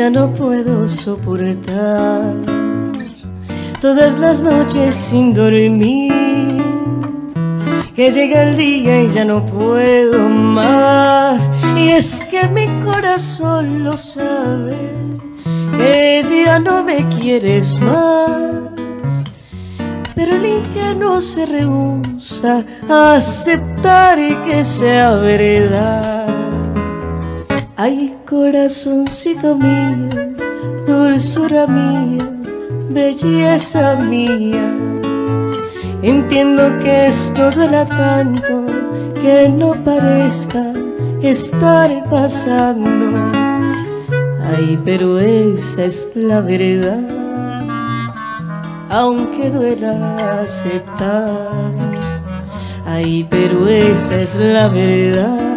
ya no puedo soportar. Todas las noches sin dormir, que llega el día y ya no puedo más. Y es que mi corazón lo sabe, que ya no me quieres más. Pero el ingenuo se rehúsa a aceptar que sea verdad. Corazoncito mío, dulzura mía, belleza mía. Entiendo que esto duela tanto que no parezca estar pasando. Ay, pero esa es la verdad, aunque duela aceptar. Ay, pero esa es la verdad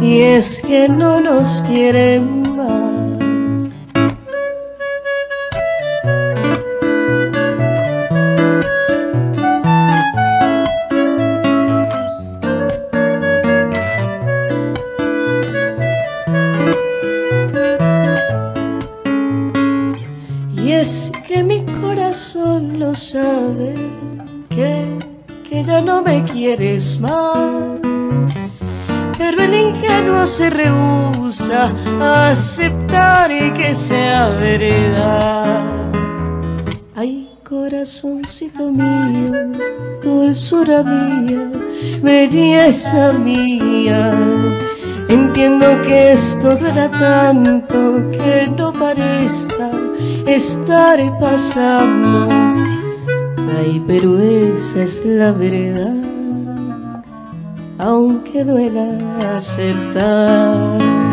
y es que no nos quieren aceptar que sea verdad. Ay, corazoncito mío, dulzura mía, belleza mía. Entiendo que esto dura tanto que no parezca estar pasando. Ay, pero esa es la verdad aunque duela aceptar.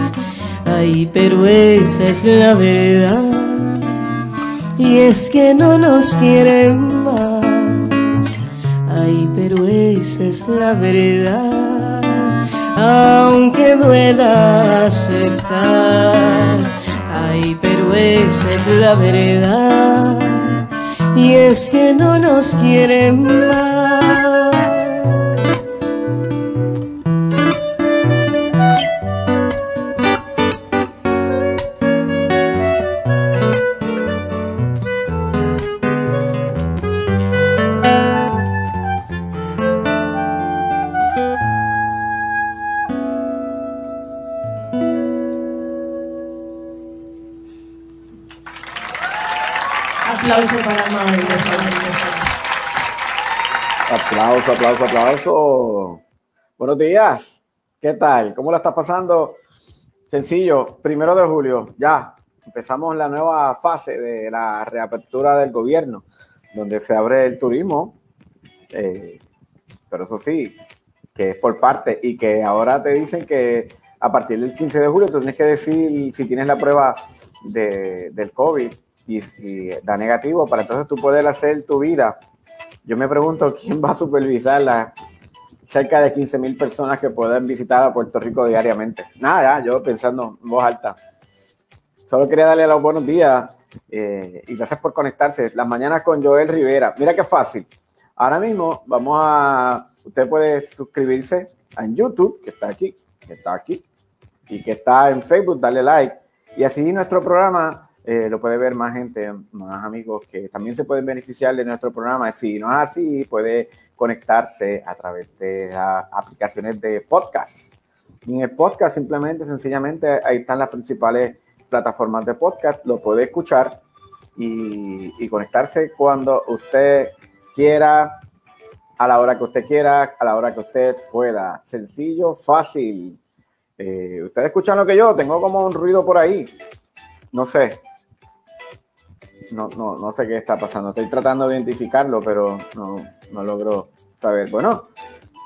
Ay, pero esa es la verdad, y es que no nos quieren más. Ay, pero esa es la verdad, aunque duela aceptar. Ay, pero esa es la verdad, y es que no nos quieren más. Aplauso, aplauso. Buenos días. ¿Qué tal? ¿Cómo la estás pasando? Sencillo, primero de julio, ya empezamos la nueva fase de la reapertura del gobierno, donde se abre el turismo, eh, pero eso sí, que es por parte y que ahora te dicen que a partir del 15 de julio tú tienes que decir si tienes la prueba de, del COVID y si da negativo para entonces tú poder hacer tu vida. Yo me pregunto quién va a supervisar las cerca de 15 mil personas que pueden visitar a Puerto Rico diariamente. Nada, yo pensando en voz alta. Solo quería darle los buenos días eh, y gracias por conectarse. Las mañanas con Joel Rivera. Mira qué fácil. Ahora mismo vamos a, usted puede suscribirse en YouTube, que está aquí, que está aquí, y que está en Facebook, darle like. Y así nuestro programa eh, lo puede ver más gente, más amigos que también se pueden beneficiar de nuestro programa. Si no es así, puede conectarse a través de aplicaciones de podcast. En el podcast, simplemente, sencillamente, ahí están las principales plataformas de podcast. Lo puede escuchar y, y conectarse cuando usted quiera, a la hora que usted quiera, a la hora que usted pueda. Sencillo, fácil. Eh, Ustedes escuchan lo que yo, tengo como un ruido por ahí. No sé. No, no, no sé qué está pasando. Estoy tratando de identificarlo, pero no, no logro saber. Bueno,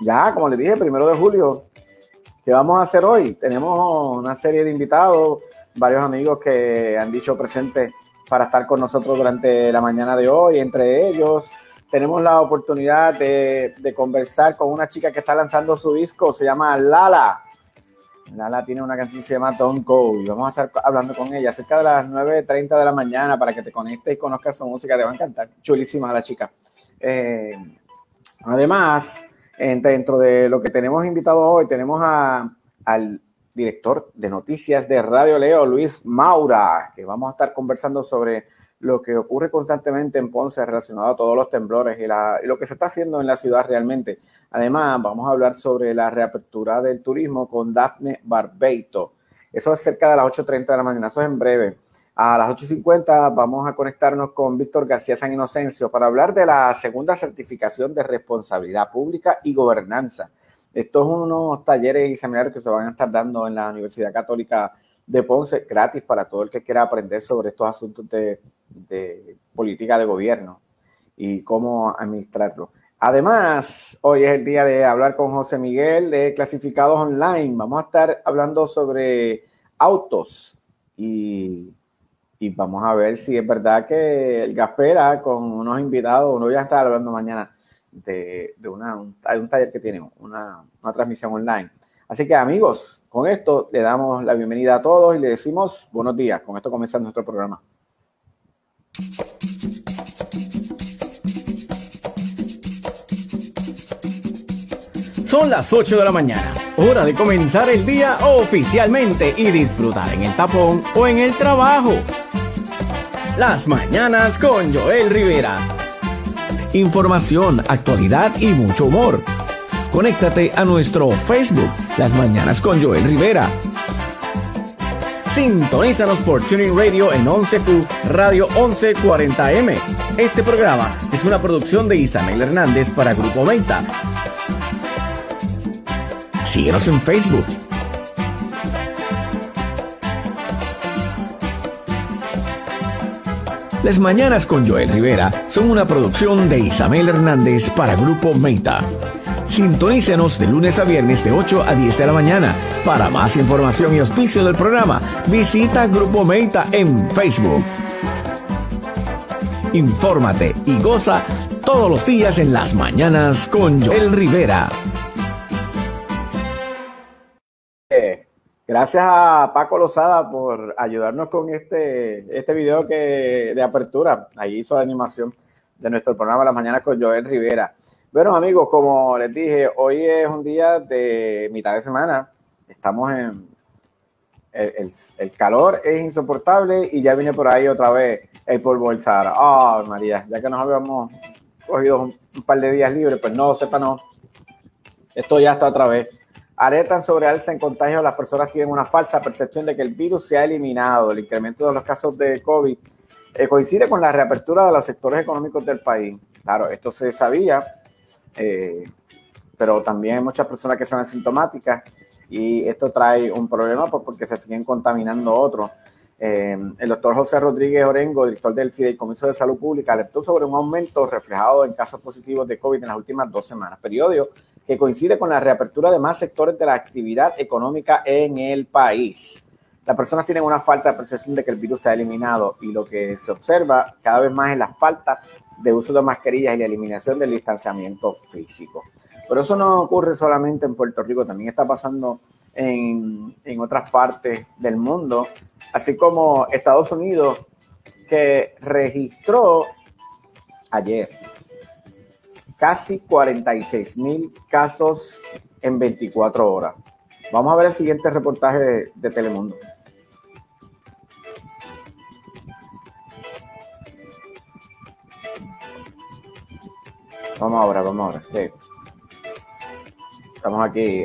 ya, como les dije, primero de julio, ¿qué vamos a hacer hoy? Tenemos una serie de invitados, varios amigos que han dicho presente para estar con nosotros durante la mañana de hoy. Entre ellos, tenemos la oportunidad de, de conversar con una chica que está lanzando su disco, se llama Lala. Lala tiene una canción que se llama Don't Go y vamos a estar hablando con ella cerca de las 9.30 de la mañana para que te conectes y conozcas su música, te va a encantar. Chulísima la chica. Eh, además, en- dentro de lo que tenemos invitado hoy, tenemos al director de noticias de Radio Leo, Luis Maura, que vamos a estar conversando sobre lo que ocurre constantemente en Ponce relacionado a todos los temblores y, lo que se está haciendo en la ciudad realmente. Además, vamos a hablar sobre la reapertura del turismo con Dafne Barbeito. Eso es cerca de las 8.30 de la mañana, eso es en breve. A las 8.50 vamos a conectarnos con Víctor García San Inocencio para hablar de la segunda certificación de responsabilidad pública y gobernanza. Estos son unos talleres y seminarios que se van a estar dando en la Universidad Católica de Ponce gratis para todo el que quiera aprender sobre estos asuntos de, política de gobierno y cómo administrarlo. Además, hoy es el día de hablar con José Miguel de Clasificados Online. Vamos a estar hablando sobre autos y, vamos a ver si es verdad que el Gaspera con unos invitados, uno ya está hablando mañana de, una, un, un, taller que tiene una, una transmisión online. Así que amigos, con esto le damos la bienvenida a todos y le decimos buenos días. Con esto comienza nuestro programa. Son las 8 de la mañana, hora de comenzar el día oficialmente y disfrutar en el tapón o en el trabajo. Las mañanas con Joel Rivera información, actualidad y mucho humor. Conéctate a nuestro Facebook, Las Mañanas con Joel Rivera. Sintonízanos por Tuning Radio en 11Q Radio 1140M. Este programa es una producción de Isabel Hernández para Grupo Meta. Síguenos en Facebook Las Mañanas con Joel Rivera son una producción de Isabel Hernández para Grupo Meta. Sintonícenos de lunes a viernes de 8 a 10 de la mañana. Para más información y auspicio del programa, visita Grupo Meta en Facebook. Infórmate y goza todos los días en las mañanas con Joel Rivera. Gracias a Paco Lozada por ayudarnos con este, este video que, de apertura. Ahí hizo la animación de nuestro programa La Mañana con Joel Rivera. Bueno, amigos, como les dije, hoy es un día de mitad de semana. Estamos en. El, calor es insoportable y ya viene por ahí otra vez el polvo del Sahara. Oh, María, ya que nos habíamos cogido un, un par de días libres, pues no, sepa no. Esto ya está otra vez alertan sobre alza en contagio, las personas tienen una falsa percepción de que el virus se ha eliminado. El incremento de los casos de COVID eh, coincide con la reapertura de los sectores económicos del país. Claro, esto se sabía, eh, pero también hay muchas personas que son asintomáticas y esto trae un problema porque se siguen contaminando otros. Eh, el doctor José Rodríguez Orengo, director del Fideicomiso de Salud Pública, alertó sobre un aumento reflejado en casos positivos de COVID en las últimas dos semanas. Periodio que coincide con la reapertura de más sectores de la actividad económica en el país. Las personas tienen una falta de percepción de que el virus se ha eliminado y lo que se observa cada vez más es la falta de uso de mascarillas y la eliminación del distanciamiento físico. Pero eso no ocurre solamente en Puerto Rico, también está pasando en, en otras partes del mundo, así como Estados Unidos, que registró ayer casi 46 mil casos en 24 horas. Vamos a ver el siguiente reportaje de, Telemundo. Vamos ahora, vamos ahora. Estamos aquí.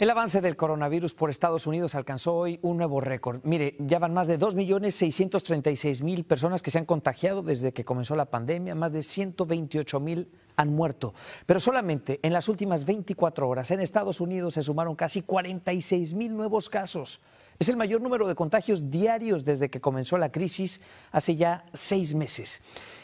El avance del coronavirus por Estados Unidos alcanzó hoy un nuevo récord. Mire, ya van más de 2.636.000 personas que se han contagiado desde que comenzó la pandemia, más de 128.000 han muerto. Pero solamente en las últimas 24 horas en Estados Unidos se sumaron casi 46.000 nuevos casos. Es el mayor número de contagios diarios desde que comenzó la crisis hace ya seis meses.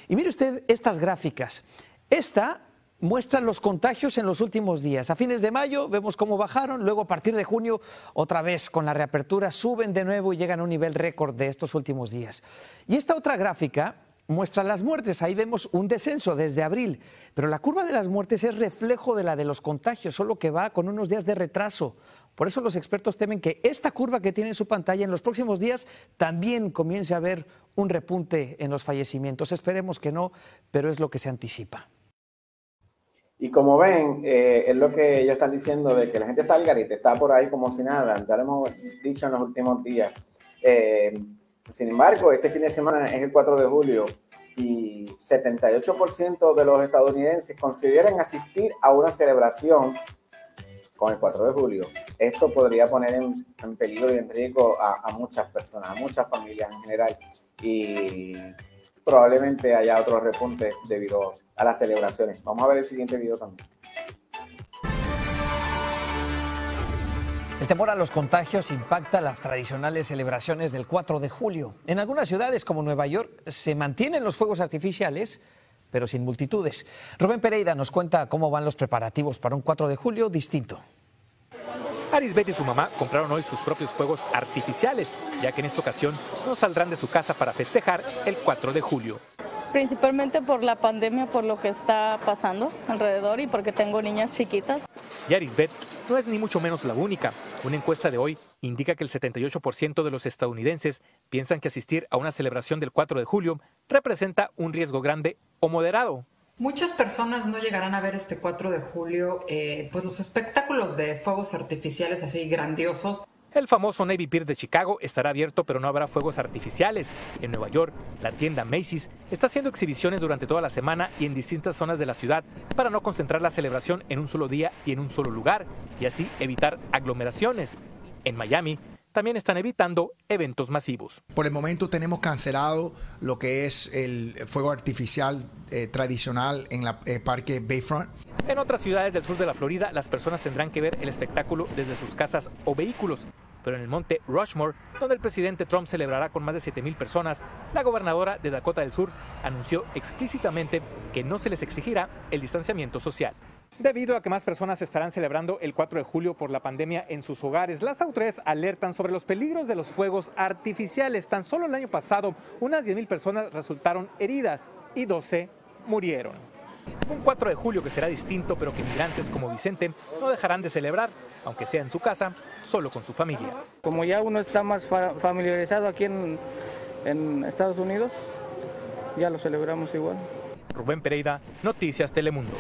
Y mire usted estas gráficas. Esta muestran los contagios en los últimos días. A fines de mayo vemos cómo bajaron, luego a partir de junio otra vez con la reapertura suben de nuevo y llegan a un nivel récord de estos últimos días. Y esta otra gráfica muestra las muertes, ahí vemos un descenso desde abril, pero la curva de las muertes es reflejo de la de los contagios, solo que va con unos días de retraso. Por eso los expertos temen que esta curva que tiene en su pantalla en los próximos días también comience a haber un repunte en los fallecimientos. Esperemos que no, pero es lo que se anticipa. Y como ven, eh, es lo que ellos están diciendo de que la gente está al garete, está por ahí como si nada, ya lo hemos dicho en los últimos días. Eh, sin embargo, este fin de semana es el 4 de julio y 78% de los estadounidenses consideran asistir a una celebración con el 4 de julio. Esto podría poner en, peligro y en riesgo a, muchas personas, a muchas familias en general. Y probablemente haya otros repuntes debido a las celebraciones. Vamos a ver el siguiente video también. El temor a los contagios impacta las tradicionales celebraciones del 4 de julio. En algunas ciudades como Nueva York se mantienen los fuegos artificiales, pero sin multitudes. Rubén Pereira nos cuenta cómo van los preparativos para un 4 de julio distinto. Arisbet y su mamá compraron hoy sus propios fuegos artificiales, ya que en esta ocasión no saldrán de su casa para festejar el 4 de julio principalmente por la pandemia, por lo que está pasando alrededor y porque tengo niñas chiquitas. Y Arisbet no es ni mucho menos la única. Una encuesta de hoy indica que el 78% de los estadounidenses piensan que asistir a una celebración del 4 de julio representa un riesgo grande o moderado. Muchas personas no llegarán a ver este 4 de julio eh, pues los espectáculos de fuegos artificiales así grandiosos el famoso Navy Pier de Chicago estará abierto, pero no habrá fuegos artificiales. En Nueva York, la tienda Macy's está haciendo exhibiciones durante toda la semana y en distintas zonas de la ciudad para no concentrar la celebración en un solo día y en un solo lugar y así evitar aglomeraciones. En Miami, también están evitando eventos masivos. Por el momento tenemos cancelado lo que es el fuego artificial eh, tradicional en el eh, parque Bayfront. En otras ciudades del sur de la Florida, las personas tendrán que ver el espectáculo desde sus casas o vehículos. Pero en el monte Rushmore, donde el presidente Trump celebrará con más de 7.000 personas, la gobernadora de Dakota del Sur anunció explícitamente que no se les exigirá el distanciamiento social. Debido a que más personas estarán celebrando el 4 de julio por la pandemia en sus hogares, las autoridades alertan sobre los peligros de los fuegos artificiales. Tan solo el año pasado, unas 10.000 personas resultaron heridas y 12 murieron. Un 4 de julio que será distinto, pero que migrantes como Vicente no dejarán de celebrar, aunque sea en su casa, solo con su familia. Como ya uno está más familiarizado aquí en, en Estados Unidos, ya lo celebramos igual. Rubén Pereira, Noticias Telemundo.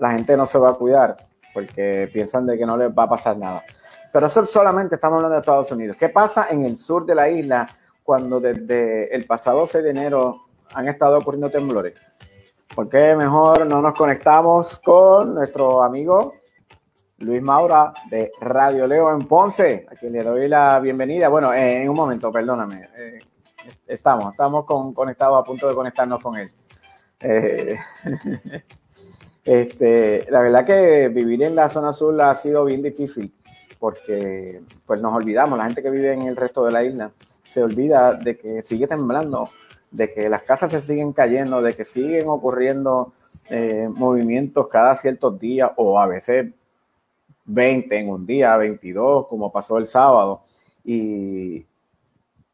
La gente no se va a cuidar porque piensan de que no les va a pasar nada. Pero eso solamente estamos hablando de Estados Unidos. ¿Qué pasa en el sur de la isla cuando desde el pasado 6 de enero han estado ocurriendo temblores? ¿Por qué mejor no nos conectamos con nuestro amigo Luis Maura de Radio Leo en Ponce, a le doy la bienvenida? Bueno, en un momento, perdóname. Eh, estamos, estamos con, conectados a punto de conectarnos con él. Eh, Este, la verdad que vivir en la zona sur ha sido bien difícil porque pues nos olvidamos, la gente que vive en el resto de la isla se olvida de que sigue temblando, de que las casas se siguen cayendo, de que siguen ocurriendo eh, movimientos cada ciertos días o a veces 20 en un día, 22, como pasó el sábado. Y,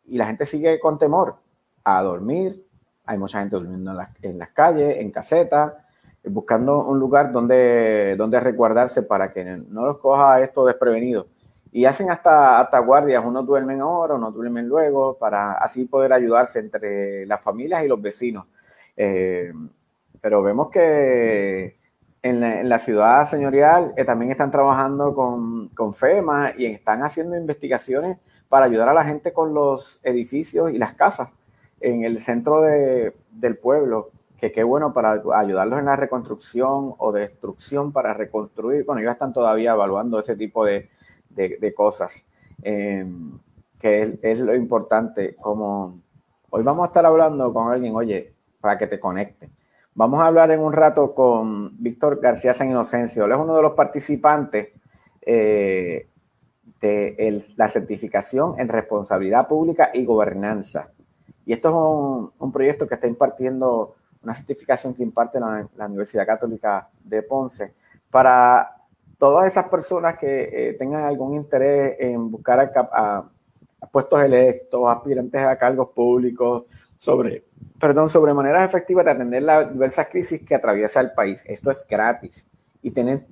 y la gente sigue con temor a dormir. Hay mucha gente durmiendo en las, en las calles, en casetas buscando un lugar donde, donde resguardarse para que no los coja esto desprevenido. Y hacen hasta, hasta guardias, unos duermen ahora, unos duermen luego, para así poder ayudarse entre las familias y los vecinos. Eh, pero vemos que en la, ciudad señorial eh, también están trabajando con, con, FEMA y están haciendo investigaciones para ayudar a la gente con los edificios y las casas en el centro de, del pueblo que qué bueno para ayudarlos en la reconstrucción o destrucción para reconstruir. Bueno, ellos están todavía evaluando ese tipo de, de, cosas, em, que es, lo importante. Como hoy vamos a estar hablando con alguien, oye, para que te conecte. Vamos a hablar en un rato con Víctor García San Inocencio. Él es uno de los participantes eh, de la certificación en responsabilidad pública y gobernanza. Y esto es un proyecto que está impartiendo una certificación que imparte la, Universidad Católica de Ponce para todas esas personas que eh, tengan algún interés en buscar a, puestos electos, aspirantes a cargos públicos, perdón, sobre maneras efectivas de atender las diversas crisis que atraviesa el país. Esto es gratis y tienen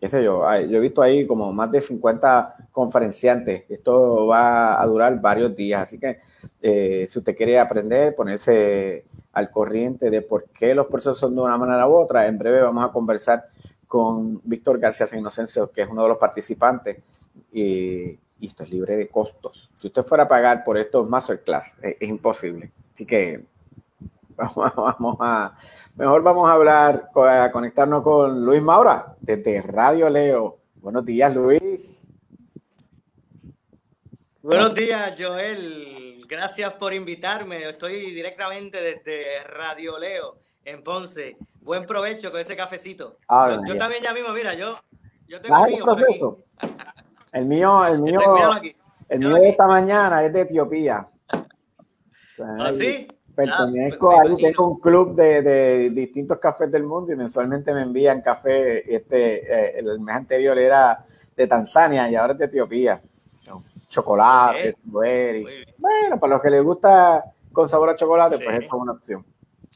qué sé yo, yo he visto ahí como más de 50 conferenciantes. Esto va a durar varios días, así que eh, si usted quiere aprender, ponerse al corriente de por qué los procesos son de una manera u otra, en breve vamos a conversar con Víctor García San Inocencio, que es uno de los participantes, y, esto es libre de costos. Si usted fuera a pagar por estos masterclass, es, es imposible. Así que vamos a, mejor vamos a hablar, a conectarnos con Luis Maura desde Radio Leo. Buenos días, Luis. Buenos días, Joel. Gracias por invitarme. Estoy directamente desde Radio Leo en Ponce. Buen provecho con ese cafecito. Ah, yo, también ya mismo, mira, yo, yo tengo el mío. El mío, el mío, el mío de esta mañana es de Etiopía. ¿Ah, sí? Pertenezco ah, ahí, tengo un club de, de, distintos cafés del mundo y mensualmente me envían café. Este, eh, el mes anterior era de Tanzania y ahora es de Etiopía. Chocolate, bueno, para los que les gusta con sabor a chocolate, pues es una opción.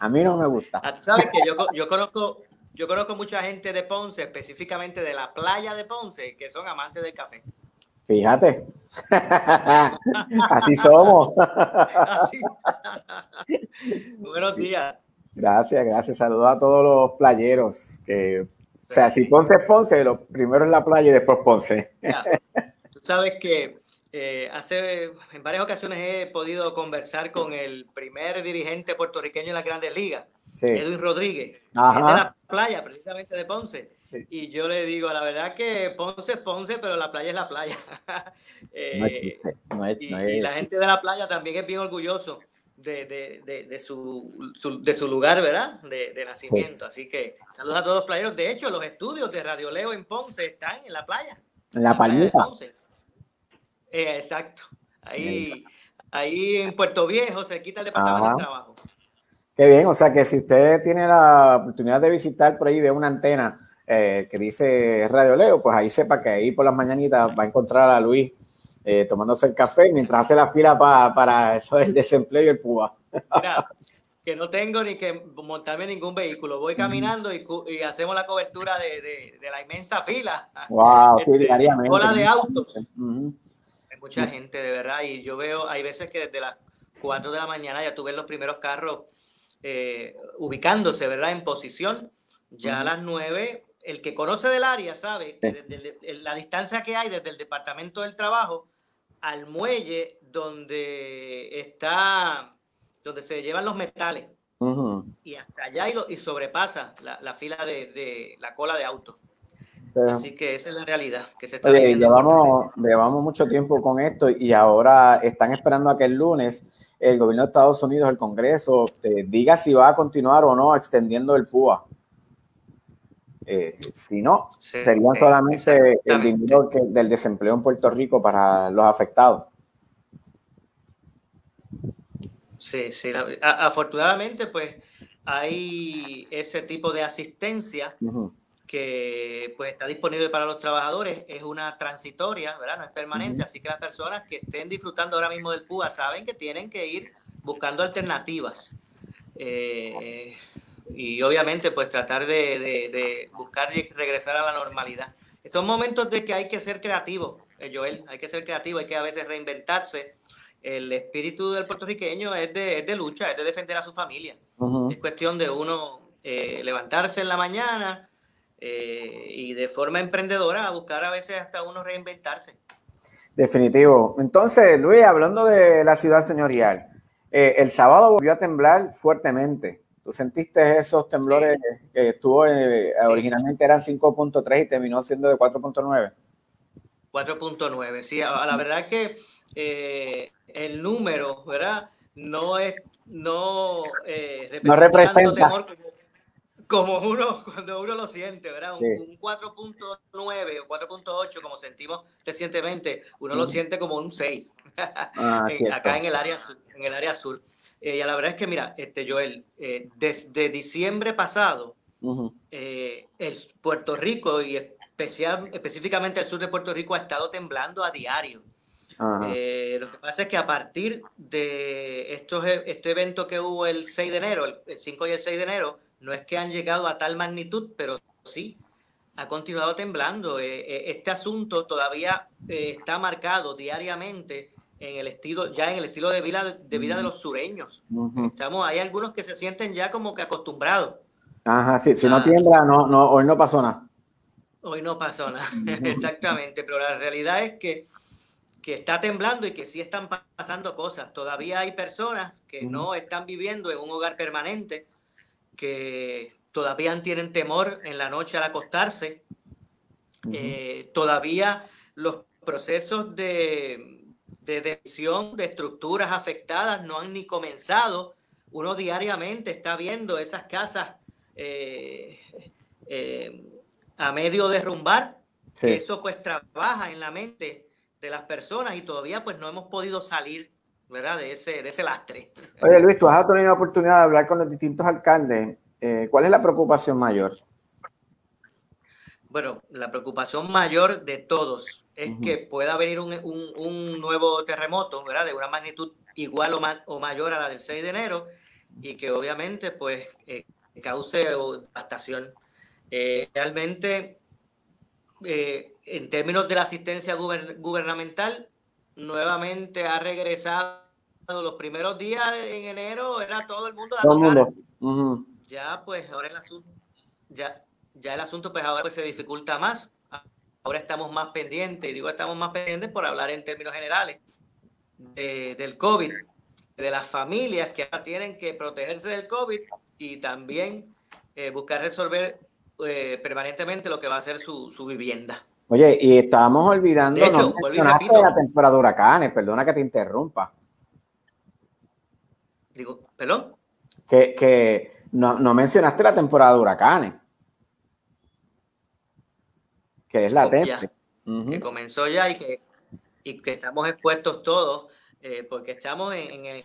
A mí no me gusta. Ah, Sabes que yo, yo, conozco, yo conozco mucha gente de Ponce, específicamente de la playa de Ponce, que son amantes del café. Fíjate. Así somos. Buenos días. Gracias, gracias. Saludos a todos los playeros. Que, o sea, si Ponce es Ponce, lo primero es la playa y después Ponce. Tú sabes que eh, hace en varias ocasiones he podido conversar con el primer dirigente puertorriqueño en las grandes ligas, Edwin Rodríguez, de la playa, precisamente de Ponce. Y yo le digo, la verdad que Ponce es Ponce, pero la playa es la playa. Eh, y, la gente de la playa también es bien orgulloso de, de, de, su, de su lugar, ¿verdad? De, nacimiento. Así que saludos a todos los playeros. De hecho, los estudios de Radio Leo en Ponce están en la playa. En la, palmita. Eh, exacto. Ahí, ahí en Puerto Viejo, se quita el departamento de trabajo. Qué bien, o sea que si usted tiene la oportunidad de visitar por ahí, ve una antena eh, que dice Radio Leo, pues ahí sepa que ahí por las mañanitas va a encontrar a Luis eh, tomándose el café mientras hace la fila para eso del desempleo y el púa. que no tengo ni que montarme ningún vehículo, voy caminando y, hacemos la cobertura de, la inmensa fila. Wow, este, de autos. Hay mucha gente, de verdad, y yo veo, hay veces que desde las 4 de la mañana ya tuve los primeros carros eh, ubicándose, ¿verdad? En posición. Ya a las 9 el que conoce del área sabe que desde la distancia que hay desde el Departamento del Trabajo al muelle donde está, donde se llevan los metales. Y hasta allá y, sobrepasa la, fila de, la cola de autos. Así que esa es la realidad que se está Llevamos, llevamos mucho tiempo con esto y ahora están esperando a que el lunes el gobierno de Estados Unidos, el Congreso, diga si va a continuar o no extendiendo el PUA. Eh, si no, sería solamente el dinero del desempleo en Puerto Rico para los afectados. Sí, sí. afortunadamente, pues hay ese tipo de asistencia que pues está disponible para los trabajadores. Es una transitoria, ¿verdad? No es permanente. Así que las personas que estén disfrutando ahora mismo del PUA saben que tienen que ir buscando alternativas. Eh, y obviamente pues tratar de, de, buscar y regresar a la normalidad. Estos momentos de que hay que ser creativo, eh, Joel, hay que ser creativo, hay que a veces reinventarse. El espíritu del puertorriqueño es de, es de lucha, es de defender a su familia. Es cuestión de uno eh, levantarse en la mañana eh, y de forma emprendedora buscar a veces hasta uno reinventarse. Definitivo. Entonces, Luis, hablando de la ciudad señorial, el sábado volvió a temblar fuertemente. ¿Tú sentiste esos temblores que estuvo eh, originalmente eran 5.3 y terminó siendo de 4.9? 4.9, sí. La verdad que eh, el número, ¿verdad? No es, no, eh, representa, como, uno, cuando uno lo siente, ¿verdad? Un, 4.9 o 4.8, como sentimos recientemente, uno lo siente como un 6, ah, acá en el área, en el área sur. Eh, y la verdad es que, mira, este Joel, eh, desde diciembre pasado, eh, el Puerto Rico y especial, específicamente el sur de Puerto Rico ha estado temblando a diario. lo que pasa es que a partir de estos, este evento que hubo el 6 de enero, el, 5 y el 6 de enero, no es que han llegado a tal magnitud, pero sí ha continuado temblando. este asunto todavía está marcado diariamente en el estilo, ya en el estilo de vida de, vida de los sureños. Estamos, hay algunos que se sienten ya como que acostumbrados. Ajá, sí, si no tiembla, no, no, hoy no pasó nada. Hoy no pasó nada, exactamente, pero la realidad es que, que, está temblando y que sí están pasando cosas. Todavía hay personas que no están viviendo en un hogar permanente, que todavía tienen temor en la noche al acostarse. Eh, todavía los procesos de, de decisión de estructuras afectadas no han ni comenzado. Uno diariamente está viendo esas casas eh, eh, a medio derrumbar. Eso pues trabaja en la mente de las personas y todavía pues no hemos podido salir ¿verdad? De, ese, de ese lastre. Oye Luis, tú has tenido la oportunidad de hablar con los distintos alcaldes. Eh, ¿Cuál es la preocupación mayor? Bueno, la preocupación mayor de todos es que pueda venir un, un, nuevo terremoto, ¿verdad? De una magnitud igual o, o, mayor a la del 6 de enero y que obviamente pues eh, cause devastación. Eh, realmente, eh, en términos de la asistencia gubernamental, nuevamente ha regresado los primeros días en enero, era todo el mundo. Ya, pues, ahora el asunto, ya, ya el asunto, pues, ahora pues, se dificulta más. Ahora estamos más pendientes, y digo estamos más pendientes por hablar en términos generales del COVID, de las familias que tienen que protegerse del COVID y también eh, buscar resolver eh, permanentemente lo que va a ser su, su vivienda. Oye, y estábamos olvidando la temporada de huracanes, perdona que te interrumpa. Digo, ¿perdón? Que, que no, no, mencionaste la temporada de huracanes. Que es la Que comenzó ya y que, y que estamos expuestos todos, eh, porque estamos en, en,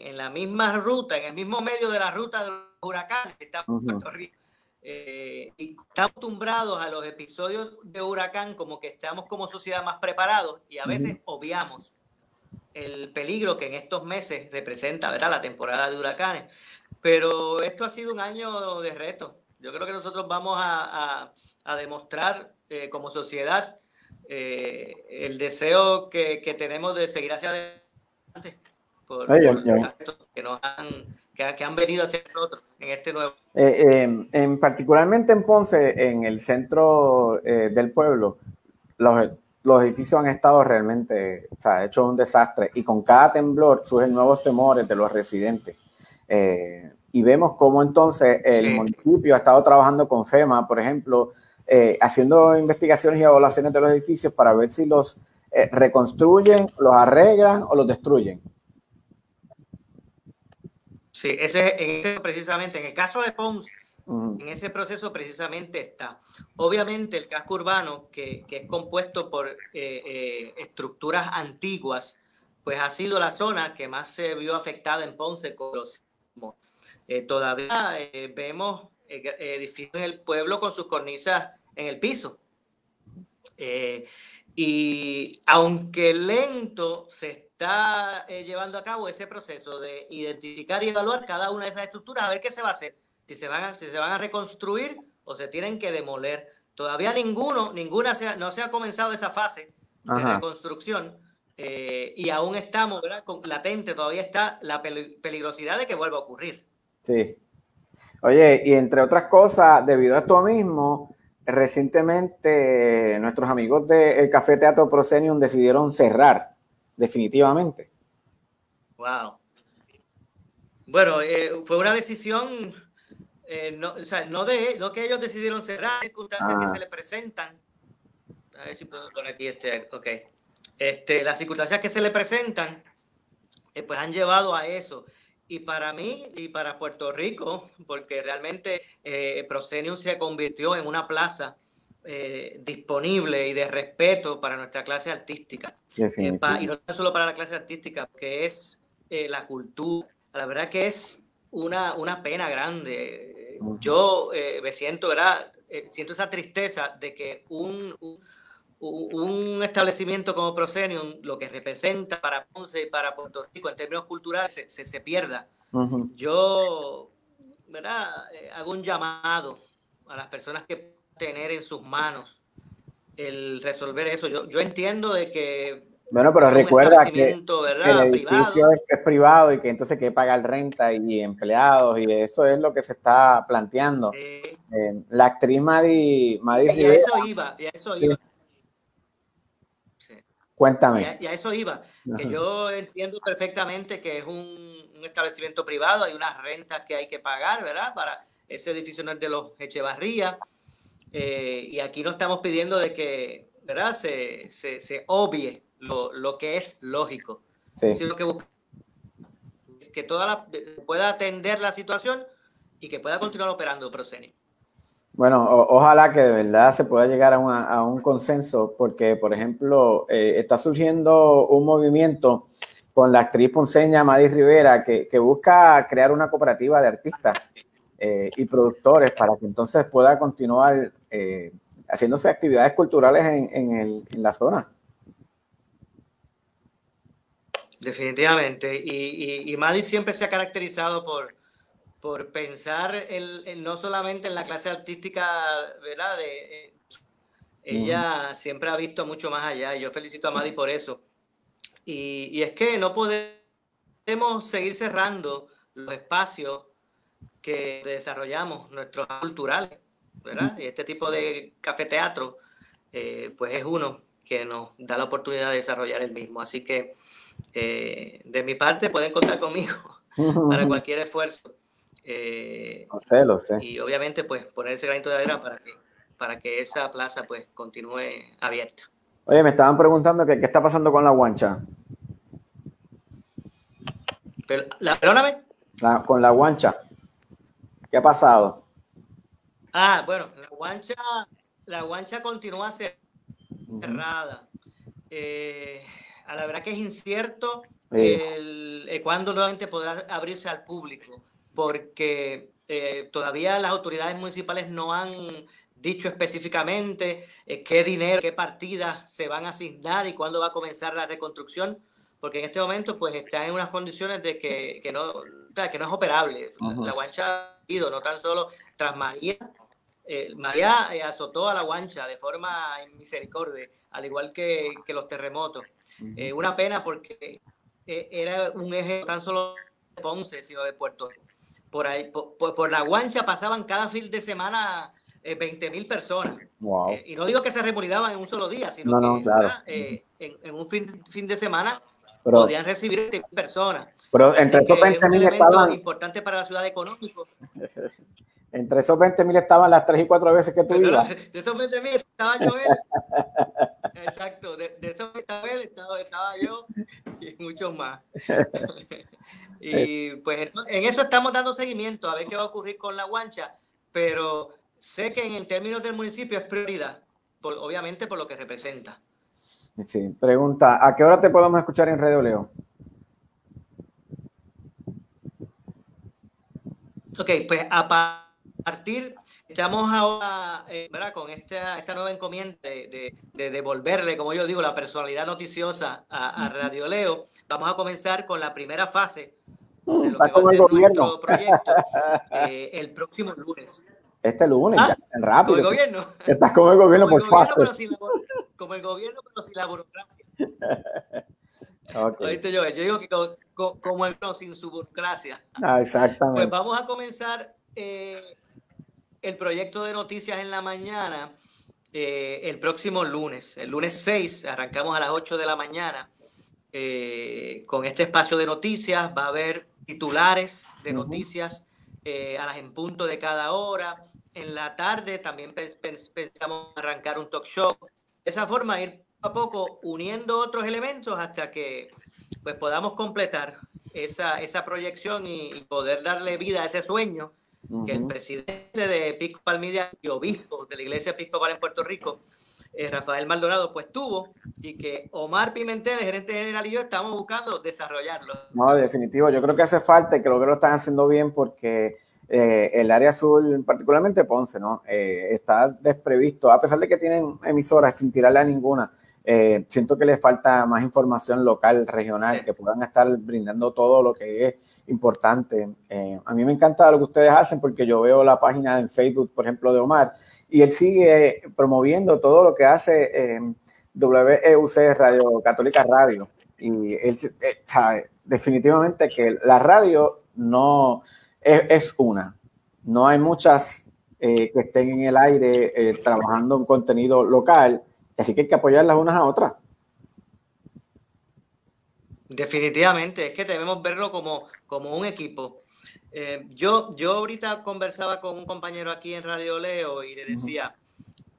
en, la misma ruta, en el mismo medio de la ruta de los huracanes, estamos en Puerto Rico. Eh, y estamos acostumbrados a los episodios de huracán como que estamos como sociedad más preparados y a veces obviamos el peligro que en estos meses representa ¿verdad? la temporada de huracanes. Pero esto ha sido un año de reto. Yo creo que nosotros vamos a, a, demostrar eh, como sociedad eh, el deseo que, que, tenemos de seguir hacia adelante por, que nos han que, han venido hacia nosotros en este nuevo. Eh, en, particularmente en Ponce, en el centro eh, del pueblo, los, los, edificios han estado realmente, o sea, hecho un desastre y con cada temblor surgen nuevos temores de los residentes. Eh, y vemos cómo entonces el municipio ha estado trabajando con FEMA, por ejemplo, haciendo investigaciones y evaluaciones de los edificios para ver si los reconstruyen, los arreglan o los destruyen. Sí, ese, en ese precisamente, en el caso de Ponce, en ese proceso precisamente está. Obviamente el casco urbano, que, que es compuesto por eh, eh, estructuras antiguas, pues ha sido la zona que más se vio afectada en Ponce con los eh, todavía vemos edificios en el pueblo con sus cornisas en el piso. y aunque lento, se está eh, llevando a cabo ese proceso de identificar y evaluar cada una de esas estructuras, a ver qué se va a hacer, si se van a, si se van a reconstruir o se tienen que demoler. Todavía ninguno, ninguna se no se ha comenzado esa fase de reconstrucción eh, y aún estamos, ¿verdad? Con, latente, todavía está la peligrosidad de que vuelva a ocurrir. Sí. Oye, y entre otras cosas, debido a esto mismo, recientemente nuestros amigos del Café Teatro Proscenium decidieron cerrar definitivamente. Wow. Bueno, eh, fue una decisión, eh, no, o sea, no, de, no que ellos decidieron cerrar circunstancias que ah. se le presentan. A ver si puedo poner aquí este, ok. Este, las circunstancias que se le presentan, eh, pues han llevado a eso. Y para mí y para Puerto Rico, porque realmente eh, Proscenium se convirtió en una plaza eh, disponible y de respeto para nuestra clase artística. Eh, y no solo para la clase artística, que es eh, la cultura. La verdad que es una, una pena grande. Yo me siento, ¿verdad? siento esa tristeza de que un, un, establecimiento como Proscenium, lo que representa para Ponce y para Puerto Rico en términos culturales, se, se, pierda. Yo, ¿verdad? hago un llamado a las personas que tener en sus manos el resolver eso. Yo, yo entiendo de que bueno, pero recuerda que, el edificio es, privado y que entonces que pagar renta y empleados y eso es lo que se está planteando. Eh, la actriz Madi, Madi y a eso iba, y a eso iba. Cuéntame. Y a, eso iba, que yo entiendo perfectamente que es un, establecimiento privado, hay unas rentas que hay que pagar, ¿verdad? Para ese edificio no es de los Echevarría, eh, y aquí no estamos pidiendo de que, ¿verdad? Se, se, se obvie lo, lo que es lógico. Sí. Lo que, busca, que toda la, pueda atender la situación y que pueda continuar operando Proceni. Bueno, ojalá que de verdad se pueda llegar a, a un consenso, porque, por ejemplo, eh, está surgiendo un movimiento con la actriz ponceña Madis Rivera que, que busca crear una cooperativa de artistas eh, y productores para que entonces pueda continuar eh, haciéndose actividades culturales en, en, el, en la zona. Definitivamente. Y, y, y siempre se ha caracterizado por, por pensar en, no solamente en la clase artística, ¿verdad? De, eh, ella siempre ha visto mucho más allá y yo felicito a Maddy por eso. Y, y, es que no podemos seguir cerrando los espacios que desarrollamos, nuestros culturales, ¿verdad? Y este tipo de cafeteatro, eh, pues es uno que nos da la oportunidad de desarrollar el mismo. Así que eh, de mi parte pueden contar conmigo para cualquier esfuerzo. Eh, y obviamente pues poner ese granito de arena para que, para que esa plaza pues continúe abierta. Oye, me estaban preguntando que, qué está pasando con la guancha. la, perdóname. con la guancha. ¿Qué ha pasado? Ah, bueno, la guancha, la guancha continúa cerrada. eh, a la verdad que es incierto el, eh, cuándo nuevamente podrá abrirse al público, porque eh, todavía las autoridades municipales no han dicho específicamente eh, qué dinero, qué partidas se van a asignar y cuándo va a comenzar la reconstrucción, porque en este momento pues está en unas condiciones de que, que no, que no es operable. La guancha ha ido, no tan solo tras María, María azotó a la guancha de forma misericordia, al igual que, que los terremotos. Eh, una pena porque eh, era un eje tan solo de Ponce, sino de Puerto Por, ahí, por, la guancha pasaban cada fin de semana 20 eh, mil personas. y no digo que se remolinaban en un solo día, sino que en, un fin, fin, de semana podían recibir 20 mil personas. Pero entre esos 20 mil estaban... importante para la ciudad económica. Entre esos 20 mil estaban las 3 y 4 veces que tú ibas. De esos 20 mil estaba yo. Exacto, de, de eso estaba él, estaba, estaba, yo y muchos más. y pues en eso estamos dando seguimiento a ver qué va a ocurrir con la guancha, pero sé que en términos del municipio es prioridad, por, obviamente por lo que representa. Sí, pregunta, ¿a qué hora te podemos escuchar en Radio Leo? Ok, pues a partir Estamos ahora eh, ¿verdad? con esta, esta nueva encomienda de, de, devolverle, como yo digo, la personalidad noticiosa a, Radio Leo. Vamos a comenzar con la primera fase de lo que va a ser nuestro proyecto eh, el próximo lunes. Este lunes, ¿Ah? ya, rápido. Como el gobierno. Estás como el gobierno por fase. Como el gobierno, pero sin la burocracia. Okay. Yo, yo digo que como, como el no, sin su burocracia. Ah, exactamente. Pues vamos a comenzar eh, el proyecto de noticias en la mañana eh, el próximo lunes. El lunes 6 arrancamos a las 8 de la mañana eh, con este espacio de noticias. Va a haber titulares de noticias eh, a las en punto de cada hora. En la tarde también pensamos arrancar un talk show. De esa forma ir a poco uniendo otros elementos hasta que pues podamos completar esa, esa proyección y poder darle vida a ese sueño que el presidente de Episcopal Media y obispo de la Iglesia Episcopal en Puerto Rico, eh, Rafael Maldonado, pues tuvo y que Omar Pimentel, el gerente general y yo estamos buscando desarrollarlo. No, definitivo, yo creo que hace falta y creo que lo están haciendo bien porque eh, el área azul, particularmente Ponce, ¿no? Eh, está desprevisto, a pesar de que tienen emisoras sin tirarle a ninguna. siento que les falta más información local, regional, que puedan estar brindando todo lo que es importante. Eh, a mí me encanta lo que ustedes hacen porque yo veo la página en Facebook, por ejemplo, de Omar, y él sigue promoviendo todo lo que hace eh, WEUC Radio Católica Radio. Y él eh, sabe definitivamente que la radio no es, una. No hay muchas eh, que estén en el aire eh, trabajando en contenido local, así que hay que apoyarlas unas a otras. Definitivamente, es que debemos verlo como, como un equipo. yo, yo ahorita conversaba con un compañero aquí en Radio Leo y le decía,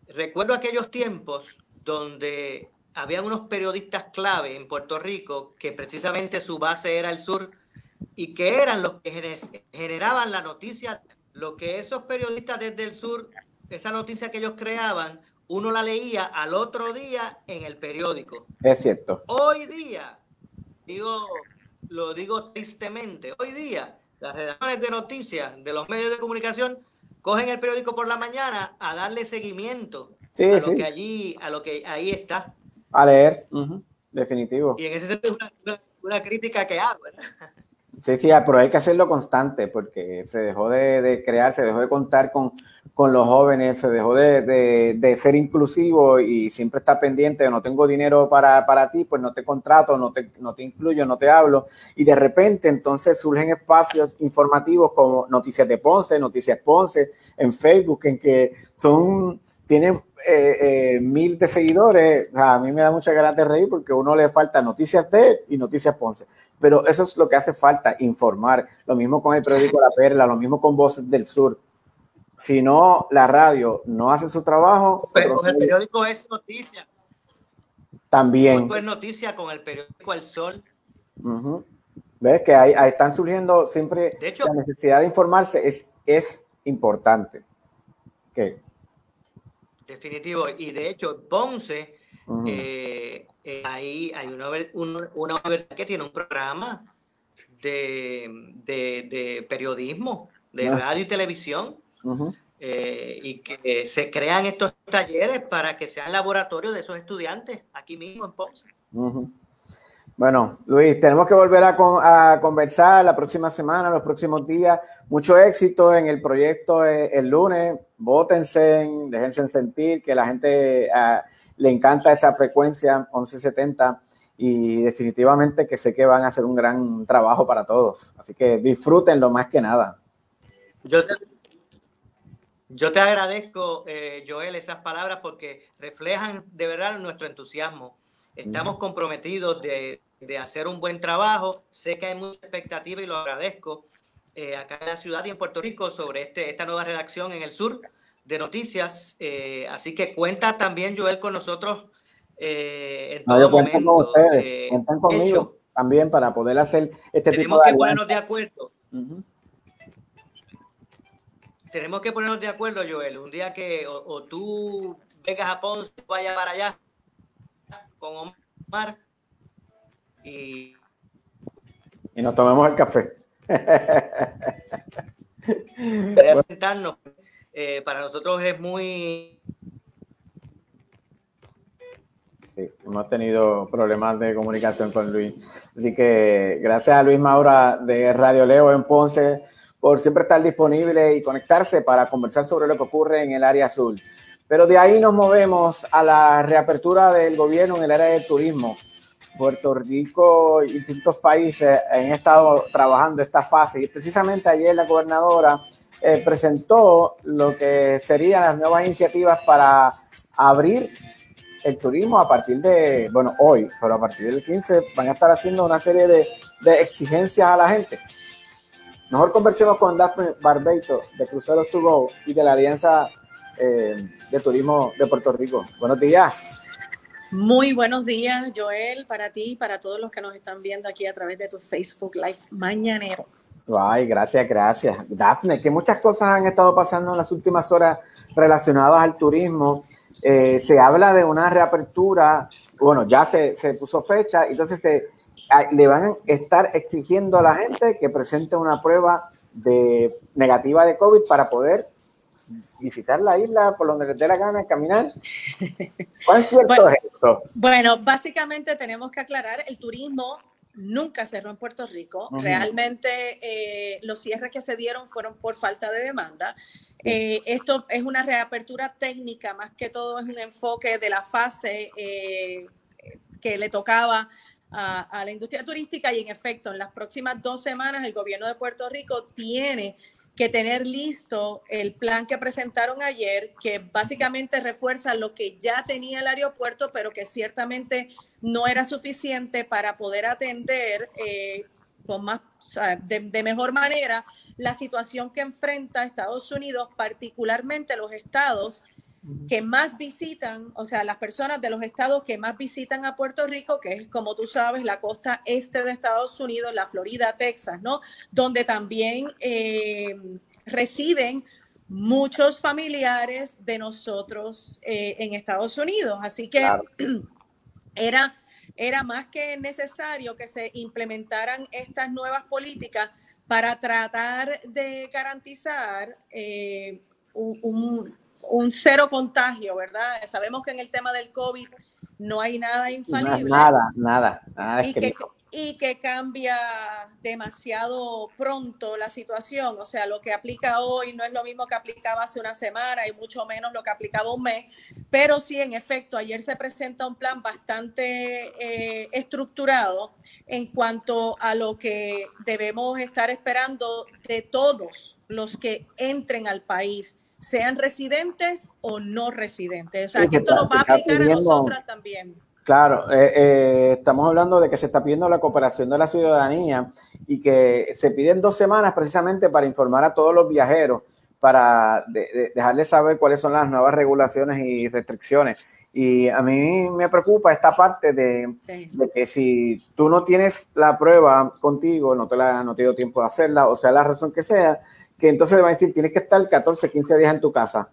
recuerdo aquellos tiempos donde había unos periodistas clave en Puerto Rico que precisamente su base era el sur y que eran los que generaban la noticia, lo que esos periodistas desde el sur, esa noticia que ellos creaban, uno la leía al otro día en el periódico. Es cierto. Hoy día, digo, lo digo tristemente, hoy día las redacciones de noticias de los medios de comunicación cogen el periódico por la mañana a darle seguimiento a lo que allí, a lo que ahí está. A leer, definitivo. Y en ese sentido es una, una, crítica que hago. Sí, sí, ah, pero hay que hacerlo constante porque se dejó de, crear, se dejó de contar con, con los jóvenes, se dejó de, de, ser inclusivo y siempre está pendiente, no tengo dinero para, para, ti, pues no te contrato, no te, no te incluyo, no te hablo. Y de repente entonces surgen espacios informativos como Noticias de Ponce, Noticias Ponce, en Facebook, en que son tiene eh, eh, mil de seguidores, a mí me da mucha ganas de reír porque a uno le falta noticias de y noticias Ponce. Pero eso es lo que hace falta, informar. Lo mismo con el periódico La Perla, lo mismo con Voces del Sur. Si no, la radio no hace su trabajo. Pero con el periódico es noticia. También. Es noticia con el periódico El Sol. ¿Ves? Que ahí, están surgiendo siempre la necesidad de informarse es, es importante. ¿Qué? Definitivo. Y de hecho, Ponce, eh, eh, ahí hay una, una, universidad que tiene un programa de, periodismo, de ah. radio y televisión, eh, y que se crean estos talleres para que sean laboratorios de esos estudiantes aquí mismo en Ponce. Bueno, Luis, tenemos que volver a, conversar la próxima semana, los próximos días. Mucho éxito en el proyecto el, lunes. Vótense, déjense sentir que la gente ah, le encanta esa frecuencia 1170 y definitivamente que sé que van a hacer un gran trabajo para todos. Así que disfrútenlo más que nada. Yo te, yo te agradezco, eh, Joel, esas palabras porque reflejan de verdad nuestro entusiasmo. Estamos comprometidos de, de hacer un buen trabajo. Sé que hay mucha expectativa y lo agradezco eh, acá en la ciudad y en Puerto Rico sobre este, esta nueva redacción en el sur de noticias. Eh, así que cuenta también, Joel, con nosotros eh, en todo momento. cuentan conmigo también para poder hacer este Tenemos que ponernos de acuerdo. Tenemos que ponernos de acuerdo, Joel. Un día que o, tú vengas a Ponce, vaya para allá con Omar y, nos tomemos el café. Sentarnos. Eh, para nosotros es muy... Sí, hemos tenido problemas de comunicación con Luis. Así que gracias a Luis Maura de Radio Leo en Ponce por siempre estar disponible y conectarse para conversar sobre lo que ocurre en el área azul. Pero de ahí nos movemos a la reapertura del gobierno en el área del turismo. Puerto Rico y distintos países han estado trabajando esta fase y precisamente ayer la gobernadora eh, presentó lo que serían las nuevas iniciativas para abrir el turismo a partir de, bueno, hoy, pero a partir del 15 van a estar haciendo una serie de, exigencias a la gente. Mejor conversemos con Daphne Barbeito de Cruceros to Go y de la Alianza eh, de Turismo de Puerto Rico. Buenos días. Muy buenos días, Joel, para ti y para todos los que nos están viendo aquí a través de tu Facebook Live mañanero. Ay, gracias, gracias. Dafne, que muchas cosas han estado pasando en las últimas horas relacionadas al turismo. Eh, se habla de una reapertura, bueno, ya se, se puso fecha, entonces le van a estar exigiendo a la gente que presente una prueba de negativa de COVID para poder visitar la isla por donde les dé la gana, caminar. ¿Cuál es cierto bueno, esto? Bueno, básicamente tenemos que aclarar, el turismo nunca cerró en Puerto Rico. Realmente eh, los cierres que se dieron fueron por falta de demanda. Eh, esto es una reapertura técnica, más que todo es un enfoque de la fase eh, que le tocaba a, a, la industria turística y en efecto, en las próximas dos semanas el gobierno de Puerto Rico tiene que tener listo el plan que presentaron ayer, que básicamente refuerza lo que ya tenía el aeropuerto, pero que ciertamente no era suficiente para poder atender eh, con más, de, de mejor manera la situación que enfrenta Estados Unidos, particularmente los estados que más visitan, o sea, las personas de los estados que más visitan a Puerto Rico, que es, como tú sabes, la costa este de Estados Unidos, la Florida, Texas, ¿no? Donde también eh, residen muchos familiares de nosotros eh, en Estados Unidos. Así que era, era más que necesario que se implementaran estas nuevas políticas para tratar de garantizar eh, un un cero contagio, ¿verdad? Sabemos que en el tema del COVID no hay nada infalible. Nada, nada, nada. Y que, y que cambia demasiado pronto la situación. O sea, lo que aplica hoy no es lo mismo que aplicaba hace una semana y mucho menos lo que aplicaba un mes. Pero sí, en efecto, ayer se presenta un plan bastante eh, estructurado en cuanto a lo que debemos estar esperando de todos los que entren al país sean residentes o no residentes. O sea, que esto nos va a aplicar a nosotras también. Claro, eh, eh, estamos hablando de que se está pidiendo la cooperación de la ciudadanía y que se piden dos semanas precisamente para informar a todos los viajeros, para dejarles saber cuáles son las nuevas regulaciones y restricciones. Y a mí me preocupa esta parte de, de, que si tú no tienes la prueba contigo, no te, la, no te dio tiempo de hacerla, o sea, la razón que sea, que entonces le van a decir, tienes que estar 14, 15 días en tu casa.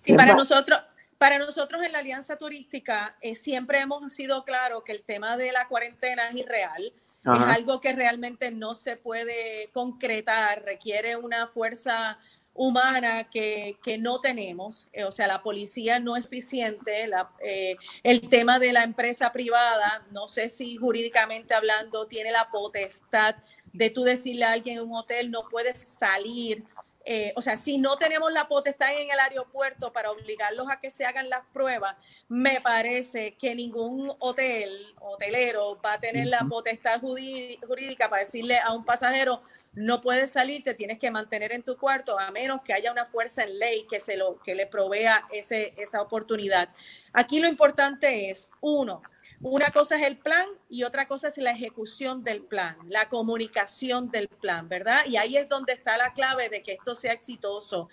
Sí, para nosotros, para nosotros en la Alianza Turística eh, siempre hemos sido claros que el tema de la cuarentena es irreal. Es algo que realmente no se puede concretar, requiere una fuerza humana que, que no tenemos, eh, o sea, la policía no es eficiente, la, eh, el tema de la empresa privada, no sé si jurídicamente hablando tiene la potestad de tú decirle a alguien en un hotel no puedes salir. Eh, o sea, si no tenemos la potestad en el aeropuerto para obligarlos a que se hagan las pruebas, me parece que ningún hotel, hotelero, va a tener la potestad jurídica para decirle a un pasajero, no puedes salir, te tienes que mantener en tu cuarto, a menos que haya una fuerza en ley que, se lo, que le provea ese, esa oportunidad. Aquí lo importante es, uno, una cosa es el plan y otra cosa es la ejecución del plan, la comunicación del plan, ¿verdad? Y ahí es donde está la clave de que esto sea exitoso.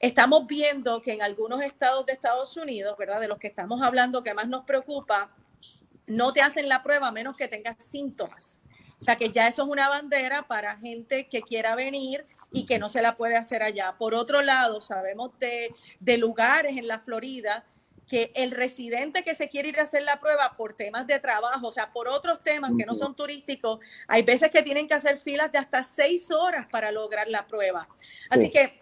Estamos viendo que en algunos estados de Estados Unidos, ¿verdad? De los que estamos hablando que más nos preocupa, no te hacen la prueba a menos que tengas síntomas. O sea que ya eso es una bandera para gente que quiera venir y que no se la puede hacer allá. Por otro lado, sabemos de, de lugares en la Florida que el residente que se quiere ir a hacer la prueba por temas de trabajo, o sea, por otros temas que no son turísticos, hay veces que tienen que hacer filas de hasta seis horas para lograr la prueba. Así que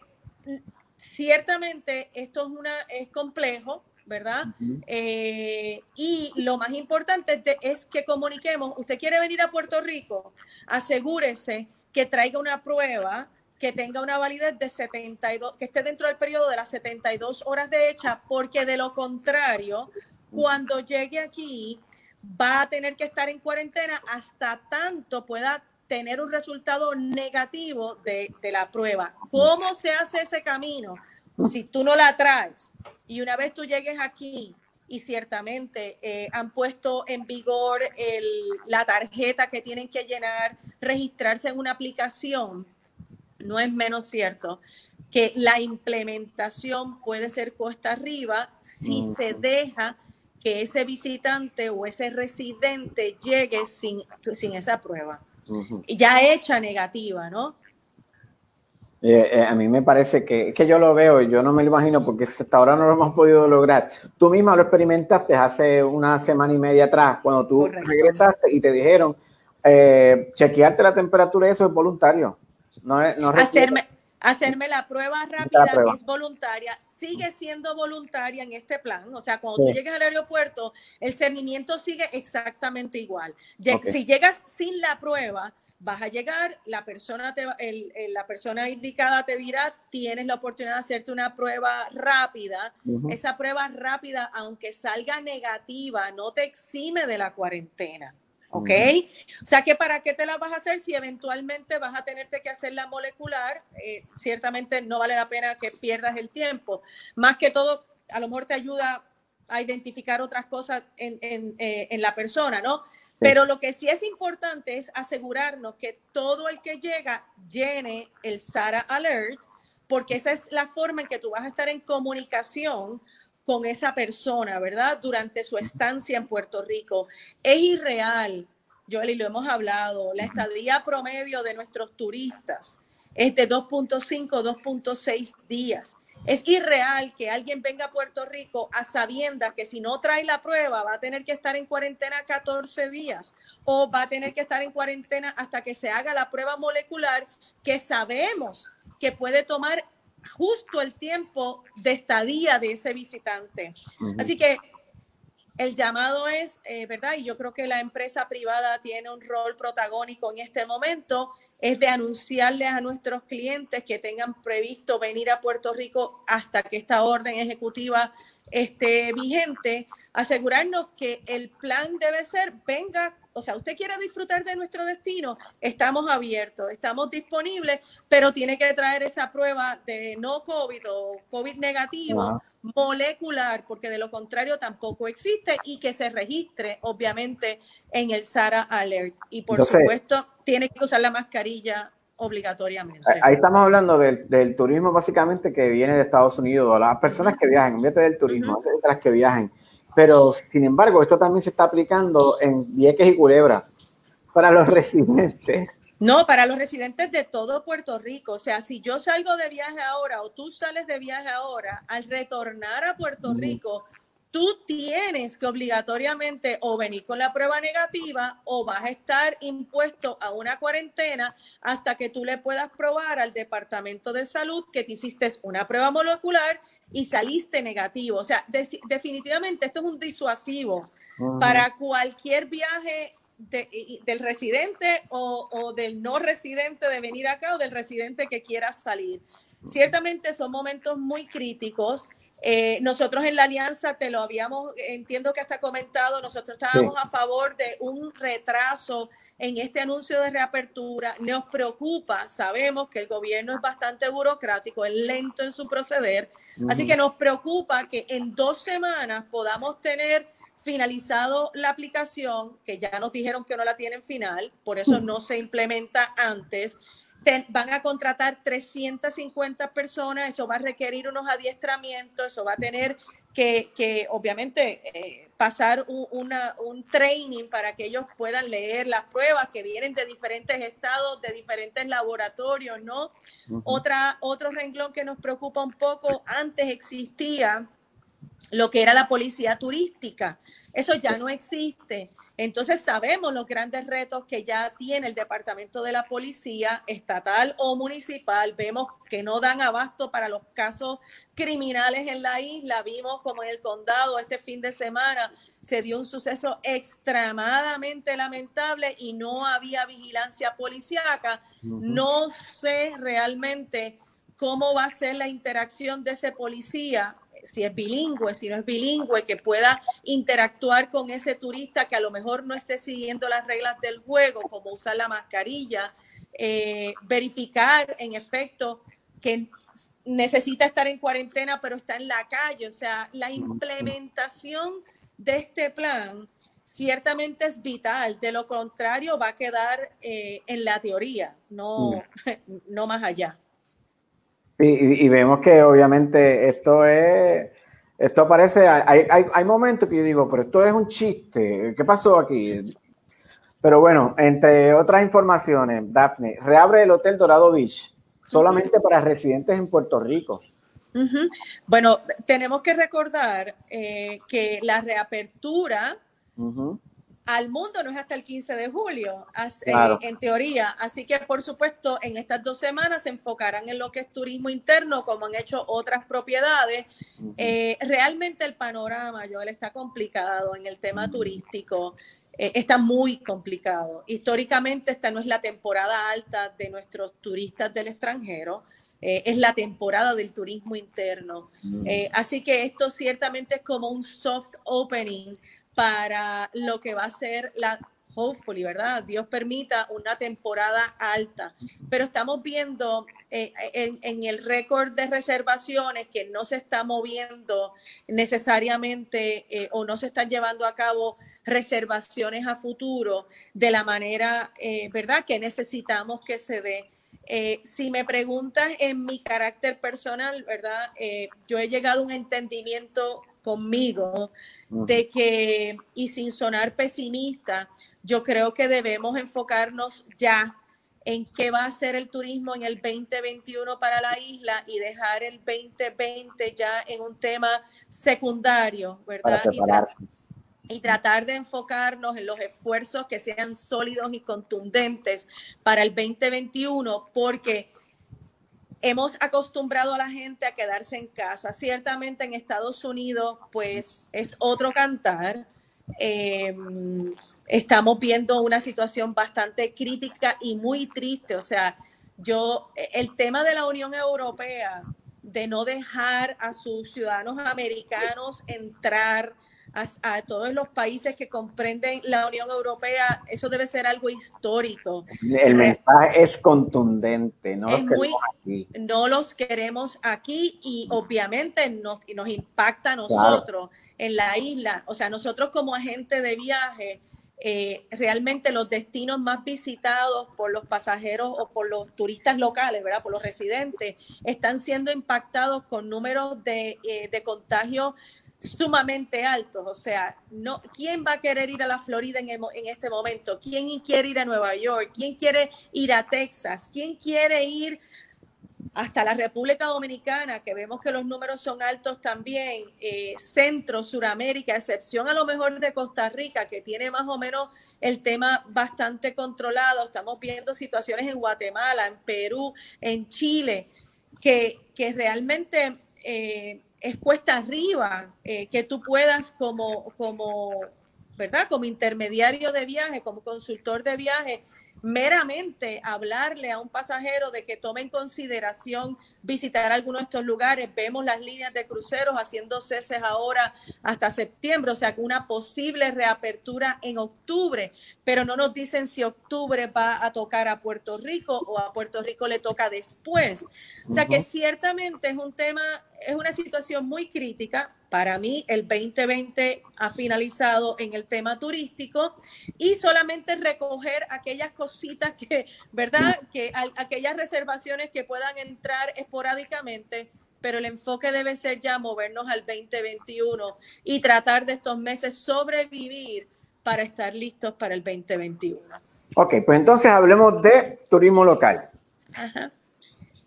ciertamente esto es, una, es complejo, ¿verdad? Eh, y lo más importante es que comuniquemos, usted quiere venir a Puerto Rico, asegúrese que traiga una prueba que tenga una validez de 72, que esté dentro del periodo de las 72 horas de hecha, porque de lo contrario, cuando llegue aquí, va a tener que estar en cuarentena hasta tanto pueda tener un resultado negativo de, de la prueba. ¿Cómo se hace ese camino? Si tú no la traes y una vez tú llegues aquí y ciertamente eh, han puesto en vigor la tarjeta que tienen que llenar, registrarse en una aplicación, no es menos cierto que la implementación puede ser cuesta arriba si se deja que ese visitante o ese residente llegue sin, sin esa prueba. Ya hecha negativa, ¿no? Eh, eh, a mí me parece que, que yo lo veo, yo no me lo imagino porque hasta ahora no lo hemos podido lograr. Tú misma lo experimentaste hace una semana y media atrás, cuando tú regresaste y te dijeron, eh, chequearte la temperatura, eso es voluntario. No es, no hacerme, hacerme la prueba rápida es voluntaria, sigue siendo voluntaria en este plan. O sea, cuando tú llegues al aeropuerto, el cernimiento sigue exactamente igual. Si llegas sin la prueba, vas a llegar, la persona, te, la persona indicada te dirá, tienes la oportunidad de hacerte una prueba rápida. Esa prueba rápida, aunque salga negativa, no te exime de la cuarentena. ¿Ok? O sea que para qué te la vas a hacer si eventualmente vas a tenerte que hacer la molecular, eh, ciertamente no vale la pena que pierdas el tiempo. Más que todo, a lo mejor te ayuda a identificar otras cosas en, en, eh, en la persona, ¿no? Pero lo que sí es importante es asegurarnos que todo el que llega llene el SARA Alert, porque esa es la forma en que tú vas a estar en comunicación con esa persona, ¿verdad? Durante su estancia en Puerto Rico. Es irreal, Joel, y lo hemos hablado, la estadía promedio de nuestros turistas es de 2.5, 2.6 días. Es irreal que alguien venga a Puerto Rico a sabiendas que si no trae la prueba va a tener que estar en cuarentena 14 días o va a tener que estar en cuarentena hasta que se haga la prueba molecular que sabemos que puede tomar justo el tiempo de estadía de ese visitante. Así que el llamado es, eh, ¿verdad? Y yo creo que la empresa privada tiene un rol protagónico en este momento, es de anunciarles a nuestros clientes que tengan previsto venir a Puerto Rico hasta que esta orden ejecutiva esté vigente, asegurarnos que el plan debe ser, venga o sea, usted quiere disfrutar de nuestro destino, estamos abiertos, estamos disponibles, pero tiene que traer esa prueba de no COVID o COVID negativo molecular, porque de lo contrario tampoco existe y que se registre, obviamente, en el SARA Alert. Y por supuesto, tiene que usar la mascarilla obligatoriamente. Ahí estamos hablando del, turismo básicamente que viene de Estados Unidos, las personas que viajan, en vez del turismo, de las que viajen pero, sin embargo, esto también se está aplicando en Vieques y Culebra para los residentes. No, para los residentes de todo Puerto Rico. O sea, si yo salgo de viaje ahora o tú sales de viaje ahora, al retornar a Puerto Rico, tú tienes que obligatoriamente o venir con la prueba negativa o vas a estar impuesto a una cuarentena hasta que tú le puedas probar al Departamento de Salud que te hiciste una prueba molecular y saliste negativo. O sea, definitivamente esto es un disuasivo para cualquier viaje del residente o, o, del no residente de venir acá o del residente que quiera salir. Ciertamente son momentos muy críticos eh, nosotros en la alianza, te lo habíamos, entiendo que hasta comentado, nosotros estábamos a favor de un retraso en este anuncio de reapertura. Nos preocupa, sabemos que el gobierno es bastante burocrático, es lento en su proceder, así que nos preocupa que en dos semanas podamos tener finalizado la aplicación, que ya nos dijeron que no la tienen final, por eso no se implementa antes van a contratar 350 personas, eso va a requerir unos adiestramientos, eso va a tener que, que obviamente eh, pasar un, una, un training para que ellos puedan leer las pruebas que vienen de diferentes estados, de diferentes laboratorios, ¿no? Otra, otro renglón que nos preocupa un poco, antes existía lo que era la policía turística. Eso ya no existe. Entonces sabemos los grandes retos que ya tiene el Departamento de la Policía estatal o municipal. Vemos que no dan abasto para los casos criminales en la isla. Vimos como en el condado este fin de semana se dio un suceso extremadamente lamentable y no había vigilancia policíaca. No sé realmente cómo va a ser la interacción de ese policía si es bilingüe, si no es bilingüe, que pueda interactuar con ese turista que a lo mejor no esté siguiendo las reglas del juego, como usar la mascarilla, eh, verificar en efecto que necesita estar en cuarentena, pero está en la calle. O sea, la implementación de este plan ciertamente es vital. De lo contrario, va a quedar eh, en la teoría, no, no más allá. Y, vemos que obviamente esto es, esto parece, hay, hay, hay, momentos que yo digo, pero esto es un chiste, ¿qué pasó aquí? Pero bueno, entre otras informaciones, Daphne, reabre el Hotel Dorado Beach solamente para residentes en Puerto Rico. Bueno, tenemos que recordar eh, que la reapertura al mundo no es hasta el 15 de julio, eh, en teoría. Así que, por supuesto, en estas dos semanas se enfocarán en lo que es turismo interno, como han hecho otras propiedades. Eh, realmente el panorama, Joel, está complicado en el tema turístico. Eh, está muy complicado. Históricamente, esta no es la temporada alta de nuestros turistas del extranjero. es la temporada del turismo interno. así que esto ciertamente es como un soft opening para lo que va a ser la, hopefully, ¿verdad? Dios permita una temporada alta. Pero estamos viendo eh, en, el récord de reservaciones que no se está moviendo necesariamente eh, o no se están llevando a cabo reservaciones a futuro de la manera, eh, ¿verdad?, que necesitamos que se dé. si me preguntas en mi carácter personal, ¿verdad? yo he llegado a un entendimiento conmigo de que, y sin sonar pesimista, yo creo que debemos enfocarnos ya en qué va a ser el turismo en el 2021 para la isla y dejar el 2020 ya en un tema secundario, ¿verdad? Y, y, tratar de enfocarnos en los esfuerzos que sean sólidos y contundentes para el 2021, porque hemos acostumbrado a la gente a quedarse en casa. Ciertamente en Estados Unidos, pues es otro cantar. Em, estamos viendo una situación bastante crítica y muy triste. O sea, yo, el tema de la Unión Europea, de no dejar a sus ciudadanos americanos entrar a, todos los países que comprenden la Unión Europea, eso debe ser algo histórico. El mensaje es contundente, ¿no? No los queremos aquí y obviamente nos, nos impacta a nosotros en la isla. O sea, nosotros como agente de viaje, eh, realmente los destinos más visitados por los pasajeros o por los turistas locales, ¿verdad? Por los residentes, están siendo impactados con números de, eh, de contagios sumamente altos. O sea, no, ¿quién va a querer ir a la Florida en, este momento? ¿Quién quiere ir a Nueva York? ¿Quién quiere ir a Texas? ¿Quién quiere ir hasta la República Dominicana, que vemos que los números son altos también, eh, Centro, Suramérica, excepción a lo mejor de Costa Rica, que tiene más o menos el tema bastante controlado. Estamos viendo situaciones en Guatemala, en Perú, en Chile, que, que realmente... Eh, es cuesta arriba eh, que tú puedas como, como, ¿verdad? Como intermediario de viaje, como consultor de viaje, meramente hablarle a un pasajero de que tome en consideración visitar alguno de estos lugares. Vemos las líneas de cruceros haciendo ceses ahora hasta septiembre, o sea, que una posible reapertura en octubre, pero no nos dicen si octubre va a tocar a Puerto Rico o a Puerto Rico le toca después. O sea, que ciertamente es un tema, es una situación muy crítica, para mí, el 2020 ha finalizado en el tema turístico y solamente recoger aquellas cositas que, ¿verdad? Que aquellas reservaciones que puedan entrar esporádicamente, pero el enfoque debe ser ya movernos al 2021 y tratar de estos meses sobrevivir para estar listos para el 2021. Ok, pues entonces hablemos de turismo local. Ajá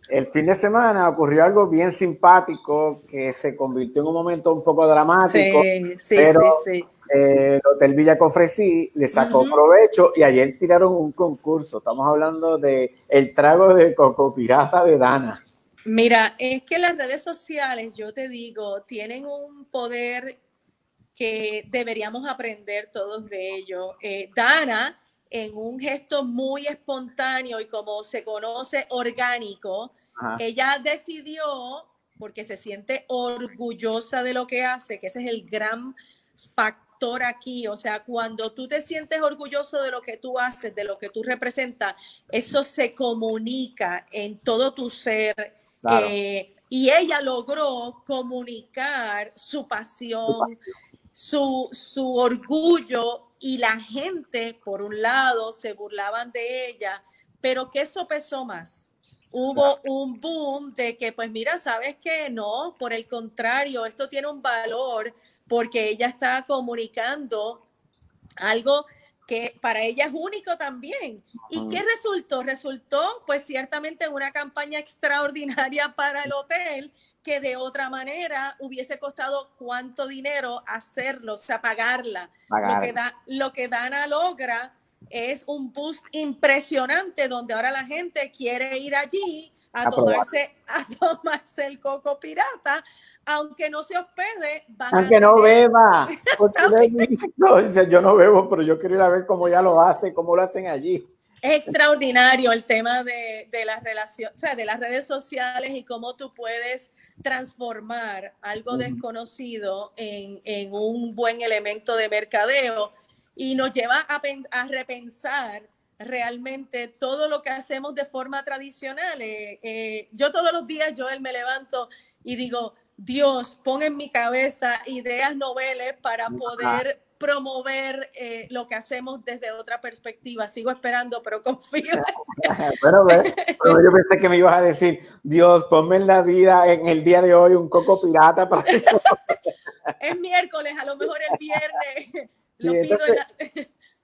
el fin de semana ocurrió algo bien simpático que se convirtió en un momento un poco dramático. Sí, sí, pero, sí, eh, el Hotel Villa Cofresí le sacó provecho y ayer tiraron un concurso. Estamos hablando de el trago de coco pirata de Dana. Mira, es que las redes sociales, yo te digo, tienen un poder que deberíamos aprender todos de ello. Eh, Dana en un gesto muy espontáneo y como se conoce orgánico, ella decidió, porque se siente orgullosa de lo que hace, que ese es el gran factor aquí, o sea, cuando tú te sientes orgulloso de lo que tú haces, de lo que tú representas, eso se comunica en todo tu ser. Eh, y ella logró comunicar su pasión, su, su orgullo y la gente, por un lado, se burlaban de ella, pero ¿qué sopesó más? Hubo un boom de que, pues mira, sabes que no, por el contrario, esto tiene un valor porque ella está comunicando algo que para ella es único también. ¿Y qué resultó? Resultó, pues ciertamente, una campaña extraordinaria para el hotel que de otra manera hubiese costado cuánto dinero hacerlo, o sea, pagarla. Lo, que da, lo que Dana logra es un boost impresionante donde ahora la gente quiere ir allí a, tomarse, a tomarse el coco pirata, aunque no se hospede, aunque no beba. yo no bebo, pero yo quiero ir a ver cómo ya lo hace, cómo lo hacen allí. Es extraordinario el tema de, de las relaciones, o sea, de las redes sociales y cómo tú puedes transformar algo desconocido en, en, un buen elemento de mercadeo y nos lleva a, a, repensar realmente todo lo que hacemos de forma tradicional. Eh, eh, yo todos los días, Joel, me levanto y digo, Dios, pon en mi cabeza ideas noveles para poder promover eh, lo que hacemos desde otra perspectiva. Sigo esperando, pero confío. pero, pero, yo pensé que me ibas a decir, Dios, ponme en la vida en el día de hoy un coco pirata para Es miércoles, a lo mejor el viernes. Lo pido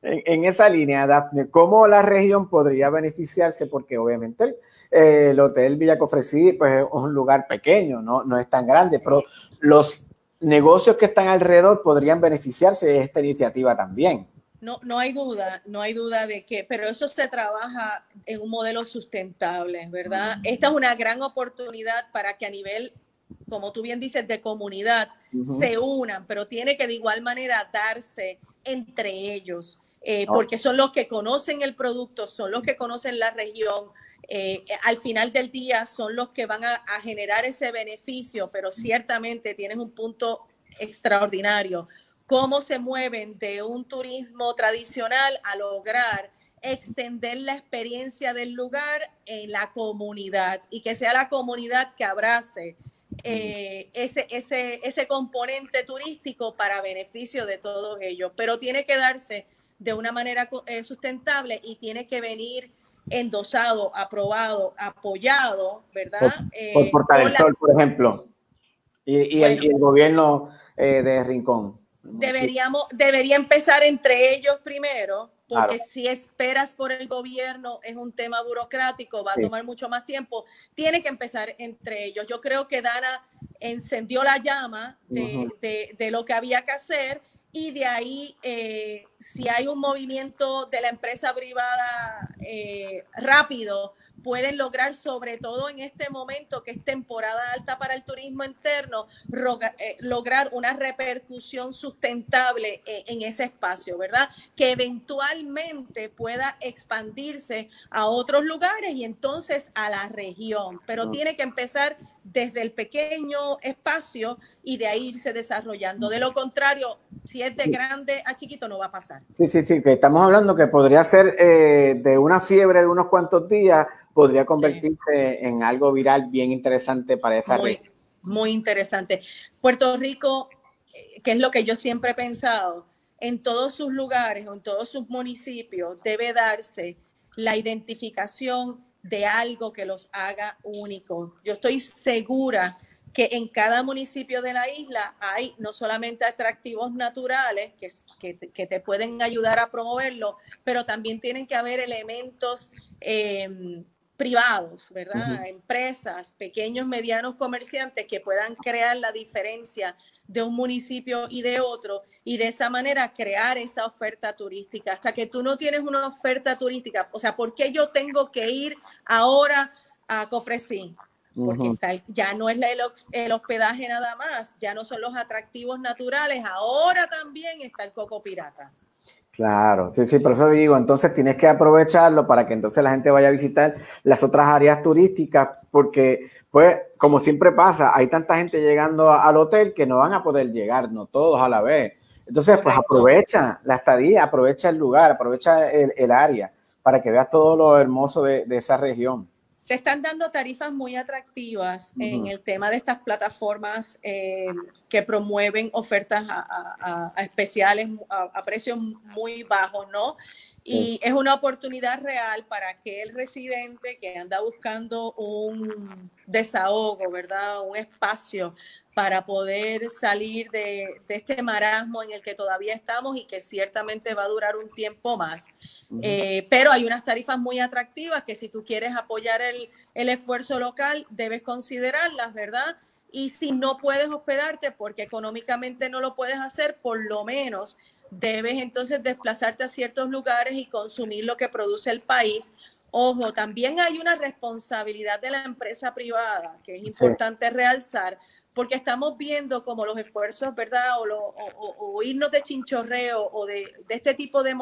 en, esa línea, Daphne, ¿cómo la región podría beneficiarse? Porque obviamente el, Hotel Villa Cofresí pues, es un lugar pequeño, ¿no? no es tan grande, pero los negocios que están alrededor podrían beneficiarse de esta iniciativa también. No, no hay duda, no hay duda de que, pero eso se trabaja en un modelo sustentable, ¿verdad? Esta es una gran oportunidad para que a nivel, como tú bien dices, de comunidad se unan, pero tiene que de igual manera darse entre ellos. Eh, porque son los que conocen el producto, son los que conocen la región, eh, al final del día son los que van a, generar ese beneficio, pero ciertamente tienen un punto extraordinario. Cómo se mueven de un turismo tradicional a lograr extender la experiencia del lugar en la comunidad y que sea la comunidad que abrace eh, ese, ese, ese componente turístico para beneficio de todos ellos. Pero tiene que darse de una manera eh, sustentable y tiene que venir endosado, aprobado, apoyado, ¿verdad? Por, eh, Portal del Sol, por ejemplo, y, el, gobierno eh, de Rincón. Deberíamos, debería empezar entre ellos primero, porque si esperas por el gobierno es un tema burocrático, va a tomar mucho más tiempo. Tiene que empezar entre ellos. Yo creo que Dana encendió la llama de, de lo que había que hacer y de ahí, eh, si hay un movimiento de la empresa privada eh, rápido, pueden lograr, sobre todo en este momento que es temporada alta para el turismo interno, eh, lograr una repercusión sustentable eh, en ese espacio, ¿verdad? Que eventualmente pueda expandirse a otros lugares y entonces a la región, pero tiene que empezar desde el pequeño espacio y de ahí irse desarrollando. De lo contrario, si es de grande a chiquito, no va a pasar. Sí, sí, sí, que estamos hablando que podría ser eh, de una fiebre de unos cuantos días podría convertirse en algo viral bien interesante para esa muy, Muy interesante. Puerto Rico, eh, que es lo que yo siempre he pensado, en todos sus lugares o en todos sus municipios debe darse la identificación de algo que los haga únicos. Yo estoy segura que en cada municipio de la isla hay no solamente atractivos naturales que, que, te pueden ayudar a promoverlo, pero también tienen que haber elementos eh, privados, ¿verdad? Empresas, pequeños, medianos comerciantes que puedan crear la diferencia de un municipio y de otro y de esa manera crear esa oferta turística. Hasta que tú no tienes una oferta turística, o sea, ¿por qué yo tengo que ir ahora a Cofresí? Porque ya no es el, hospedaje nada más, ya no son los atractivos naturales, ahora también está el coco pirata. Claro, sí, sí, por eso digo, entonces tienes que aprovecharlo para que entonces la gente vaya a visitar las otras áreas turísticas, porque pues como siempre pasa, hay tanta gente llegando al hotel que no van a poder llegar, no todos a la vez. Entonces, pues aprovecha la estadía, aprovecha el lugar, aprovecha el, área para que veas todo lo hermoso de esa región. Se están dando tarifas muy atractivas en el tema de estas plataformas eh, que promueven ofertas a, especiales a, precios muy bajos, ¿no? Y es una oportunidad real para aquel residente que anda buscando un desahogo, ¿verdad? Un espacio para poder salir de, este marasmo en el que todavía estamos y que ciertamente va a durar un tiempo más. Eh, pero hay unas tarifas muy atractivas que si tú quieres apoyar el, el esfuerzo local, debes considerarlas, ¿verdad? Y si no puedes hospedarte porque económicamente no lo puedes hacer, por lo menos debes entonces desplazarte a ciertos lugares y consumir lo que produce el país. Ojo, también hay una responsabilidad de la empresa privada que es importante realzar, porque estamos viendo como los esfuerzos, ¿verdad? O, irnos de chinchorreo o de, este tipo de,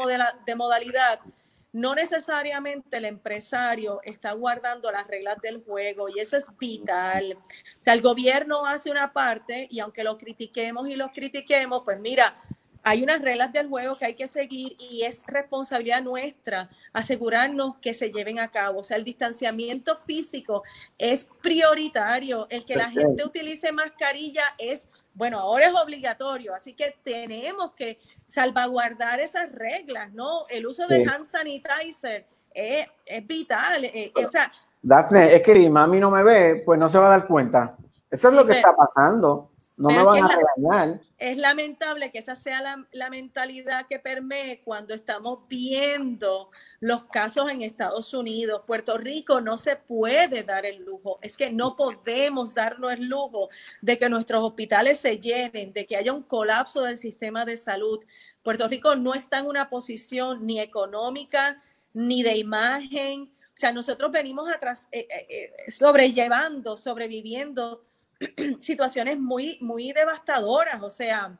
de modalidad no necesariamente el empresario está guardando las reglas del juego y eso es vital. O sea, el gobierno hace una parte y aunque lo critiquemos y lo critiquemos, pues mira, hay unas reglas del juego que hay que seguir y es responsabilidad nuestra asegurarnos que se lleven a cabo. O sea, el distanciamiento físico es prioritario. El que la gente utilice mascarilla es bueno, ahora es obligatorio, así que tenemos que salvaguardar esas reglas, ¿no? El uso de hand sanitizer es, vital. Eh, eh, o sea, Dafne, es que si mami no me ve, pues no se va a dar cuenta. Eso es lo que está pasando. No me van a regañar. Es lamentable que esa sea la, mentalidad que permee cuando estamos viendo los casos en Estados Unidos. Puerto Rico no se puede dar el lujo, es que no podemos darnos el lujo de que nuestros hospitales se llenen, de que haya un colapso del sistema de salud. Puerto Rico no está en una posición ni económica ni de imagen. O sea, nosotros venimos atrás, eh, eh, eh, sobrellevando, sobreviviendo situaciones muy, muy devastadoras, o sea,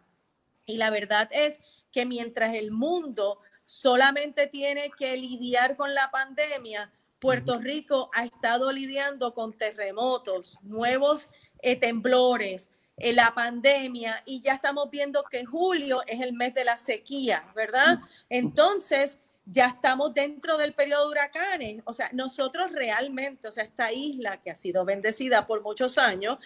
y la verdad es que mientras el mundo solamente tiene que lidiar con la pandemia, Puerto Rico ha estado lidiando con terremotos, nuevos eh, temblores, eh, la pandemia, y ya estamos viendo que julio es el mes de la sequía, ¿verdad? Entonces, ya estamos dentro del periodo de huracanes. O sea, nosotros realmente, o sea, esta isla que ha sido bendecida por muchos años,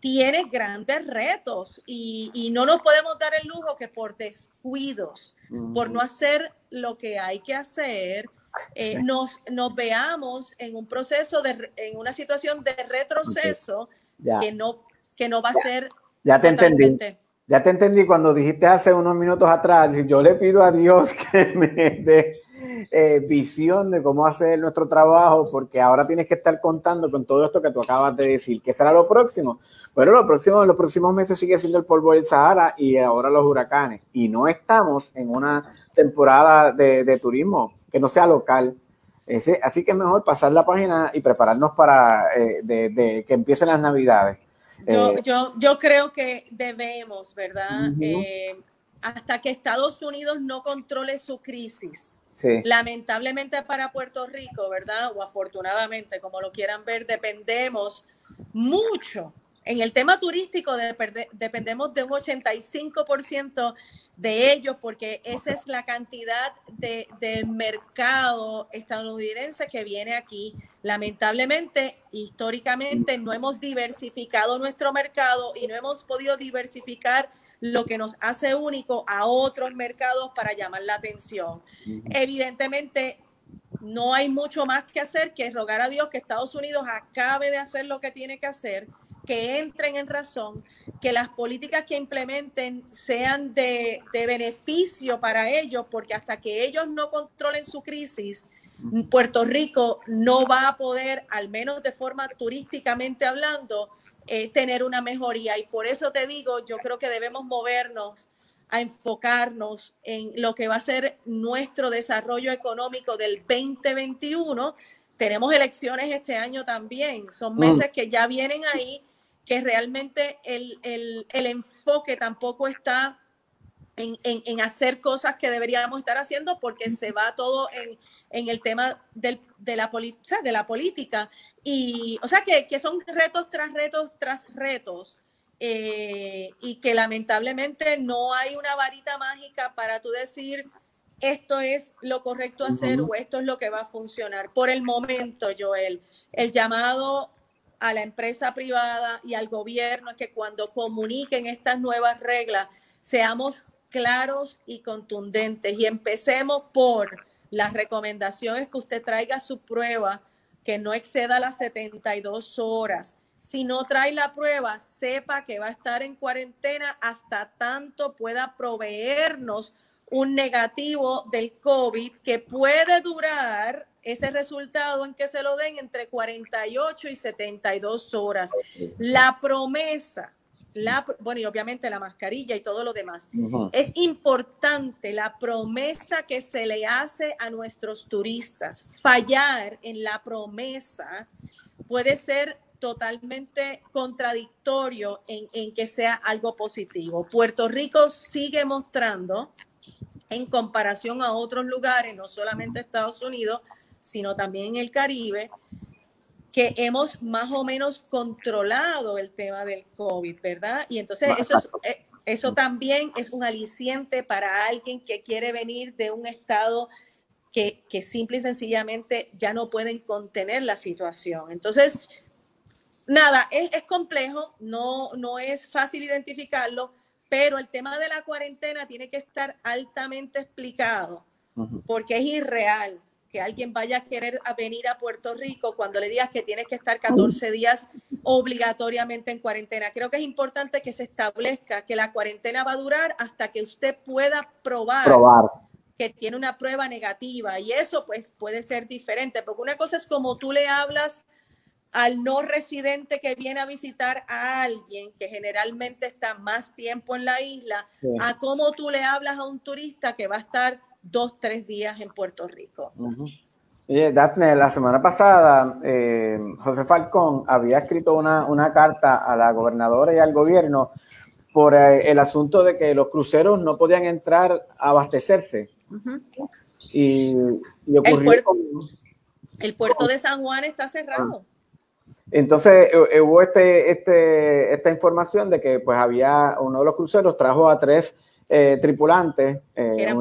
tiene grandes retos y, no nos podemos dar el lujo que por descuidos, por no hacer lo que hay que hacer, eh, nos, nos veamos en un proceso, de, en una situación de retroceso que, no, que no va a ser... Ya te entendí. Ya te entendí cuando dijiste hace unos minutos atrás, yo le pido a Dios que me dé eh, visión de cómo hacer nuestro trabajo, porque ahora tienes que estar contando con todo esto que tú acabas de decir. ¿Qué será lo próximo? Bueno, lo próximo, los próximos meses sigue siendo el polvo del Sahara y ahora los huracanes. Y no estamos en una temporada de, turismo que no sea local. Ese, así que es mejor pasar la página y prepararnos para eh, de, que empiecen las navidades. Yo, eh, yo, yo, creo que debemos, ¿verdad? hasta que Estados Unidos no controle su crisis, Lamentablemente para Puerto Rico, ¿verdad? O afortunadamente, como lo quieran ver, dependemos mucho. En el tema turístico dependemos de un 85% de ellos porque esa es la cantidad de, del mercado estadounidense que viene aquí. Lamentablemente, históricamente no hemos diversificado nuestro mercado y no hemos podido diversificar lo que nos hace único a otros mercados para llamar la atención. Evidentemente, no hay mucho más que hacer que rogar a Dios que Estados Unidos acabe de hacer lo que tiene que hacer, que entren en razón, que las políticas que implementen sean de, de beneficio para ellos, porque hasta que ellos no controlen su crisis, Puerto Rico no va a poder, al menos de forma turísticamente hablando, eh, tener una mejoría. Y por eso te digo, yo creo que debemos movernos a enfocarnos en lo que va a ser nuestro desarrollo económico del 2021. Tenemos elecciones este año también, son mm. meses que ya vienen ahí, que realmente el, el, el enfoque tampoco está en, hacer cosas que deberíamos estar haciendo porque se va todo en, el tema de, la de la política. Y, o sea, que, son retos tras retos tras retos. Eh, y que lamentablemente no hay una varita mágica para tú decir esto es lo correcto hacer o esto es lo que va a funcionar. Por el momento, Joel, el llamado a la empresa privada y al gobierno es que cuando comuniquen estas nuevas reglas, seamos claros y contundentes. Y empecemos por las recomendaciones que usted traiga su prueba, que no exceda las 72 horas. Si no trae la prueba, sepa que va a estar en cuarentena hasta tanto pueda proveernos un negativo del COVID que puede durar ese resultado en que se lo den entre 48 y 72 horas. La promesa, la, bueno, y obviamente la mascarilla y todo lo demás. Es importante la promesa que se le hace a nuestros turistas. Fallar en la promesa puede ser totalmente contradictorio en, en que sea algo positivo. Puerto Rico sigue mostrando, en comparación a otros lugares, no solamente Estados Unidos, sino también en el Caribe, que hemos más o menos controlado el tema del COVID, ¿verdad? Y entonces eso, eh, eso también es un aliciente para alguien que quiere venir de un estado que, que simple y sencillamente ya no pueden contener la situación. Entonces, nada, es, es, complejo, no, no es fácil identificarlo, pero el tema de la cuarentena tiene que estar altamente explicado porque es irreal que alguien vaya a querer venir a Puerto Rico cuando le digas que tienes que estar 14 días obligatoriamente en cuarentena. Creo que es importante que se establezca que la cuarentena va a durar hasta que usted pueda probar, que tiene una prueba negativa y eso pues puede ser diferente, porque una cosa es como tú le hablas al no residente que viene a visitar a alguien que generalmente está más tiempo en la isla, a cómo tú le hablas a un turista que va a estar dos, tres días en Puerto Rico. Oye, Daphne, la semana pasada eh, José Falcón había escrito una, una, carta a la gobernadora y al gobierno por eh, el asunto de que los cruceros no podían entrar a abastecerse. y, ocurrió el, el puerto de San Juan está cerrado. Entonces eh, hubo este, este, esta información de que pues había uno de los cruceros trajo a tres eh, tripulantes eh,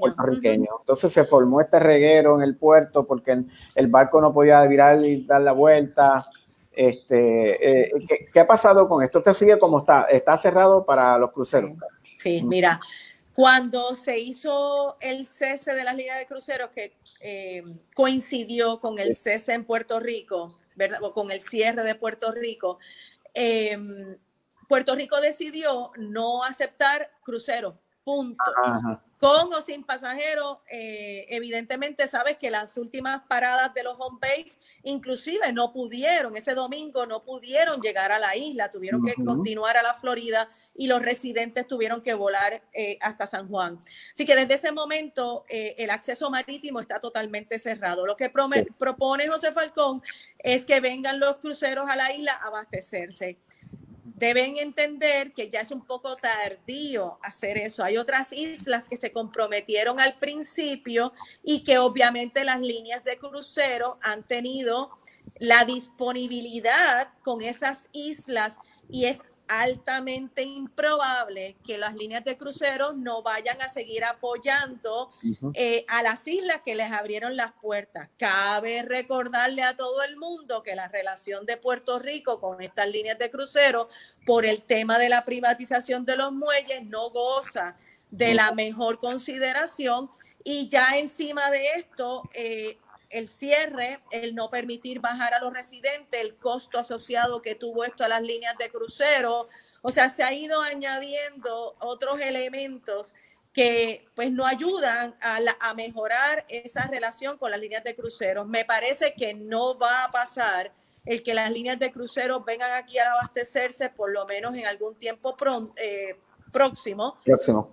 puertorriqueños. Entonces se formó este reguero en el puerto porque el barco no podía virar y dar la vuelta. Este, eh, ¿qué, ha pasado con esto? ¿Usted sigue como está? ¿Está cerrado para los cruceros? Sí, mira, cuando se hizo el cese de las líneas de cruceros que eh, coincidió con el cese en Puerto Rico, ¿verdad? O con el cierre de Puerto Rico, eh, Puerto Rico decidió no aceptar cruceros, punto. Con o sin pasajeros, eh, evidentemente sabes que las últimas paradas de los home base inclusive no pudieron, ese domingo no pudieron llegar a la isla, tuvieron que continuar a la Florida y los residentes tuvieron que volar eh, hasta San Juan. Así que desde ese momento eh, el acceso marítimo está totalmente cerrado. Lo que propone José Falcón es que vengan los cruceros a la isla a abastecerse deben entender que ya es un poco tardío hacer eso. Hay otras islas que se comprometieron al principio y que obviamente las líneas de crucero han tenido la disponibilidad con esas islas y es altamente improbable que las líneas de cruceros no vayan a seguir apoyando eh, a las islas que les abrieron las puertas. Cabe recordarle a todo el mundo que la relación de Puerto Rico con estas líneas de cruceros por el tema de la privatización de los muelles no goza de la mejor consideración. Y ya encima de esto, eh, el cierre, el no permitir bajar a los residentes, el costo asociado que tuvo esto a las líneas de crucero. O sea, se ha ido añadiendo otros elementos que pues no ayudan a, a mejorar esa relación con las líneas de cruceros. Me parece que no va a pasar el que las líneas de cruceros vengan aquí a abastecerse por lo menos en algún tiempo eh, próximo. Próximo.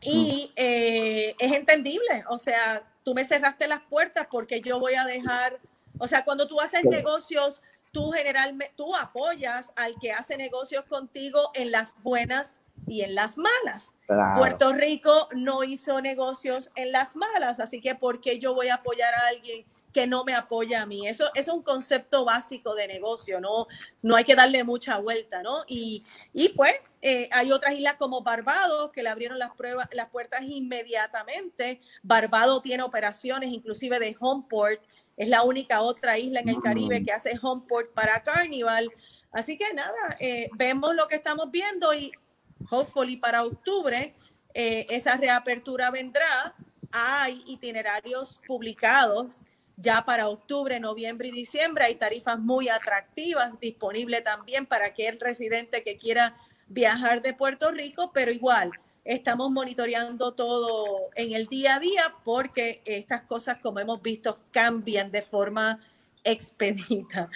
Y eh, es entendible, o sea, tú me cerraste las puertas porque yo voy a dejar, o sea, cuando tú haces negocios, tú generalmente, tú apoyas al que hace negocios contigo en las buenas y en las malas. Puerto Rico no hizo negocios en las malas, así que ¿por qué yo voy a apoyar a alguien que no me apoya a mí. Eso, es un concepto básico de negocio, ¿no? No hay que darle mucha vuelta, ¿no? Y, y pues eh, hay otras islas como Barbados que le abrieron las, pruebas, las puertas inmediatamente. Barbados tiene operaciones inclusive de Homeport. Es la única otra isla en el Caribe que hace Homeport para Carnival. Así que nada, eh, vemos lo que estamos viendo y hopefully para octubre eh, esa reapertura vendrá. Hay itinerarios publicados ya para octubre, noviembre y diciembre hay tarifas muy atractivas disponibles también para aquel residente que quiera viajar de Puerto Rico, pero igual estamos monitoreando todo en el día a día porque estas cosas, como hemos visto, cambian de forma expedita.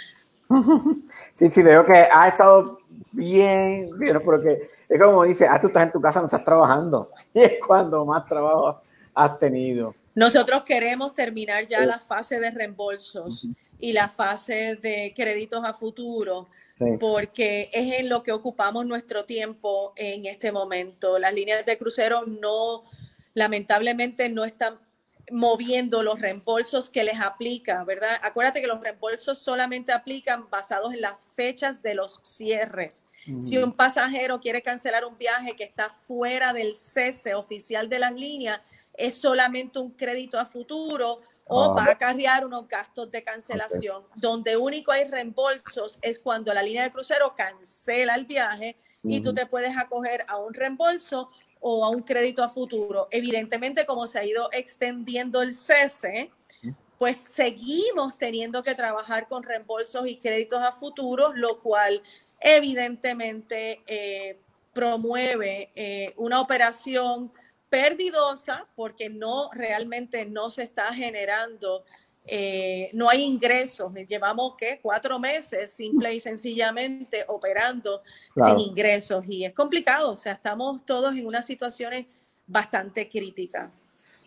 Sí, sí, veo que ha estado bien, bien, porque es como dice, ah, tú estás en tu casa, no estás trabajando. Y es cuando más trabajo has tenido. Nosotros queremos terminar ya la fase de reembolsos y la fase de créditos a futuro, porque es en lo que ocupamos nuestro tiempo en este momento. Las líneas de crucero no, lamentablemente, no están moviendo los reembolsos que les aplica, ¿verdad? Acuérdate que los reembolsos solamente aplican basados en las fechas de los cierres. Si un pasajero quiere cancelar un viaje que está fuera del cese oficial de las líneas, es solamente un crédito a futuro o va a acarrear unos gastos de cancelación. Donde único hay reembolsos es cuando la línea de crucero cancela el viaje y tú te puedes acoger a un reembolso o a un crédito a futuro. Evidentemente, como se ha ido extendiendo el cese, pues seguimos teniendo que trabajar con reembolsos y créditos a futuro, lo cual evidentemente eh, promueve eh, una operación perdidosa porque no realmente no se está generando, eh, no hay ingresos. Llevamos que cuatro meses simple y sencillamente operando sin ingresos y es complicado. O sea, estamos todos en unas situaciones bastante críticas.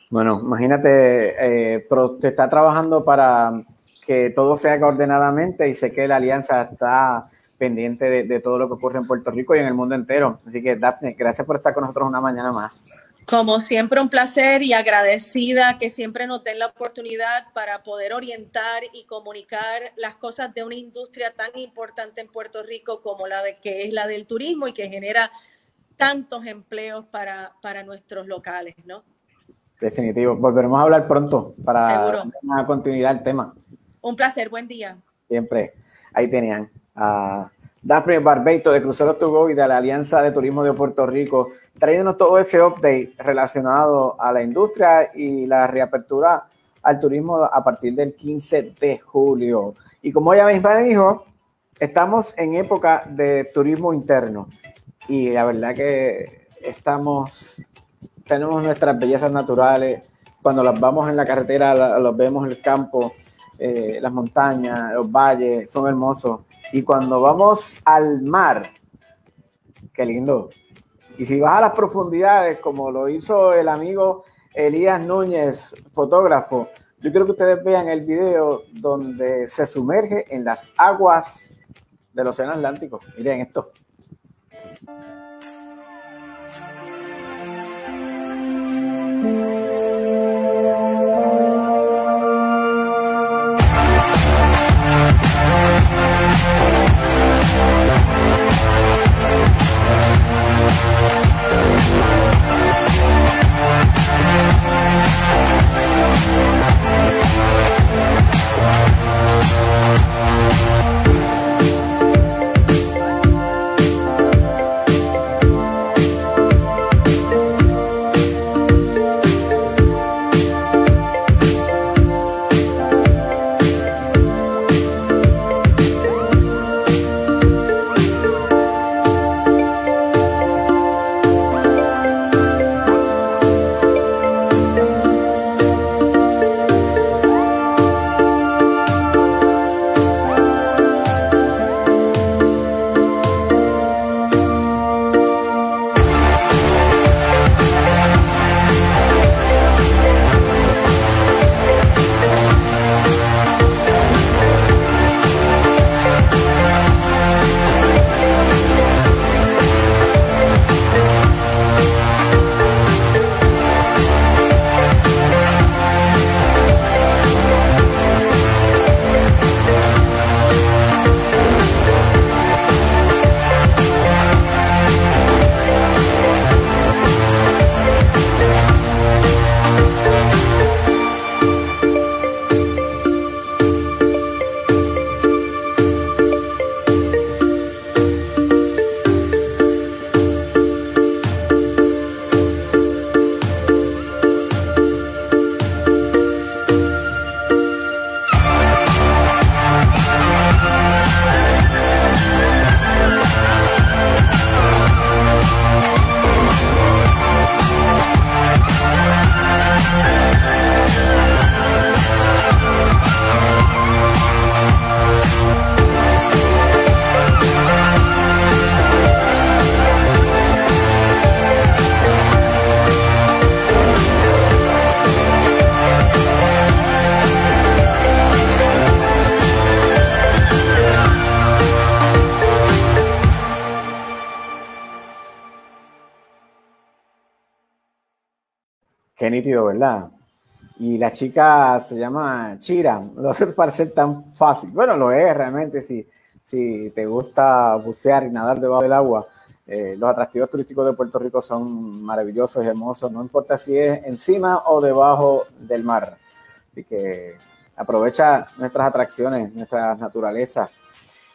Bueno, imagínate, eh, pero te está trabajando para que todo se haga ordenadamente y sé que la alianza está pendiente de, de, todo lo que ocurre en Puerto Rico y en el mundo entero. Así que, Daphne, gracias por estar con nosotros una mañana más. Como siempre, un placer y agradecida que siempre nos den la oportunidad para poder orientar y comunicar las cosas de una industria tan importante en Puerto Rico como la de que es la del turismo y que genera tantos empleos para, para nuestros locales, ¿no? Definitivo. Volveremos a hablar pronto para dar una continuidad al tema. Un placer, buen día. Siempre. Ahí tenían a Daphne Barbeito de Cruceros to Go y de la Alianza de Turismo de Puerto Rico trayéndonos todo ese update relacionado a la industria y la reapertura al turismo a partir del 15 de julio. Y como ella misma dijo, estamos en época de turismo interno y la verdad que estamos, tenemos nuestras bellezas naturales, cuando las vamos en la carretera, los vemos en el campo, eh, las montañas, los valles, son hermosos. Y cuando vamos al mar, qué lindo, y si vas a las profundidades, como lo hizo el amigo Elías Núñez, fotógrafo, yo quiero que ustedes vean el video donde se sumerge en las aguas del Océano Atlántico. Miren esto. Nítido, ¿verdad? Y la chica se llama Chira. No hace parecer tan fácil. Bueno, lo es realmente si, si te gusta bucear y nadar debajo del agua. Eh, los atractivos turísticos de Puerto Rico son maravillosos y hermosos, no importa si es encima o debajo del mar. Así que aprovecha nuestras atracciones, nuestra naturaleza.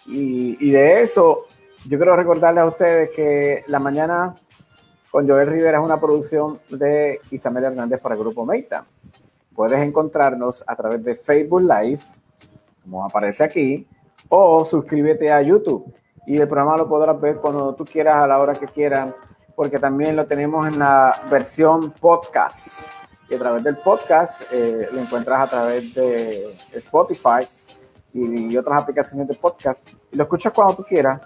Y, y de eso, yo quiero recordarles a ustedes que la mañana con Joel Rivera es una producción de Isabel Hernández para el Grupo Meita. Puedes encontrarnos a través de Facebook Live, como aparece aquí, o suscríbete a YouTube. Y el programa lo podrás ver cuando tú quieras, a la hora que quieras, porque también lo tenemos en la versión podcast. Y a través del podcast eh, lo encuentras a través de Spotify y, y otras aplicaciones de podcast. Y lo escuchas cuando tú quieras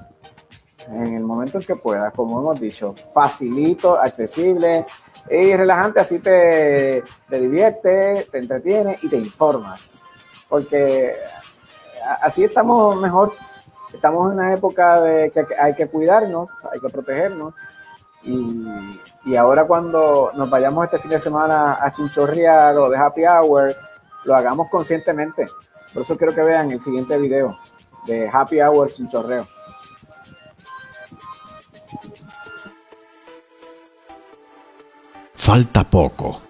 en el momento en que puedas, como hemos dicho, facilito, accesible y relajante, así te, te divierte, te entretiene y te informas. Porque así estamos mejor. Estamos en una época de que hay que cuidarnos, hay que protegernos. Y, y ahora cuando nos vayamos este fin de semana a chinchorrear o de happy hour, lo hagamos conscientemente. Por eso quiero que vean el siguiente video de happy hour chinchorreo. Falta poco.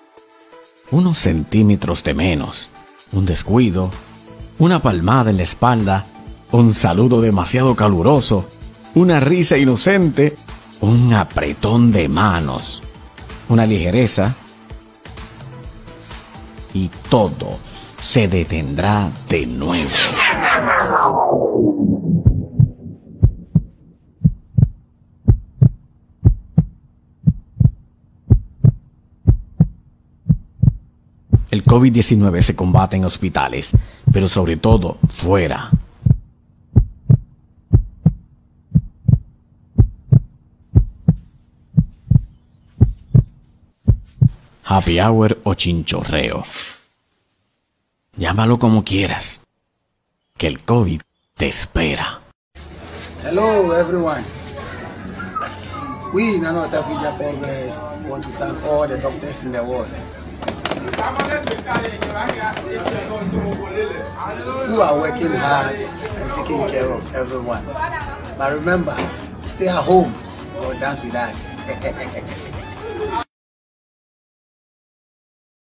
Unos centímetros de menos. Un descuido. Una palmada en la espalda. Un saludo demasiado caluroso. Una risa inocente. Un apretón de manos. Una ligereza. Y todo se detendrá de nuevo. El COVID-19 se combate en hospitales, pero sobre todo fuera. Happy hour o chinchorreo. Llámalo como quieras. Que el COVID te espera. Hello, everyone. We, Nano Tafija Progress, want to thank all the doctors in the world who are working hard and taking care of everyone. But remember, stay at home or dance with us.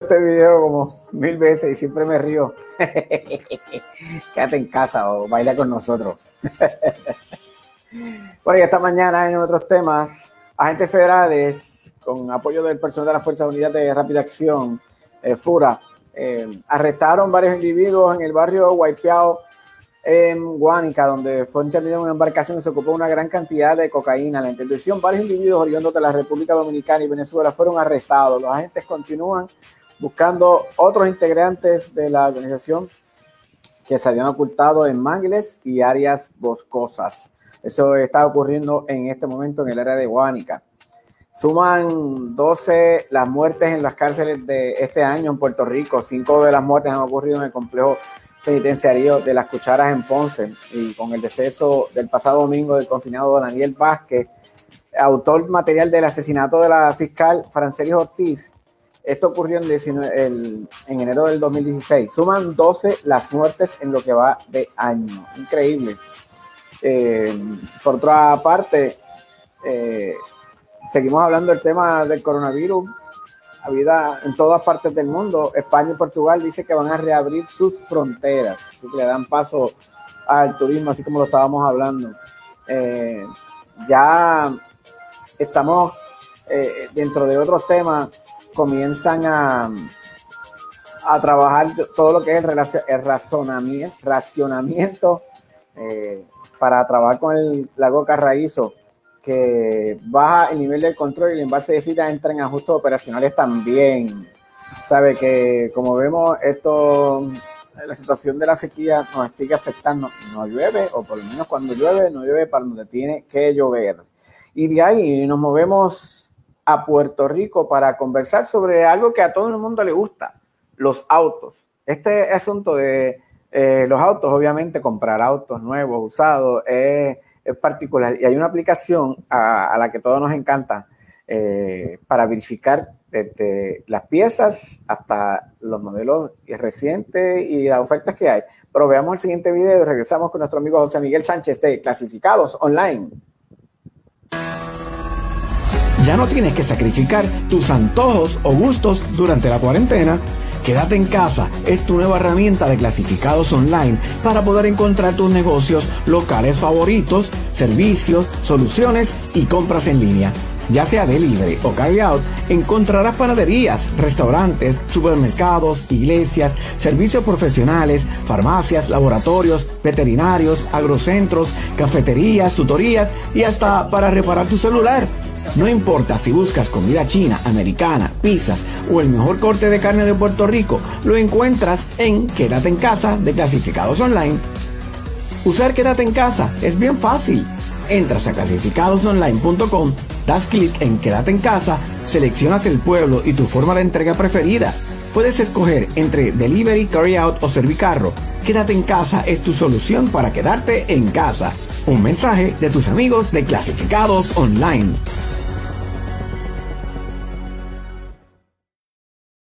Este video como mil veces y siempre me río. Quédate en casa o baila con nosotros. bueno, y esta mañana en otros temas, agentes federales con apoyo del personal de las Fuerzas Unidas de Rápida Acción eh, Fura. Eh, arrestaron varios individuos en el barrio Guaypiao, en Guánica, donde fue intervenida una embarcación y se ocupó una gran cantidad de cocaína. La intervención, varios individuos oriundos de la República Dominicana y Venezuela fueron arrestados. Los agentes continúan buscando otros integrantes de la organización que se habían ocultado en mangles y áreas boscosas. Eso está ocurriendo en este momento en el área de Guánica. Suman 12 las muertes en las cárceles de este año en Puerto Rico. Cinco de las muertes han ocurrido en el complejo penitenciario de las Cucharas en Ponce y con el deceso del pasado domingo del confinado Daniel Vázquez, autor material del asesinato de la fiscal Francelis Ortiz. Esto ocurrió en, enero del 2016. Suman 12 las muertes en lo que va de año. Increíble. Eh, por otra parte, eh, seguimos hablando del tema del coronavirus. Habida en todas partes del mundo, España y Portugal dice que van a reabrir sus fronteras, así que le dan paso al turismo, así como lo estábamos hablando. Eh, ya estamos eh, dentro de otros temas, comienzan a, a trabajar todo lo que es el, el racionamiento eh, para trabajar con el lago Carraízo que baja el nivel del control y el envase de sida entra en ajustes operacionales también. Sabe que como vemos esto, la situación de la sequía nos sigue afectando. No llueve, o por lo menos cuando llueve, no llueve para donde tiene que llover. Y de ahí nos movemos a Puerto Rico para conversar sobre algo que a todo el mundo le gusta, los autos. Este asunto de eh, los autos, obviamente, comprar autos nuevos, usados, es es particular y hay una aplicación a, la que todos nos encanta eh, para verificar desde las piezas hasta los modelos recientes y las ofertas que hay. Pero veamos el siguiente video y regresamos con nuestro amigo José Miguel Sánchez de Clasificados Online. Ya no tienes que sacrificar tus antojos o gustos durante la cuarentena. Quédate en casa es tu nueva herramienta de clasificados online para poder encontrar tus negocios locales favoritos, servicios, soluciones y compras en línea ya sea delivery o carry out, encontrarás panaderías, restaurantes, supermercados, iglesias, servicios profesionales, farmacias, laboratorios, veterinarios, agrocentros, cafeterías, tutorías y hasta para reparar tu celular. No importa si buscas comida china, americana, pizzas o el mejor corte de carne de Puerto Rico, lo encuentras en Quédate en casa de clasificados online. Usar Quédate en casa es bien fácil. Entras a clasificadosonline.com Das clic en Quédate en casa, seleccionas el pueblo y tu forma de entrega preferida. Puedes escoger entre delivery, carry out o servicarro. Quédate en casa es tu solución para quedarte en casa. Un mensaje de tus amigos de Clasificados Online.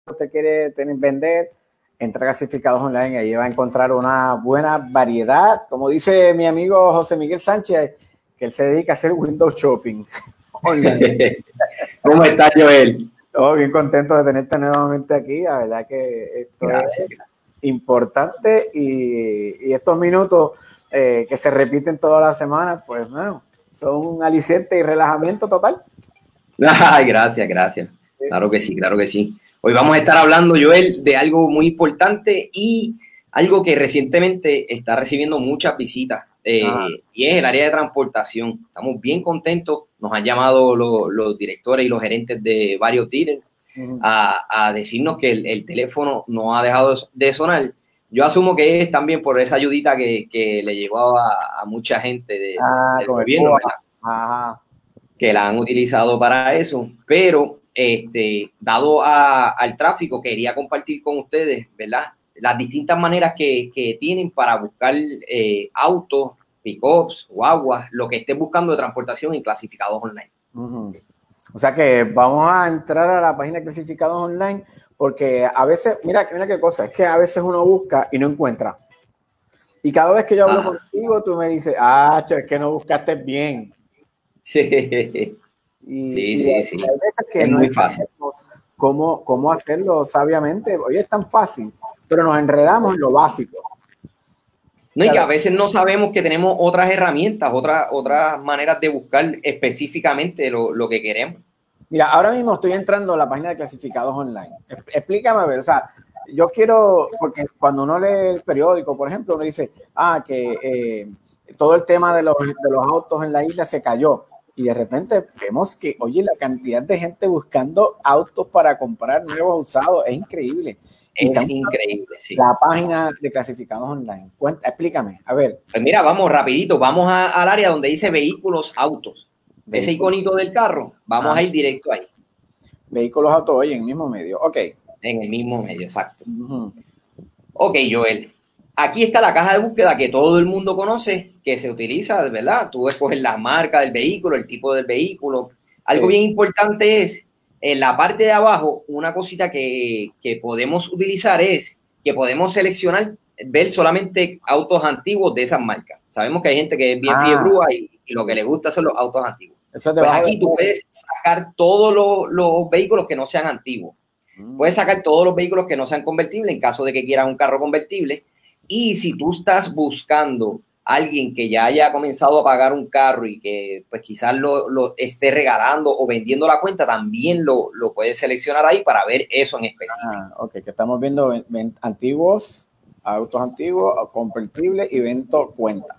Usted quiere tener, vender, entra Clasificados Online, ahí va a encontrar una buena variedad. Como dice mi amigo José Miguel Sánchez, que él se dedica a hacer window shopping. ¿Cómo estás, Joel? Oh, bien contento de tenerte nuevamente aquí. La verdad que esto es importante y, estos minutos eh, que se repiten todas las semanas, pues bueno, son un aliciente y relajamiento total. Ay, gracias, gracias. Claro que sí, claro que sí. Hoy vamos a estar hablando, Joel, de algo muy importante y algo que recientemente está recibiendo muchas visitas eh, y es el área de transportación. Estamos bien contentos. Nos han llamado los directores y los gerentes de varios dealers a, decirnos que el, teléfono no ha dejado de sonar. Yo asumo que es también por esa ayudita que, le llegó a, mucha gente de, ah, del gobierno, que la han utilizado para eso, pero este, dado al tráfico, quería compartir con ustedes, ¿verdad? Las distintas maneras que, tienen para buscar eh, autos pickups, guaguas, lo que estés buscando de transportación y clasificados online. O sea que vamos a entrar a la página de clasificados online porque a veces, mira, mira qué cosa, es que a veces uno busca y no encuentra. Y cada vez que yo hablo contigo, tú me dices, ah, es que no buscaste bien. Sí, sí, sí, sí. es muy fácil. Cómo, cómo hacerlo sabiamente. Oye, es tan fácil, pero nos enredamos en lo básico. No, y que a veces no sabemos que tenemos otras herramientas, otras, otras maneras de buscar específicamente lo, que queremos. Mira, ahora mismo estoy entrando a la página de clasificados online. Explícame, a ver, o sea, yo quiero, porque cuando uno lee el periódico, por ejemplo, uno dice, ah, que eh, todo el tema de los, de los autos en la isla se cayó. Y de repente vemos que, oye, la cantidad de gente buscando autos para comprar nuevos usados es increíble. Es increíble, sí. La página de clasificados online. Cuenta, explícame, a ver. Pues mira, vamos rapidito, vamos al área donde dice vehículos, autos. Ese iconito del carro, vamos ah. a ir directo ahí. Vehículos, autos, oye, en el mismo medio, ok. En el mismo medio, exacto. Ok, Joel. Aquí está la caja de búsqueda que todo el mundo conoce, que se utiliza, ¿verdad? Tú escoges la marca del vehículo, el tipo del vehículo. Algo bien importante es en la parte de abajo, una cosita que, podemos utilizar es que podemos seleccionar, ver solamente autos antiguos de esas marcas. Sabemos que hay gente que es bien ah. fiebrúa y, lo que le gusta son los autos antiguos. Pues aquí tú puedes sacar todos los, vehículos que no sean antiguos. Mm. Puedes sacar todos los vehículos que no sean convertibles en caso de que quieras un carro convertible. Y si tú estás buscando alguien que ya haya comenzado a pagar un carro y que pues quizás lo, esté regalando o vendiendo la cuenta, también lo, lo puedes seleccionar ahí para ver eso en específico. Ah, ok, que estamos viendo antiguos, autos antiguos, convertibles y vento cuenta.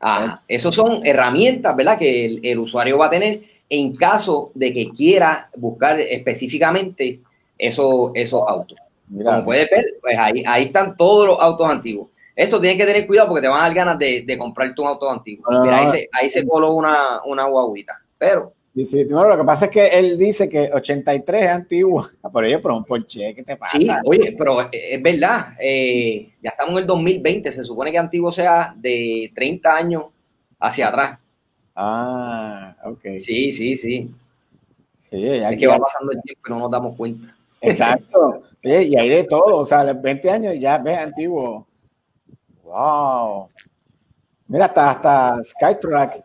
Ah, esos son herramientas, ¿verdad? Que el, usuario va a tener en caso de que quiera buscar específicamente esos, esos autos. Como puedes ver, pues ahí, ahí están todos los autos antiguos. Esto tienes que tener cuidado porque te van a dar ganas de, de comprarte un auto antiguo. Mira, ahí se, ahí se coló una, una guaguita. Pero. Lo que pasa es que él dice que 83 es antiguo. Ah, por ello, pero un Porsche, ¿qué te pasa? Sí, oye, pero es verdad. Eh, ya estamos en el 2020. Se supone que antiguo sea de 30 años hacia atrás. Ah, ok. Sí, sí, sí. Sí, es que va pasando el tiempo y no nos damos cuenta. Exacto. y hay de todo. O sea, 20 años ya ves antiguo. Wow. Mira, hasta, hasta Skytrack,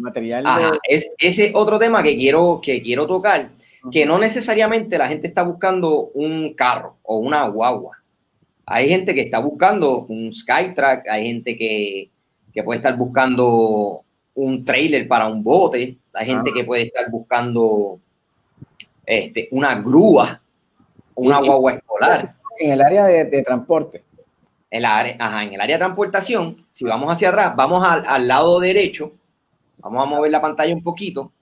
material es, ese otro tema que quiero, que quiero tocar, que no necesariamente la gente está buscando un carro o una guagua. Hay gente que está buscando un Skytrack, hay gente que, que puede estar buscando un trailer para un bote, hay gente que puede estar buscando este, una grúa, una guagua escolar. En el área de, transporte. En, la área, en el área de transportación, si vamos hacia atrás, vamos al, lado derecho, vamos a mover la pantalla un poquito.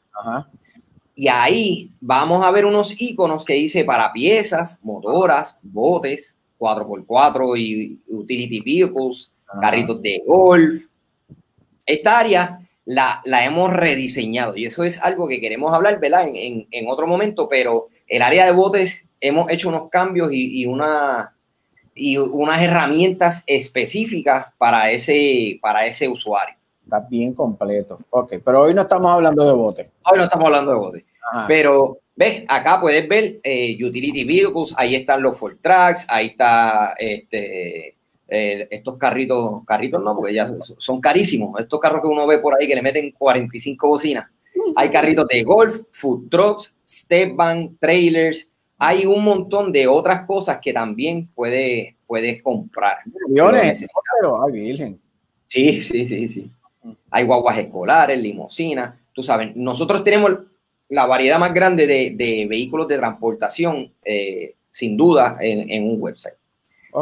Y ahí vamos a ver unos iconos que dice para piezas, motoras, botes, 4x4 y utility vehicles, carritos de golf. Esta área la, hemos rediseñado y eso es algo que queremos hablar, ¿verdad? En, otro momento, pero el área de botes hemos hecho unos cambios y, una, y unas herramientas específicas para ese, para ese usuario. Está bien completo. Ok, pero hoy no estamos hablando de botes. Hoy no estamos hablando de botes. Pero, ¿ves? Acá puedes ver eh, Utility Vehicles, ahí están los Ford Tracks, ahí está este, eh, estos carritos, carritos no, porque ya son carísimos. Estos carros que uno ve por ahí que le meten 45 bocinas. Hay carritos de golf, food trucks, step van, trailers. Hay un montón de otras cosas que también puede, puedes comprar. Millones, pero hay virgen. Sí, sí, sí, sí. Hay guaguas escolares, limusinas. Tú sabes, nosotros tenemos la variedad más grande de, vehículos de transportación, eh, sin duda, en un website.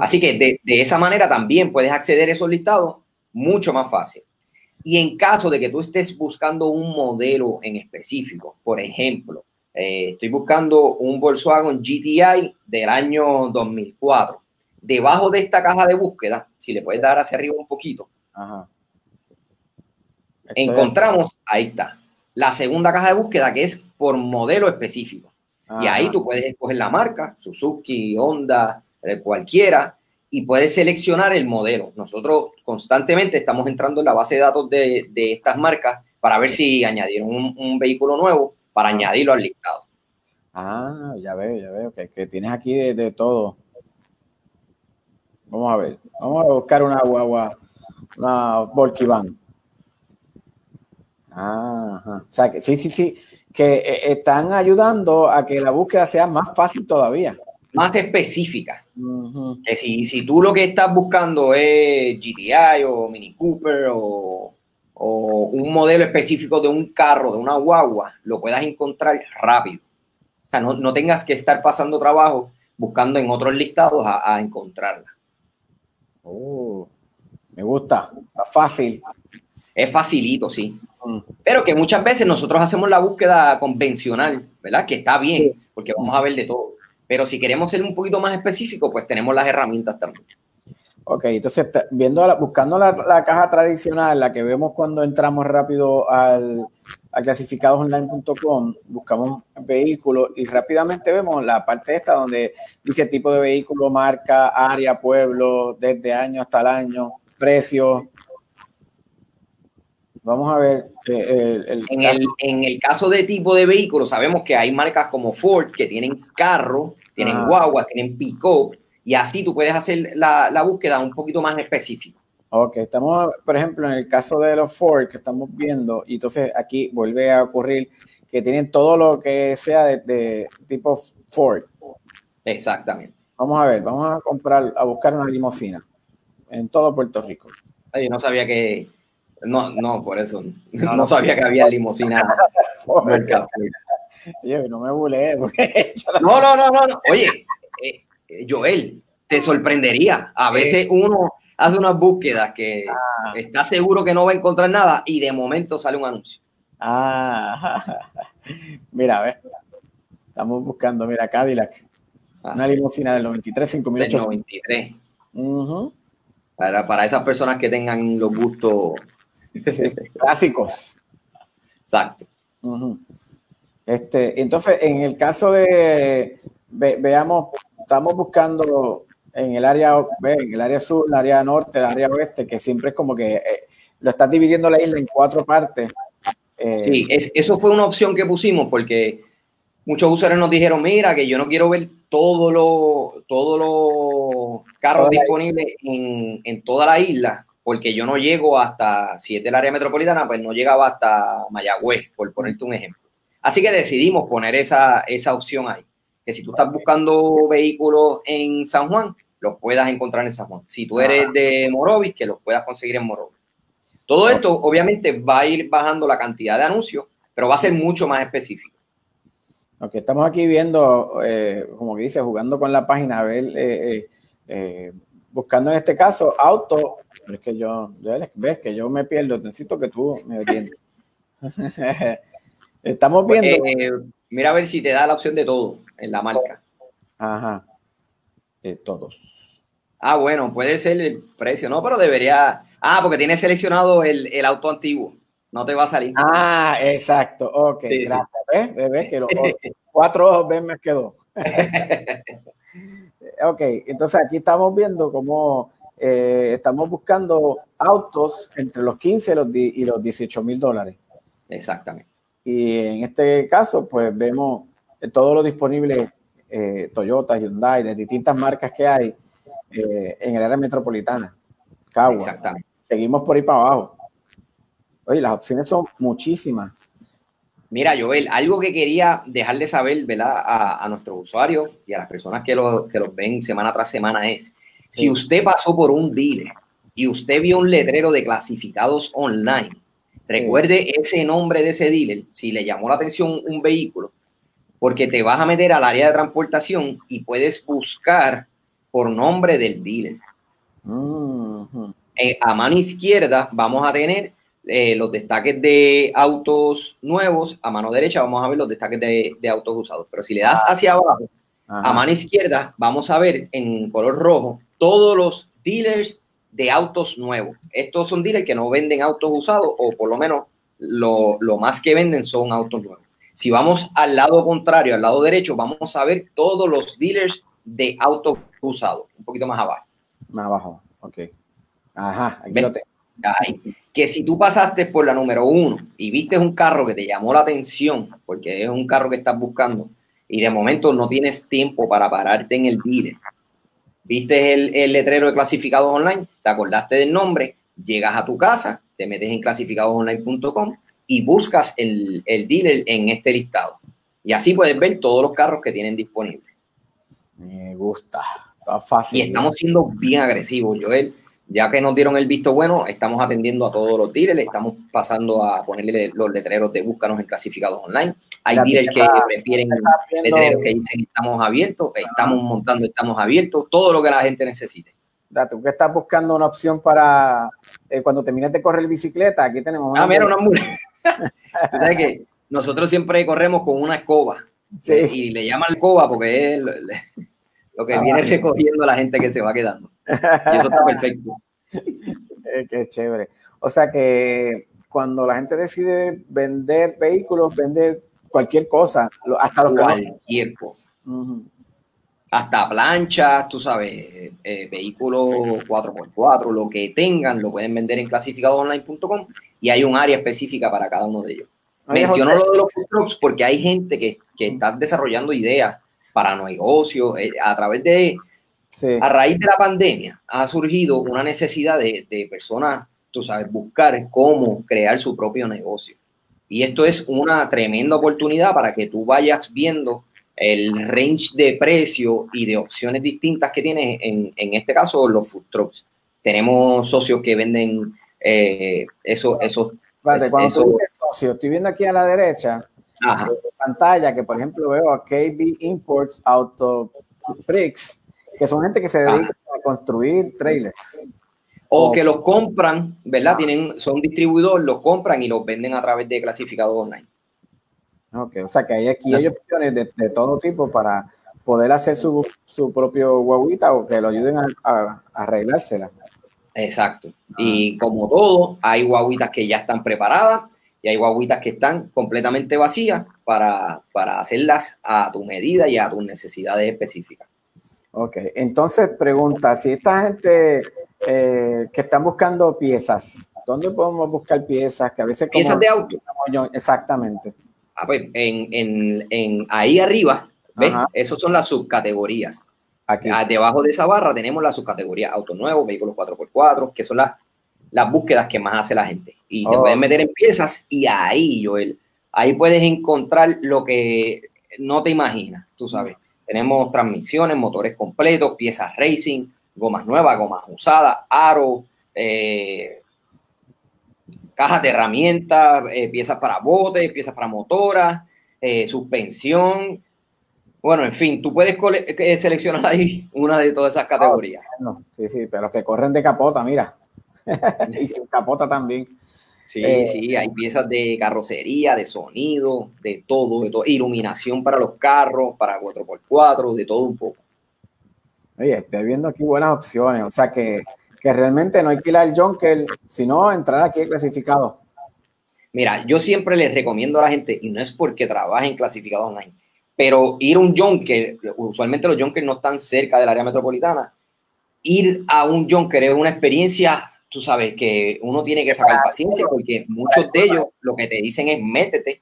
Así que de, esa manera también puedes acceder a esos listados mucho más fácil. Y en caso de que tú estés buscando un modelo en específico, por ejemplo, eh, estoy buscando un Volkswagen GTI del año 2004. Debajo de esta caja de búsqueda, si le puedes dar hacia arriba un poquito, encontramos, ahí está, la segunda caja de búsqueda que es por modelo específico. Y ahí tú puedes escoger la marca, Suzuki, Honda, cualquiera, y puedes seleccionar el modelo. Nosotros constantemente estamos entrando en la base de datos de, estas marcas para ver si añadieron un, vehículo nuevo para añadirlo al listado. Ah, ya veo, ya veo, que, tienes aquí de, todo. Vamos a ver, vamos a buscar una guagua, una Volkswagen. Ajá. O sea, que sí, sí, sí, que eh, están ayudando a que la búsqueda sea más fácil todavía más específica. Que si, si, tú lo que estás buscando es GTI o Mini Cooper o, o, un modelo específico de un carro, de una guagua, lo puedas encontrar rápido. O sea, no, no tengas que estar pasando trabajo buscando en otros listados a, a encontrarla. Oh, me gusta, está fácil. Es facilito, sí. Pero que muchas veces nosotros hacemos la búsqueda convencional, ¿verdad? Que está bien, porque vamos a ver de todo. Pero si queremos ser un poquito más específico, pues tenemos las herramientas también. Ok, entonces viendo buscando la, caja tradicional, la que vemos cuando entramos rápido al, a clasificadosonline.com, buscamos vehículos y rápidamente vemos la parte esta donde dice tipo de vehículo, marca, área, pueblo, desde año hasta el año, precio. Vamos a ver. Eh, el, en, el, en, el, caso de tipo de vehículo, sabemos que hay marcas como Ford que tienen carro tienen ah. guaguas, tienen pick-up, y así tú puedes hacer la, la, búsqueda un poquito más específica. Ok, estamos, por ejemplo, en el caso de los Ford que estamos viendo, y entonces aquí vuelve a ocurrir que tienen todo lo que sea de, tipo Ford. Exactamente. Vamos a ver, vamos a comprar, a buscar una limusina en todo Puerto Rico. Yo no sabía que, no, no, por eso, no, sabía que había limusina. Oye, no me bulé. No, no, no, no, Oye, Joel, te sorprendería. A veces uno hace unas búsquedas que ah. está seguro que no va a encontrar nada y de momento sale un anuncio. Ah, mira, a ver. Estamos buscando, mira, Cadillac. Ah. Una limusina del 93, 5893. para, para esas personas que tengan los gustos clásicos. Exacto. Este, entonces, en el caso de, veamos, estamos buscando en el área, en el área sur, el área norte, el área oeste, que siempre es como que eh, lo estás dividiendo la isla en cuatro partes. Eh, sí, eso fue una opción que pusimos porque muchos usuarios nos dijeron, mira, que yo no quiero ver todos los todo los carros disponibles en, en, toda la isla, porque yo no llego hasta, si es del área metropolitana, pues no llegaba hasta Mayagüez, por ponerte un ejemplo. Así que decidimos poner esa, esa opción ahí, que si tú estás buscando vehículos en San Juan, los puedas encontrar en San Juan. Si tú eres de Morovis, que los puedas conseguir en Morovis. Todo esto obviamente va a ir bajando la cantidad de anuncios, pero va a ser mucho más específico. Ok, estamos aquí viendo, eh, como que dice, jugando con la página, a ver, eh, eh, buscando en este caso auto, es que yo, ves que yo me pierdo, necesito que tú me entiendas. estamos pues, viendo. mira a ver si te da la opción de todo en la marca. Ajá, de todos. Ah, bueno, puede ser el precio, no, pero debería. Ah, porque tiene seleccionado el, el auto antiguo no te va a salir. Ah, exacto. Ok, gracias. ¿Ves? Que los cuatro ojos ven me quedó. ok, entonces aquí estamos viendo cómo eh, estamos buscando autos entre los 15 y los 18 mil dólares. Exactamente. Y en este caso, pues vemos todo lo disponible eh, Toyota, Hyundai, de distintas marcas que hay eh, en el área metropolitana. Exactamente. Seguimos por ahí para abajo. Oye, las opciones son muchísimas. Mira, Joel, algo que quería dejarle saber ¿verdad? A, a nuestros usuarios y a las personas que, lo, que los ven semana tras semana es, si usted pasó por un dealer y usted vio un letrero de clasificados online, recuerde ese nombre de ese dealer, si le llamó la atención un vehículo, porque te vas a meter al área de transportación y puedes buscar por nombre del dealer. Eh, a mano izquierda vamos a tener eh, los destaques de autos nuevos, a mano derecha vamos a ver los destaques de, autos usados. Pero si le das hacia abajo, a mano izquierda, vamos a ver en color rojo todos los dealers de autos nuevos. Estos son dealers que no venden autos usados o por lo menos lo, lo más que venden son autos nuevos. Si vamos al lado contrario, al lado derecho, vamos a ver todos los dealers de autos usados, un poquito más abajo. Más abajo, ok. Ajá, aquí lo tengo que si tú pasaste por la número uno y viste un carro que te llamó la atención, porque es un carro que estás buscando, y de momento no tienes tiempo para pararte en el dealer, viste el, letrero de clasificados online, te acordaste del nombre, llegas a tu casa, te metes en clasificadosonline.com y buscas el, el dealer en este listado. Y así puedes ver todos los carros que tienen disponibles. Me gusta. Está fácil. Y estamos siendo bien agresivos, Joel ya que nos dieron el visto bueno, estamos atendiendo a todos los dealers, estamos pasando a ponerle los letreros de búscanos en clasificados online. Hay dealers que prefieren letreros que dicen estamos abiertos, estamos montando, estamos abiertos, todo lo que la gente necesite. Tú que estás buscando una opción para eh, cuando termines de correr bicicleta, aquí tenemos una. Ah, mira, una Tú sabes que nosotros siempre corremos con una escoba. Sí. Y le llaman escoba porque es lo, que viene recogiendo la gente que se va quedando. Y eso está perfecto. Eh, qué chévere. O sea que cuando la gente decide vender vehículos, vender cualquier cosa, hasta los Cualquier cosa. Hasta planchas, tú sabes, eh, vehículos 4x4, lo que tengan, lo pueden vender en clasificadosonline.com y hay un área específica para cada uno de ellos. Menciono lo de los food trucks porque hay gente que, que está desarrollando ideas para negocios eh, a través de a raíz de la pandemia ha surgido una necesidad de, personas, tú sabes, buscar cómo crear su propio negocio. Y esto es una tremenda oportunidad para que tú vayas viendo el range de precio y de opciones distintas que tienes, en, este caso los food trucks. Tenemos socios que venden eh, eso, eso, socio, estoy viendo aquí a la derecha, Ajá. pantalla, que por ejemplo veo a KB Imports Auto Prix que son gente que se dedica a construir trailers. O, que los compran, ¿verdad? Tienen, son distribuidores, los compran y los venden a través de clasificados online. Ok, o sea que hay aquí hay opciones de, todo tipo para poder hacer su, su propio guaguita o que lo ayuden a, a, arreglársela. Exacto. Y como todo, hay guaguitas que ya están preparadas y hay guaguitas que están completamente vacías para, para hacerlas a tu medida y a tus necesidades específicas. Ok, entonces pregunta, si esta gente eh, que están buscando piezas, ¿dónde podemos buscar piezas? Que a veces piezas de auto. Exactamente. Ah, pues en, en, en ahí arriba, ¿ves? Esas son las subcategorías. Aquí. Ah, debajo de esa barra tenemos la subcategoría auto nuevo, vehículos 4x4, que son las, las búsquedas que más hace la gente. Y te oh. puedes meter en piezas y ahí, Joel, ahí puedes encontrar lo que no te imaginas, tú sabes. Tenemos transmisiones, motores completos, piezas racing, gomas nuevas, gomas usadas, aro, eh, cajas de herramientas, eh, piezas para botes, piezas para motoras, eh, suspensión. Bueno, en fin, tú puedes seleccionar ahí una de todas esas categorías. sí, sí, pero que corren de capota, mira. y sin capota también. Sí, sí, hay piezas de carrocería, de sonido, de todo, de todo, iluminación para los carros, para 4x4, de todo un poco. Oye, estoy viendo aquí buenas opciones, o sea que que realmente no hay que ir al Junker, sino entrar aquí clasificado. Mira, yo siempre les recomiendo a la gente, y no es porque trabajen clasificados online, pero ir a un Junker, usualmente los Junkers no están cerca del área metropolitana, ir a un Junker es una experiencia, tú sabes, que uno tiene que sacar paciencia porque muchos de ellos lo que te dicen es métete,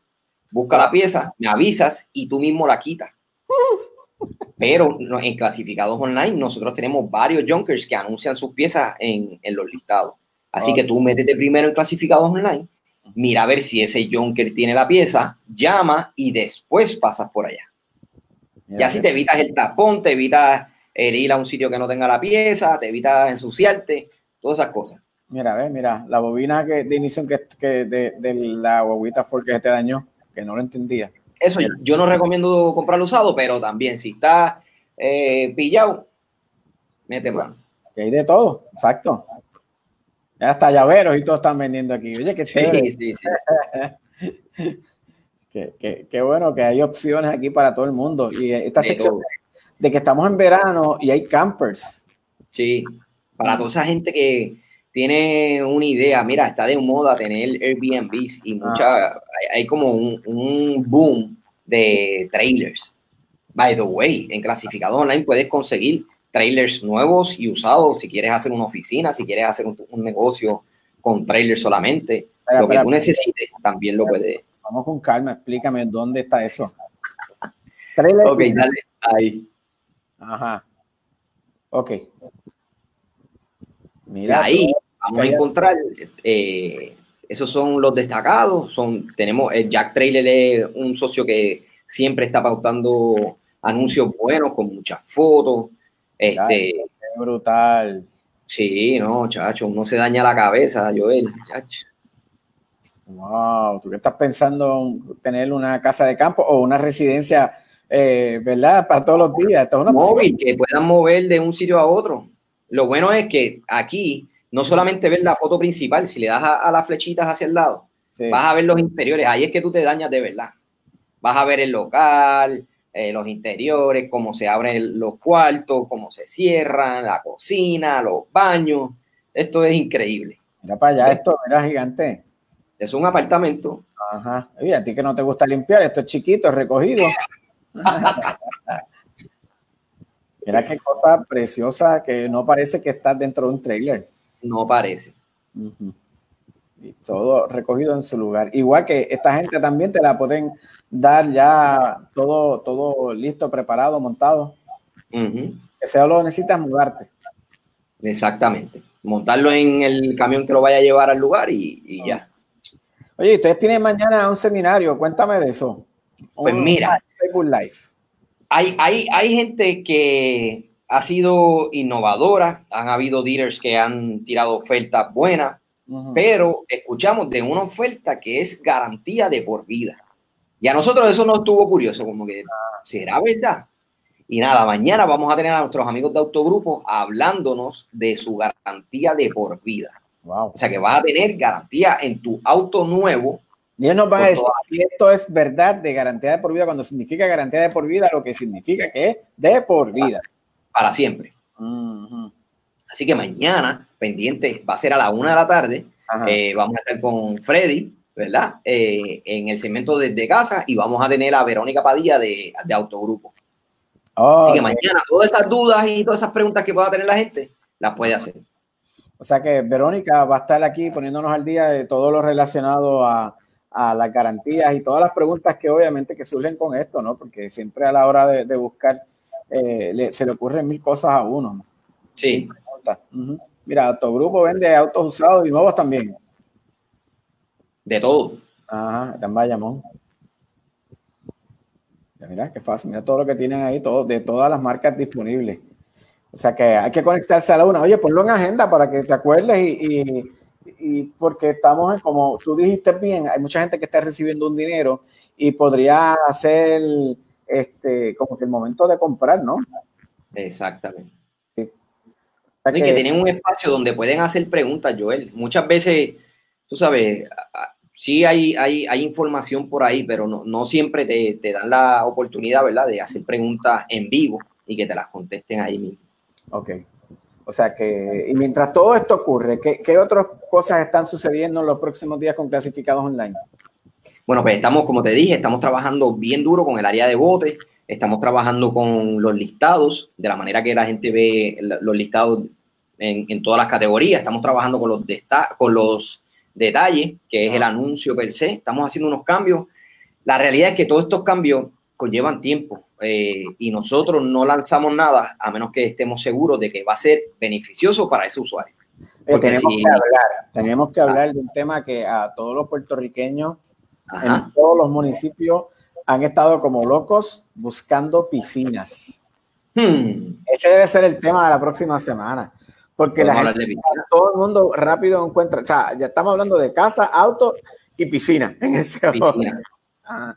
busca la pieza, me avisas y tú mismo la quitas. Pero en clasificados online nosotros tenemos varios junkers que anuncian sus piezas en, los listados. Así que tú métete primero en clasificados online, mira a ver si ese junker tiene la pieza, llama y después pasas por allá. y así te evitas el tapón, te evitas el ir a un sitio que no tenga la pieza, te evitas ensuciarte, todas esas cosas. Mira, ve, mira, la bobina que, de inicio que, que de, de, la guaguita fue que te dañó, que no lo entendía eso yo no recomiendo comprarlo usado, pero también si está eh, pillado, mete mano. Que hay de todo, exacto. Hasta llaveros y todo están vendiendo aquí. Oye, que sí, sí, sí. qué, bueno que hay opciones aquí para todo el mundo. Y esta sección de que estamos en verano y hay campers. Sí, para toda esa gente que, tiene una idea, mira, está de moda tener Airbnbs y mucha, ah. hay, como un, boom de trailers. By the way, en clasificado online puedes conseguir trailers nuevos y usados si quieres hacer una oficina, si quieres hacer un, negocio con trailers solamente. lo que tú necesites también lo puedes. Vamos con calma, explícame dónde está eso. ok, dale ahí. Ajá. Ok. Mira, ahí vamos a encontrar, eh, esos son los destacados, son, tenemos, el Jack Trailer es un socio que siempre está pautando anuncios buenos con muchas fotos. Este, brutal. Sí, no, chacho, uno se daña la cabeza, Joel, chacho. Wow, ¿tú qué estás pensando tener una casa de campo o una residencia, eh, verdad, para todos los días? Esto es Móvil, que puedan mover de un sitio a otro. Lo bueno es que aquí no solamente ver la foto principal, si le das a, las flechitas hacia el lado, vas a ver los interiores. Ahí es que tú te dañas de verdad. Vas a ver el local, eh, los interiores, cómo se abren los cuartos, cómo se cierran, la cocina, los baños. Esto es increíble. Mira para allá, esto era gigante. Es un apartamento. Ajá. Oye, a ti que no te gusta limpiar, esto es chiquito, es recogido. Mira qué cosa preciosa que no parece que estás dentro de un trailer. No parece. Y todo recogido en su lugar. Igual que esta gente también te la pueden dar ya todo, todo listo, preparado, montado. Que solo necesitas mudarte. Exactamente. Montarlo en el camión que lo vaya a llevar al lugar y, ya. Oye, ustedes tienen mañana un seminario, cuéntame de eso. Pues mira, hay, hay, hay gente que ha sido innovadora, han habido dealers que han tirado ofertas buenas, pero escuchamos de una oferta que es garantía de por vida. Y a nosotros eso nos estuvo curioso, como que, ¿será verdad? Y nada, mañana vamos a tener a nuestros amigos de Autogrupo hablándonos de su garantía de por vida. O sea que vas a tener garantía en tu auto nuevo y ellos nos van a decir si esto es verdad de garantía de por vida, cuando significa garantía de por vida, lo que significa que es de por vida. Para siempre. Así que mañana, pendiente, va a ser a la una de la tarde. Eh, vamos a estar con Freddy, ¿verdad? Eh, en el segmento desde casa y vamos a tener a Verónica Padilla de, de Autogrupo. Así que mañana todas esas dudas y todas esas preguntas que pueda tener la gente, las puede hacer. O sea que Verónica va a estar aquí poniéndonos al día de todo lo relacionado a, a las garantías y todas las preguntas que obviamente que surgen con esto, ¿no? Porque siempre a la hora de, buscar eh, se le ocurren mil cosas a uno. Sí. Mira, Autogrupo vende autos usados y nuevos también. De todo. Ajá, en Bayamón. Mira, qué fácil. Mira todo lo que tienen ahí, todo, de todas las marcas disponibles. O sea que hay que conectarse a la una. Oye, ponlo en agenda para que te acuerdes y y porque estamos, como tú dijiste bien, hay mucha gente que está recibiendo un dinero y podría ser este, como que el momento de comprar, ¿no? Exactamente. Y que tienen un espacio donde pueden hacer preguntas, Joel. Muchas veces, tú sabes, sí hay, hay, hay información por ahí, pero no, no siempre te, te, dan la oportunidad, ¿verdad?, de hacer preguntas en vivo y que te las contesten ahí mismo. Ok. O sea que, y mientras todo esto ocurre, ¿qué, qué otras cosas están sucediendo en los próximos días con clasificados online? Bueno, pues estamos, como te dije, estamos trabajando bien duro con el área de botes, estamos trabajando con los listados, de la manera que la gente ve los listados en, en todas las categorías, estamos trabajando con los, con los detalles, que es el anuncio per se, estamos haciendo unos cambios. La realidad es que todos estos cambios conllevan tiempo. Eh, y nosotros no lanzamos nada a menos que estemos seguros de que va a ser beneficioso para ese usuario. tenemos, que hablar, tenemos que hablar de un tema que a todos los puertorriqueños en todos los municipios han estado como locos buscando piscinas. Hmm. Ese debe ser el tema de la próxima semana. Porque la gente, todo el mundo rápido encuentra, o sea, ya estamos hablando de casa, auto y piscina en ese piscina.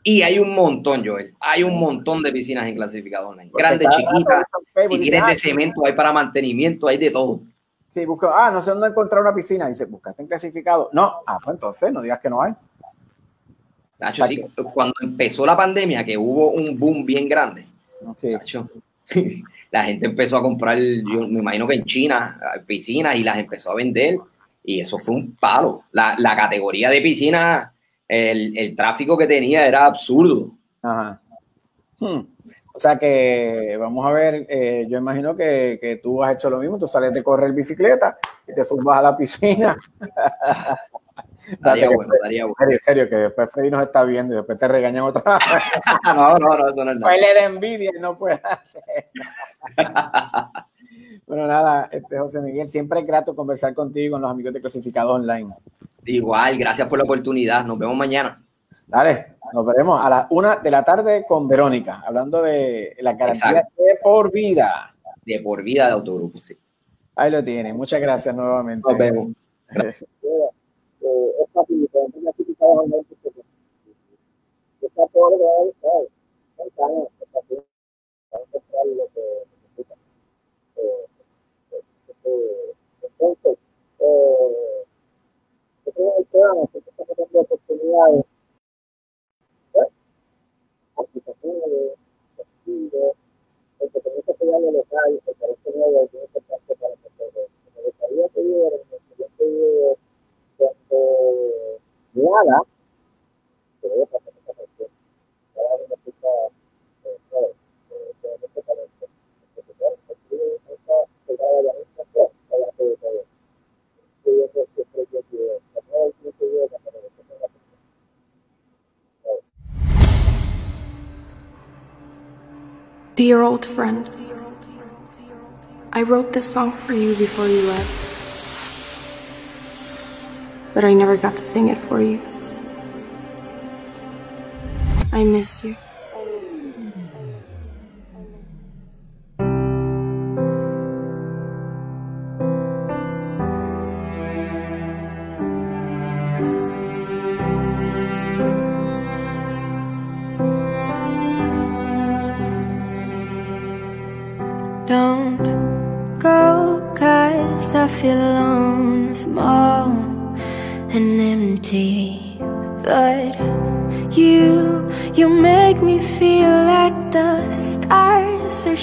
Y hay un montón, Joel. Hay un montón de piscinas en clasificado online. Grandes, chiquitas. Si tienes de cemento, hay para mantenimiento, hay de todo. Sí, busca, ah, no sé dónde encontrar una piscina. Dice, buscaste en clasificado. No, ah, pues entonces no digas que no hay. Nacho, sí, cuando empezó la pandemia, que hubo un boom bien grande, la gente empezó a comprar, yo me imagino que en China, piscinas y las empezó a vender. Y eso fue un palo. La, la categoría de piscinas el, tráfico que tenía era absurdo. Ajá. Hmm. O sea que vamos a ver, eh, yo imagino que, tú has hecho lo mismo, tú sales de correr bicicleta y te subas a la piscina. daría bueno, daría bueno. En serio, que después Freddy nos está viendo y después te regañan otra vez. no, no, no, no nada. Pues le da envidia y no puede hacer. bueno, nada, este José Miguel, siempre es grato conversar contigo con los amigos de Clasificados Online. Igual, gracias por la oportunidad. Nos vemos mañana. Dale, nos veremos a las una de la tarde con Verónica, hablando de la garantía de por vida. De por vida de autogrupo, sí. Ahí lo tiene. Muchas gracias nuevamente. Nos vemos. Entonces, eh, programa que está teniendo oportunidades, ¿eh? aplicaciones, estudios, el que tenemos que apoyar lo local, el que este nuevo es muy importante para nosotros. Me gustaría me gustaría pedir cuando nada, que debe pasar esta canción, cada una escucha, ¿sabes? De nuestro talento. Porque claro, aquí está pegada la misma cosa, la de todo. Y eso siempre yo quiero. Dear old friend, I wrote this song for you before you left. But I never got to sing it for you. I miss you.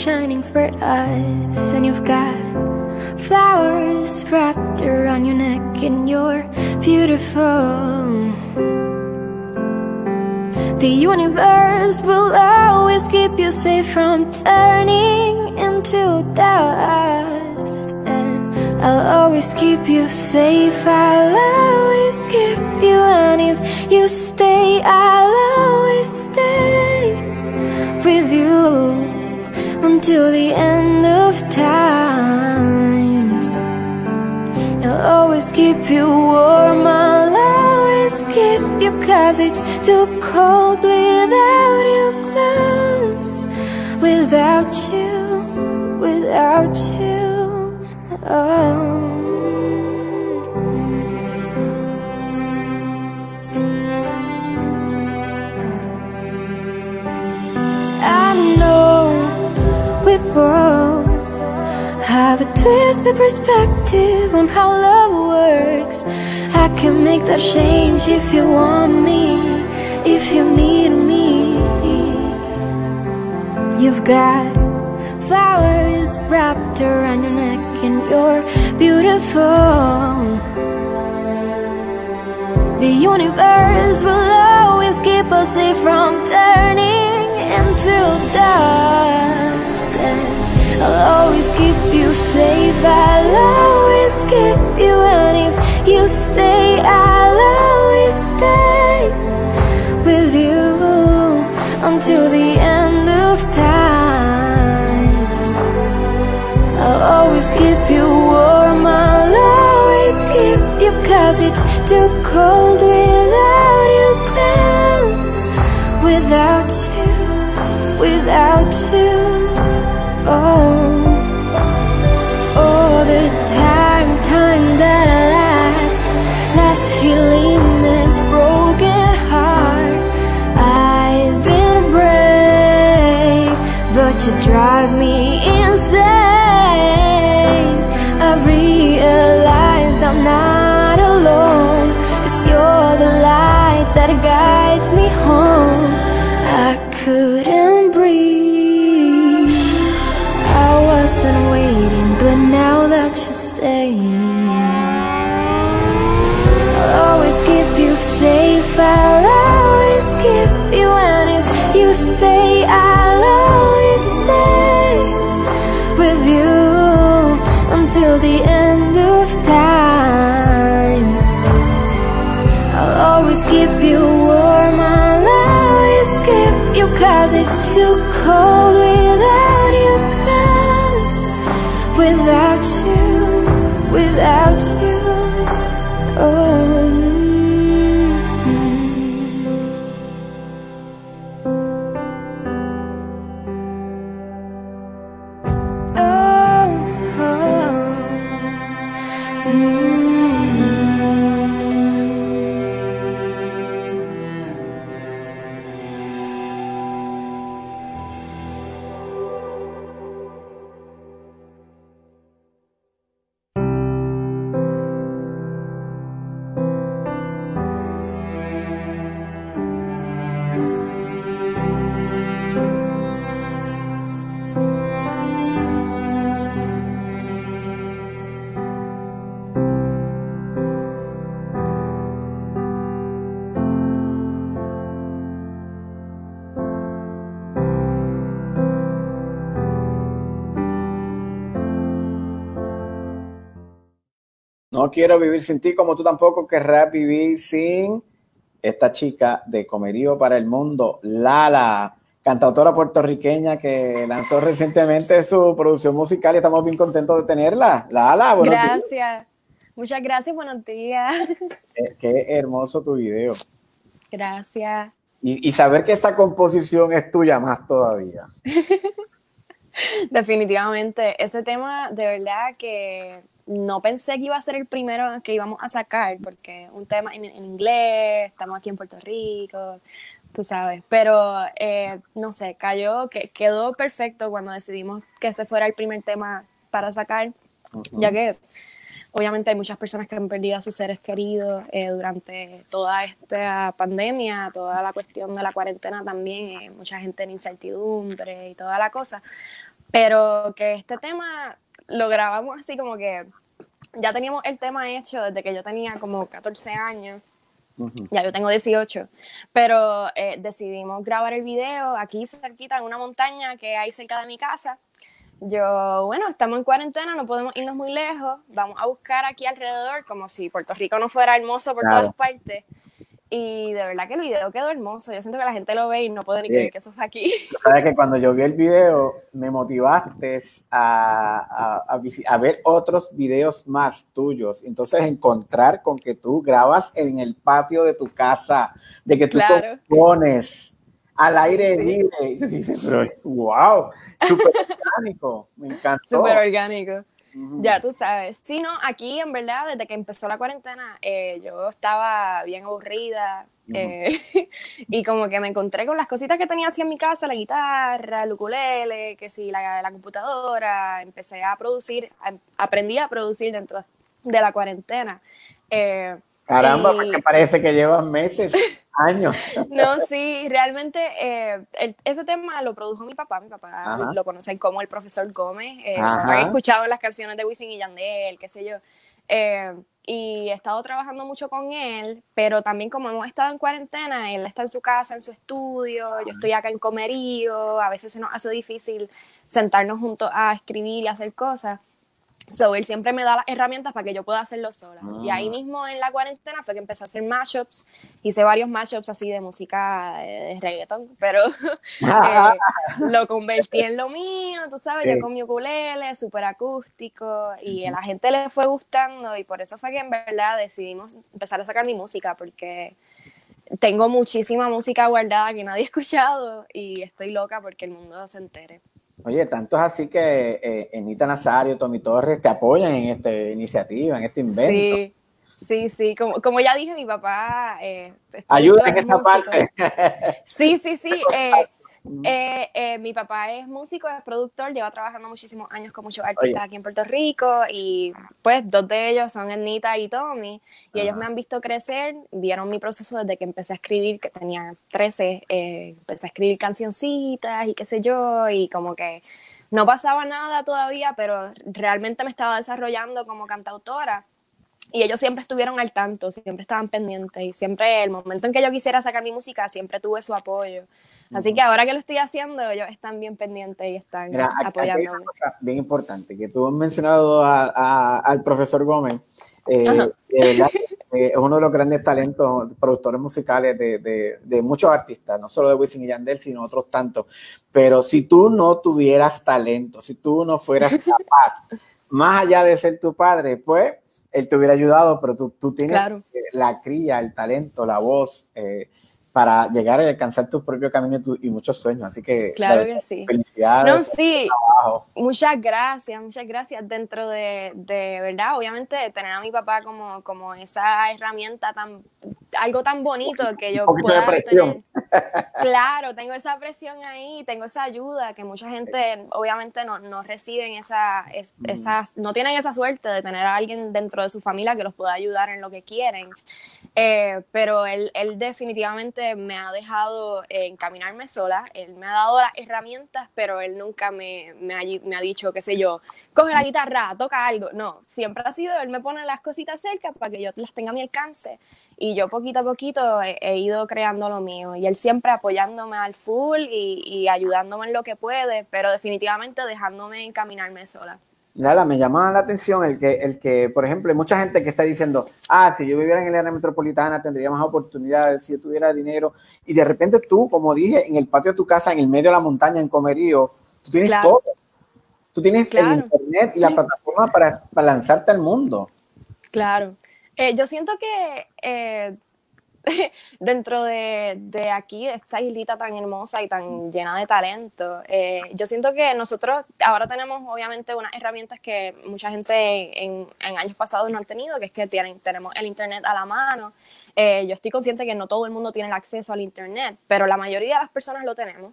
Shining for us And you've got flowers wrapped around your neck And you're beautiful The universe will always keep you safe from turning into dust And I'll always keep you safe. I'll always keep you, and if you stay, I'll always stay with you until the end of times. I'll always keep you warm. I'll always keep you, cause it's too cold without your clothes. Without you, without you. Oh. Know have a twisted perspective on how love works. I can make that change if you want me, if you need me. You've got flowers wrapped around your neck, and you're beautiful. The universe will always keep us safe from turning into dust. I'll always keep you safe. I'll always keep you, and if you stay, I'll always stay with you until the end of times. I'll always keep you warm. I'll always keep you, cause it's too cold without your clothes. Without you, without you. Oh, oh, the time, time that I feeling this broken heart. I've been brave, but you drive me No quiero vivir sin ti como tú tampoco querrás vivir sin esta chica de Comerío para el Mundo, Lala, cantautora puertorriqueña que lanzó recientemente su producción musical y estamos bien contentos de tenerla. Lala, buenos días. Gracias. Muchas gracias, buenos días. Eh, Qué hermoso tu video. Gracias. Y, y saber que esa composición es tuya más todavía. Definitivamente. Ese tema, de verdad que no pensé que iba a ser el primero que íbamos a sacar, porque un tema en, en inglés, estamos aquí en Puerto Rico, tú sabes. Pero, eh, no sé, cayó, que quedó perfecto cuando decidimos que ese fuera el primer tema para sacar, ya que obviamente hay muchas personas que han perdido a sus seres queridos eh, durante toda esta pandemia, toda la cuestión de la cuarentena también, eh, mucha gente en incertidumbre y toda la cosa, pero que este tema lo grabamos así como que ya teníamos el tema hecho desde que yo tenía como 14 años. Ya yo tengo 18, pero eh, decidimos grabar el video aquí cerquita en una montaña que hay cerca de mi casa. Yo, bueno, estamos en cuarentena, no podemos irnos muy lejos, vamos a buscar aquí alrededor, como si Puerto Rico no fuera hermoso por todas partes. Y de verdad que el video quedó hermoso. Yo siento que la gente lo ve y no puede ni creer que eso fue aquí. Sabes que cuando yo vi el video, me motivaste a, a, a, ver otros videos más tuyos. Entonces, encontrar con que tú grabas en el patio de tu casa, de que tú pones al aire libre. Y wow, súper orgánico. Me encantó. Súper orgánico. Ya tú sabes. Sí, no, aquí en verdad, desde que empezó la cuarentena, eh, yo estaba bien aburrida eh, y como que me encontré con las cositas que tenía así en mi casa, la guitarra, el ukulele, que sí, la, la computadora, empecé a producir, aprendí a producir dentro de la cuarentena. Eh, Caramba, porque parece que llevas meses, años. No, sí, realmente eh, ese tema lo produjo mi papá. Mi papá lo conocen como el profesor Gómez. Eh, he escuchado las canciones de Wisin y Yandel, qué sé yo. Eh, y he estado trabajando mucho con él, pero también como hemos estado en cuarentena, él está en su casa, en su estudio, yo estoy acá en Comerío, a veces se nos hace difícil sentarnos juntos a escribir y hacer cosas. So, él siempre me da las herramientas para que yo pueda hacerlo sola. Y ahí ah. mismo en la cuarentena fue que empecé a hacer mashups. Hice varios mashups así de música de, reggaeton, pero eh, lo convertí en lo mío, tú sabes, yo con mi ukulele, súper acústico, y a la gente le fue gustando, y por eso fue que en verdad decidimos empezar a sacar mi música, porque tengo muchísima música guardada que nadie ha escuchado, y estoy loca porque el mundo se entere. Oye, tanto es así que eh, Enita Nazario, Tommy Torres te apoyan en esta iniciativa, en este invento. Sí, sí, sí. Como, como ya dije, mi papá. Eh, Ayuda en esa parte. Sí, sí, sí. Eh, eh, eh, mi papá es músico, es productor, lleva trabajando muchísimos años con muchos artistas aquí en Puerto Rico y pues dos de ellos son Ernita y Tommy y ellos me han visto crecer, vieron mi proceso desde que empecé a escribir, que tenía 13, eh, empecé a escribir cancioncitas y qué sé yo y como que no pasaba nada todavía, pero realmente me estaba desarrollando como cantautora. Y ellos siempre estuvieron al tanto, siempre estaban pendientes y siempre el momento en que yo quisiera sacar mi música siempre tuve su apoyo. Así que ahora que lo estoy haciendo, ellos están bien pendientes y están apoyándome. Una cosa bien importante, que tú has mencionado al profesor Gómez, eh, eh, es uno de los grandes talentos, productores musicales de, de, muchos artistas, no solo de Wisin y Yandel, sino otros tantos. Pero si tú no tuvieras talento, si tú no fueras capaz, más allá de ser tu padre, pues él te hubiera ayudado, pero tú, tú tienes la cría, el talento, la voz. Eh, para llegar a alcanzar tu propio camino y, muchos sueños. Así que, claro que sí. Felicidades. No, sí. Muchas gracias, muchas gracias. Dentro de, de, verdad, obviamente, tener a mi papá como, como esa herramienta tan, algo tan bonito que yo Un pueda presión. Claro, tengo esa presión ahí, tengo esa ayuda que mucha gente, obviamente, no, no reciben esa, mm. esas, no tienen esa suerte de tener a alguien dentro de su familia que los pueda ayudar en lo que quieren. Eh, pero él, él, definitivamente me ha dejado encaminarme sola, él me ha dado las herramientas, pero él nunca me, me, ha, me, ha, dicho, qué sé yo, coge la guitarra, toca algo. No, siempre ha sido, él me pone las cositas cerca para que yo las tenga a mi alcance. Y yo poquito a poquito he, ido creando lo mío. Y él siempre apoyándome al full y, y ayudándome en lo que puede, pero definitivamente dejándome encaminarme sola. Nada, me llama la atención el que, el que, por ejemplo, hay mucha gente que está diciendo, ah, si yo viviera en el área metropolitana tendría más oportunidades, si yo tuviera dinero, y de repente tú, como dije, en el patio de tu casa, en el medio de la montaña, en Comerío, tú tienes todo. Tú tienes el internet y la plataforma para, lanzarte al mundo. Claro. Eh, yo siento que eh, dentro de, de, aquí, de esta islita tan hermosa y tan llena de talento. Eh, yo siento que nosotros ahora tenemos obviamente unas herramientas que mucha gente en, en años pasados no han tenido, que es que tienen, tenemos el Internet a la mano. Eh, yo estoy consciente que no todo el mundo tiene el acceso al Internet, pero la mayoría de las personas lo tenemos.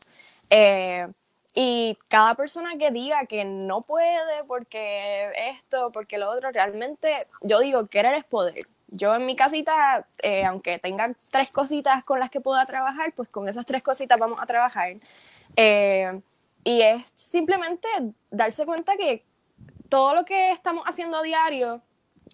Eh, y cada persona que diga que no puede porque esto, porque lo otro, realmente yo digo, querer es poder yo en mi casita, eh, aunque tenga tres cositas con las que pueda trabajar, pues con esas tres cositas vamos a trabajar. Eh, y es simplemente darse cuenta que todo lo que estamos haciendo a diario,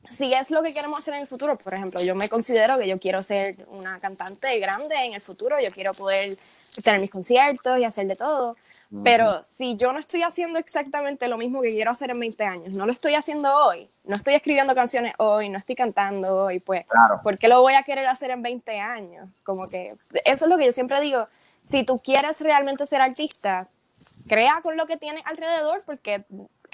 si es lo que queremos hacer en el futuro, por ejemplo, yo me considero que yo quiero ser una cantante grande en el futuro, yo quiero poder tener mis conciertos y hacer de todo, Pero si yo no estoy haciendo exactamente lo mismo que quiero hacer en 20 años, no lo estoy haciendo hoy, no estoy escribiendo canciones hoy, no estoy cantando hoy, pues, ¿por qué lo voy a querer hacer en 20 años? Como que eso es lo que yo siempre digo, si tú quieres realmente ser artista, crea con lo que tienes alrededor porque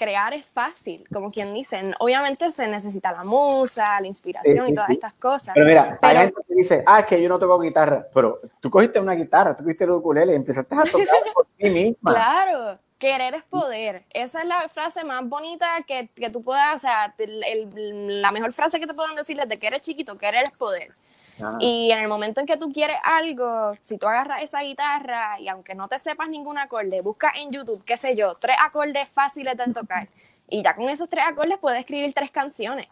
crear es fácil, como quien dice. Obviamente se necesita la musa, la inspiración y todas estas cosas. Pero mira, hay gente que dice, ah, es que yo no toco guitarra, pero tú cogiste una guitarra, tú cogiste el ukulele y empezaste a tocar por ti misma. Claro, querer es poder. Esa es la frase más bonita que, que tú puedas, o sea, la mejor frase que te puedan decir es de que eres chiquito, querer es poder. Y en el momento en que tú quieres algo, si tú agarras esa guitarra y aunque no te sepas ningún acorde, busca en YouTube, qué sé yo, tres acordes fáciles de tocar. Y ya con esos tres acordes puedes escribir tres canciones.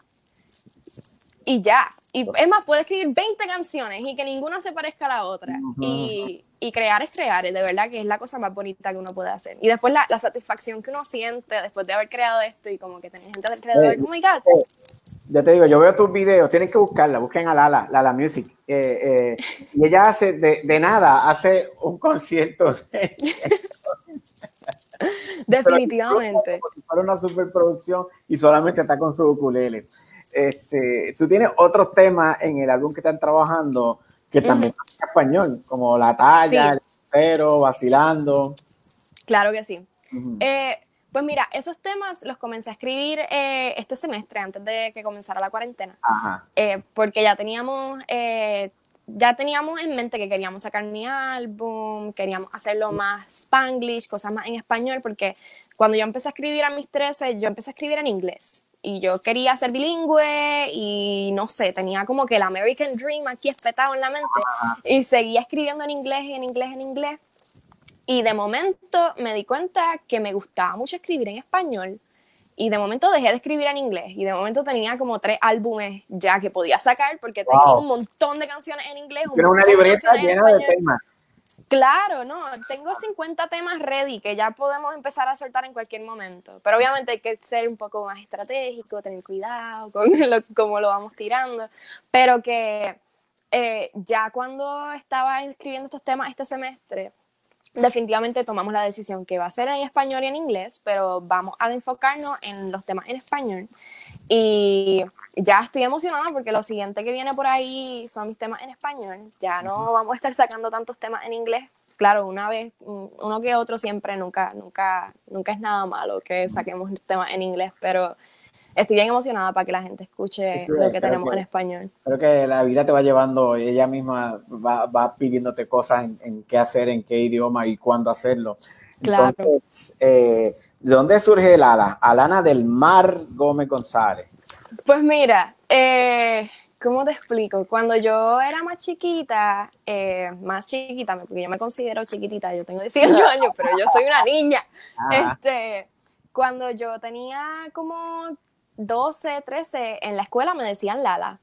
Y ya. Y es más, puedes escribir 20 canciones y que ninguna se parezca a la otra. y, y, crear es crear, de verdad que es la cosa más bonita que uno puede hacer. Y después la, la satisfacción que uno siente después de haber creado esto y como que tener gente alrededor, oh my God. Ya te digo, yo veo tus videos, tienen que buscarla, busquen a Lala, Lala Music. Eh, eh, y ella hace de, de, nada, hace un concierto. Definitivamente. Como si fuera una superproducción y solamente está con su ukulele. Este, tú tienes otros temas en el álbum que están trabajando que también son en español, como La Talla, El Pero, Vacilando. Claro que sí. eh, pues mira, esos temas los comencé a escribir eh, este semestre, antes de que comenzara la cuarentena, eh, porque ya teníamos, eh, ya teníamos en mente que queríamos sacar mi álbum, queríamos hacerlo más spanglish, cosas más en español, porque cuando yo empecé a escribir a mis 13, yo empecé a escribir en inglés. Y yo quería ser bilingüe y no sé, tenía como que el American Dream aquí espetado en la mente. Y seguía escribiendo en inglés, en inglés, en inglés y de momento me di cuenta que me gustaba mucho escribir en español. Y de momento dejé de escribir en inglés. Y de momento tenía como tres álbumes ya que podía sacar porque tenía un montón de canciones en inglés. Tiene una libreta llena de temas. Claro, no, tengo 50 temas ready que ya podemos empezar a soltar en cualquier momento. Pero obviamente hay que ser un poco más estratégico, tener cuidado con lo, cómo lo vamos tirando. Pero que eh, ya cuando estaba escribiendo estos temas este semestre, definitivamente tomamos la decisión que va a ser en español y en inglés, pero vamos a enfocarnos en los temas en español. Y ya estoy emocionada porque lo siguiente que viene por ahí son mis temas en español. Ya no vamos a estar sacando tantos temas en inglés. Claro, una vez, uno que otro siempre, nunca, nunca, nunca es nada malo que saquemos temas en inglés, pero estoy bien emocionada para que la gente escuche lo que tenemos en español. Creo que la vida te va llevando, ella misma va, va pidiéndote cosas en, qué hacer, en qué idioma y cuándo hacerlo. Claro. Entonces, eh, ¿de dónde surge el ala? Alana del Mar Gómez González. Pues mira, eh, ¿cómo te explico? Cuando yo era más chiquita, eh, más chiquita, porque yo me considero chiquitita, yo tengo 18 años, pero yo soy una niña. Este, cuando yo tenía como 12, 13, en la escuela me decían Lala.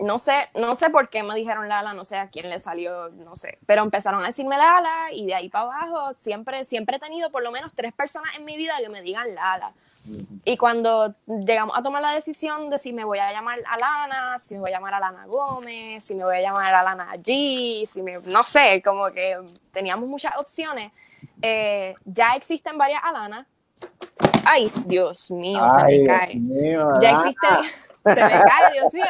No sé, no sé por qué me dijeron Lala, no sé a quién le salió, no sé, pero empezaron a decirme Lala y de ahí para abajo siempre, siempre he tenido por lo menos tres personas en mi vida que me digan Lala. Y cuando llegamos a tomar la decisión de si me voy a llamar Alana, si me voy a llamar Alana Gómez, si me voy a llamar Alana G, si me, no sé, como que teníamos muchas opciones. Eh, ya existen varias Alanas, Ay, Dios mío, se me cae. ya existen, se me cae, Dios mío.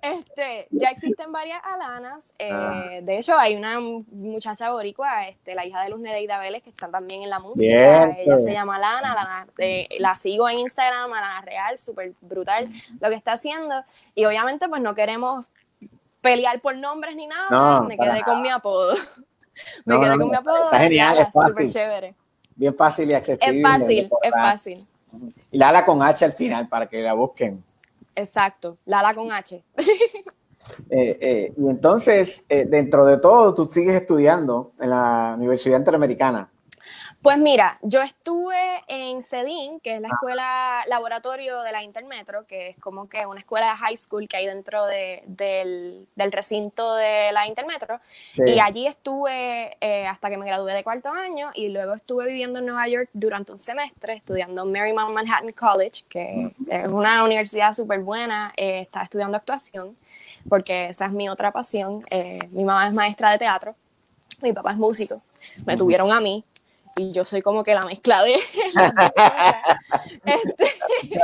Este, ya existen varias Alanas. Eh, ah. De hecho, hay una muchacha boricua, este, la hija de Luz Nereida Vélez, que está también en la música. Ella se llama Alana, Alana eh, la sigo en Instagram, Alana Real, súper brutal lo que está haciendo. Y obviamente, pues no queremos pelear por nombres ni nada. me quedé con mi apodo. me quedé con mi apodo. Está genial, súper chévere bien fácil y accesible. Es fácil, es fácil. Y Lala con H al final para que la busquen. Exacto, Lala con H. Eh, eh, y entonces, eh, dentro de todo, tú sigues estudiando en la Universidad Interamericana. Pues mira, yo estuve en CEDIN, que es la escuela laboratorio de la Intermetro, que es como que una escuela de high school que hay dentro del, recinto de la Intermetro. Y allí estuve eh, hasta que me gradué de cuarto año y luego estuve viviendo en Nueva York durante un semestre estudiando Marymount Manhattan College, que es una universidad súper buena. Eh, estaba estudiando actuación porque esa es mi otra pasión. Eh, mi mamá es maestra de teatro, mi papá es músico. Me tuvieron a mí y yo soy como que la mezcla de este,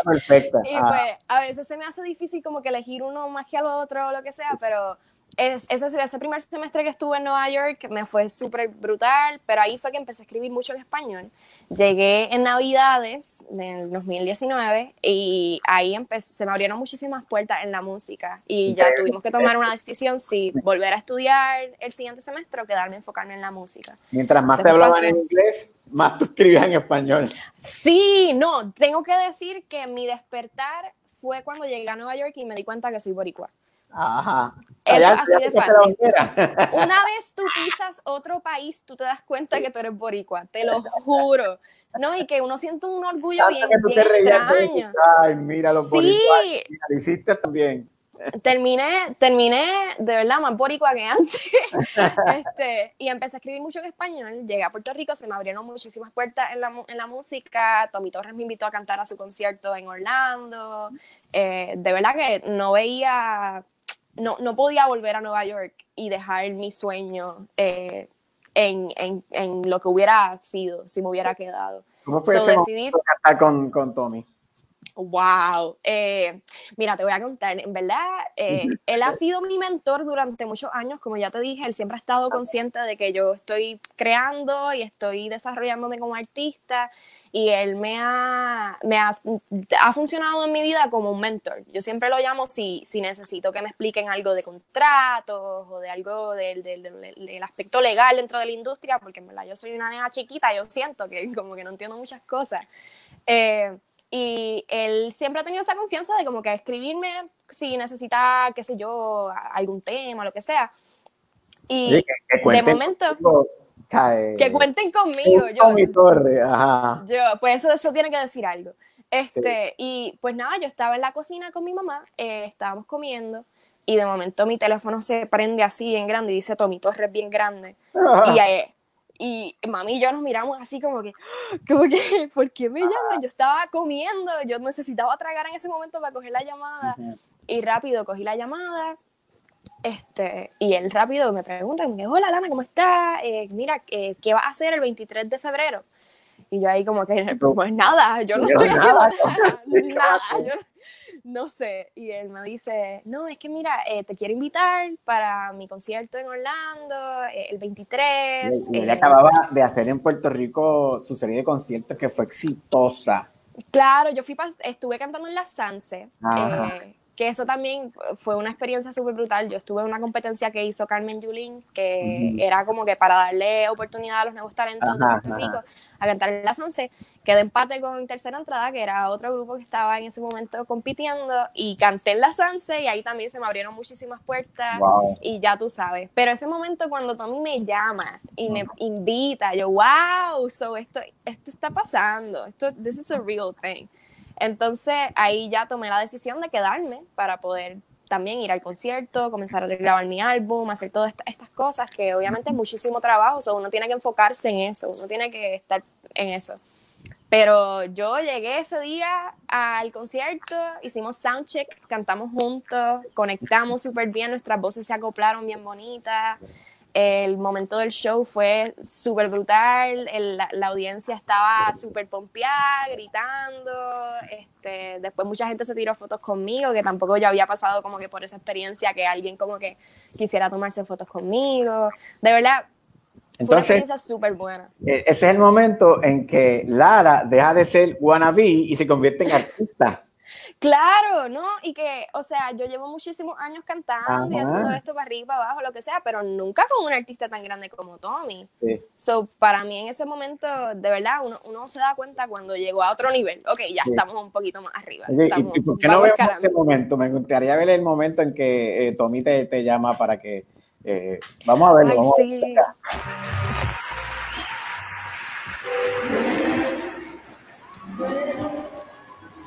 Perfecta. y Ah. pues a veces se me hace difícil como que elegir uno más que al otro o lo que sea, pero es, ese, ese primer semestre que estuve en Nueva York me fue súper brutal, pero ahí fue que empecé a escribir mucho en español. Llegué en Navidades del 2019 y ahí empecé, se me abrieron muchísimas puertas en la música y ya tuvimos que tomar una decisión si volver a estudiar el siguiente semestre o quedarme enfocarme en la música. Mientras más te hablaban pasó- en inglés, más tú escribías en español. Sí, no, tengo que decir que mi despertar fue cuando llegué a Nueva York y me di cuenta que soy boricua. Ajá. Eso Allá- así allá de fácil. Una vez tú pisas otro país, tú te das cuenta que tú eres boricua, te lo juro. No, y que uno siente un orgullo bien, Tanto que tú bien te reías de extraño. Ay, mira los Sí. boricuas. Mira, lo hiciste también. Terminé, terminé de verdad más boricua que antes. este, y empecé a escribir mucho en español. Llegué a Puerto Rico, se me abrieron muchísimas puertas en la, en la música. Tommy Torres me invitó a cantar a su concierto en Orlando. Eh, de verdad que no veía, no, no podía volver a Nueva York y dejar mi sueño eh, en, en, en lo que hubiera sido, si me hubiera quedado. ¿Cómo fue So, ese decidí- momento de cantar con, con Tommy? Wow. Eh, mira, te voy a contar. En verdad, eh, él ha sido mi mentor durante muchos años. Como ya te dije, él siempre ha estado consciente de que yo estoy creando y estoy desarrollándome como artista. Y él me ha, me ha, ha funcionado en mi vida como un mentor. Yo siempre lo llamo si, si necesito que me expliquen algo de contratos o de algo del, del- del- del aspecto legal dentro de la industria, porque en verdad yo soy una nena chiquita, yo siento que como que no entiendo muchas cosas. Eh, y él siempre ha tenido esa confianza de como que escribirme si necesita, qué sé yo, algún tema, lo que sea. Y que- que de momento, cae- que cuenten conmigo. Yo, Tommy Torres, ajá. yo, pues eso, eso tiene que decir algo. Este, Y pues nada, yo estaba en la cocina con mi mamá, eh, estábamos comiendo y de momento mi teléfono se prende así bien grande y dice Tommy Torres bien grande. Y, eh, y mami y yo nos miramos así como que, como que, ¿por qué me llaman? Yo estaba comiendo, yo necesitaba tragar en ese momento para coger la llamada y rápido cogí la llamada. Este, y él rápido me pregunta, me dice, hola Lana, ¿cómo estás? Eh, mira, eh, ¿qué vas a hacer el 23 de febrero? Y yo ahí como que, pues nada, yo no estoy haciendo nada, nada, no sé. Y él me dice, no, es que mira, eh, te quiero invitar para mi concierto en Orlando eh, el 23. Y él eh, acababa de hacer en Puerto Rico su serie de conciertos que fue exitosa. Claro, yo fui estuve cantando en la Sanse, eh, que eso también fue una experiencia súper brutal. Yo estuve en una competencia que hizo Carmen Yulín, que era como que para darle oportunidad a los nuevos talentos de Puerto ajá. Rico a cantar en la Sanse. Quedé empate con Tercera Entrada, que era otro grupo que estaba en ese momento compitiendo, y canté en la Sanse y ahí también se me abrieron muchísimas puertas Wow. y ya tú sabes. Pero ese momento cuando Tommy me llama y me invita, yo, wow, so esto, esto está pasando, esto, this is a real thing. Entonces ahí ya tomé la decisión de quedarme para poder también ir al concierto, comenzar a grabar mi álbum, hacer todas esta- estas cosas que obviamente es muchísimo trabajo, so uno tiene que enfocarse en eso, uno tiene que estar en eso. Pero yo llegué ese día al concierto, hicimos soundcheck, cantamos juntos, conectamos súper bien, nuestras voces se acoplaron bien bonitas. El momento del show fue súper brutal, el- la, la audiencia estaba súper pompeada, gritando. Este, después mucha gente se tiró fotos conmigo, que tampoco yo había pasado como que por esa experiencia que alguien como que quisiera tomarse fotos conmigo. De verdad, fue una Entonces, experiencia súper buena. eh, ese es el momento en que Lara deja de ser wannabe y se convierte en artista. Claro, ¿no? Y que, o sea, yo llevo muchísimos años cantando y haciendo esto para arriba, para abajo, lo que sea, pero nunca con un artista tan grande como Tommy. Sí. So, para mí en ese momento, de verdad, uno, se da cuenta cuando llegó a otro nivel. Ok, ya estamos un poquito más arriba. Oye, estamos, ¿Y por qué no este momento? Me gustaría ver el momento en que eh, Tommy te, te, llama para que... Eh, vamos a verlo. Sí. a verlo.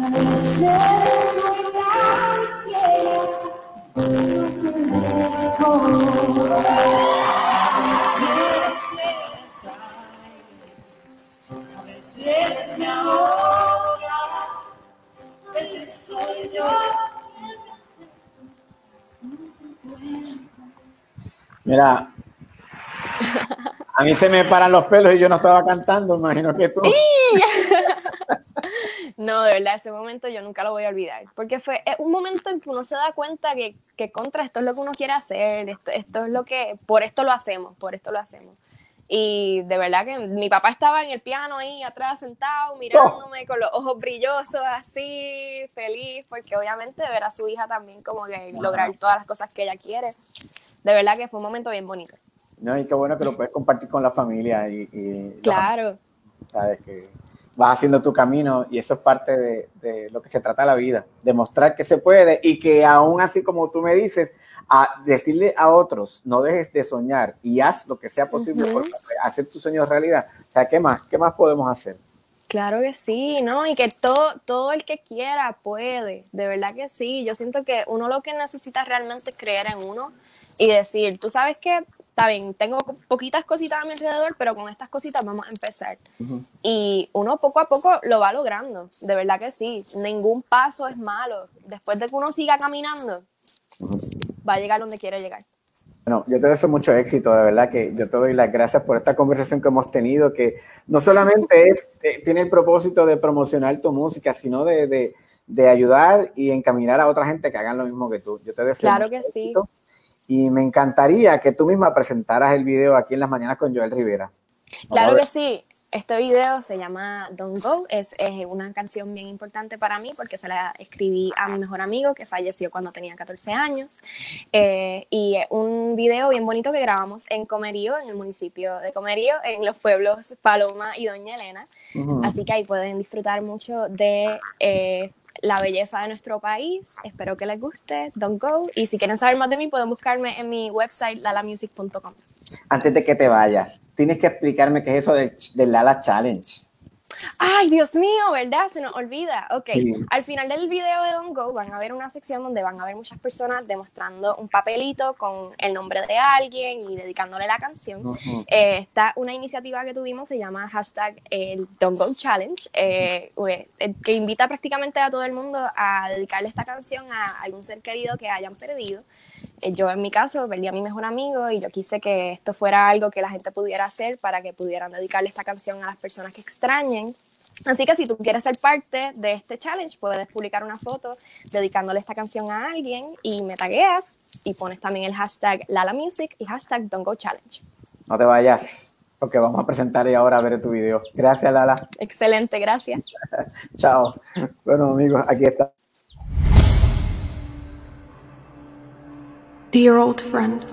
A. Mira, a mí se me paran los pelos y yo no estaba cantando, imagino que tú. No, de verdad, ese momento yo nunca lo voy a olvidar, porque fue un momento en que uno se da cuenta que, que contra esto es lo que uno quiere hacer, esto, esto es lo que, por esto lo hacemos, por esto lo hacemos. Y de verdad que mi papá estaba en el piano ahí atrás sentado, mirándome con los ojos brillosos, así, feliz, porque obviamente ver a su hija también como que lograr todas las cosas que ella quiere. De verdad que fue un momento bien bonito. No, y qué bueno que lo puedes compartir con la familia y, Claro, sabes que vas haciendo tu camino y eso es parte de, de lo que se trata la vida, demostrar que se puede y que aún así como tú me dices, a decirle a otros, no dejes de soñar y haz lo que sea posible Ujú. por hacer tus sueños realidad. O sea, ¿qué más? ¿Qué más podemos hacer? claro que sí, ¿no? Y que todo, todo el que quiera puede, de verdad que sí. Yo siento que uno lo que necesita realmente es creer en uno y decir, tú sabes que, está bien, tengo poquitas cositas a mi alrededor, pero con estas cositas vamos a empezar. Y uno poco a poco lo va logrando, de verdad que sí. Ningún paso es malo. Después de que uno siga caminando, va a llegar donde quiere llegar. Bueno, yo te deseo mucho éxito, de verdad que yo te doy las gracias por esta conversación que hemos tenido, que no solamente es- eh, tiene el propósito de promocionar tu música, sino de, de- de ayudar y encaminar a otra gente que hagan lo mismo que tú. Yo te deseo Claro mucho que sí. Y me encantaría que tú misma presentaras el video aquí en las mañanas con Joel Rivera. Vamos Claro que sí. Este video se llama Don't Go. Es, eh, una canción bien importante para mí porque se la escribí a mi mejor amigo que falleció cuando tenía 14 años. Eh, y es un video bien bonito que grabamos en Comerío, en el municipio de Comerío, en los pueblos Paloma y Doña Elena. Así que ahí pueden disfrutar mucho de eh, la belleza de nuestro país. Espero que les guste. Don't Go. Y si quieren saber más de mí, pueden buscarme en mi website lalamusic.com. Antes de que te vayas, tienes que explicarme qué es eso del, del Lala Challenge. Ay, Dios mío, ¿verdad? Se nos olvida. Ok, Sí. al final del video de Don't Go van a ver una sección donde van a ver muchas personas demostrando un papelito con el nombre de alguien y dedicándole la canción. Ujú. Eh, esta una iniciativa que tuvimos se llama hashtag el Don't Go Challenge, eh, eh, que invita prácticamente a todo el mundo a dedicarle esta canción a algún ser querido que hayan perdido. Yo en mi caso perdí a mi mejor amigo y yo quise que esto fuera algo que la gente pudiera hacer para que pudieran dedicarle esta canción a las personas que extrañen. Así que si tú quieres ser parte de este challenge, puedes publicar una foto dedicándole esta canción a alguien y me tagueas y pones también el hashtag LalaMusic y hashtag Don't Go Challenge. No te vayas, porque vamos a presentar y ahora a ver tu video. Gracias, Lala. Excelente, gracias. Chao. Bueno, amigos, aquí está. Dear old friend,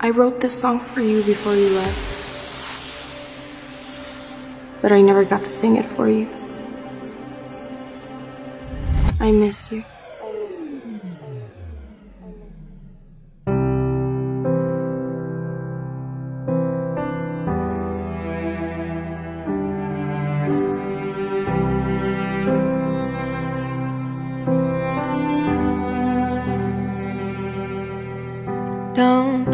I wrote this song for you before you left, but I never got to sing it for you. I miss you. Don't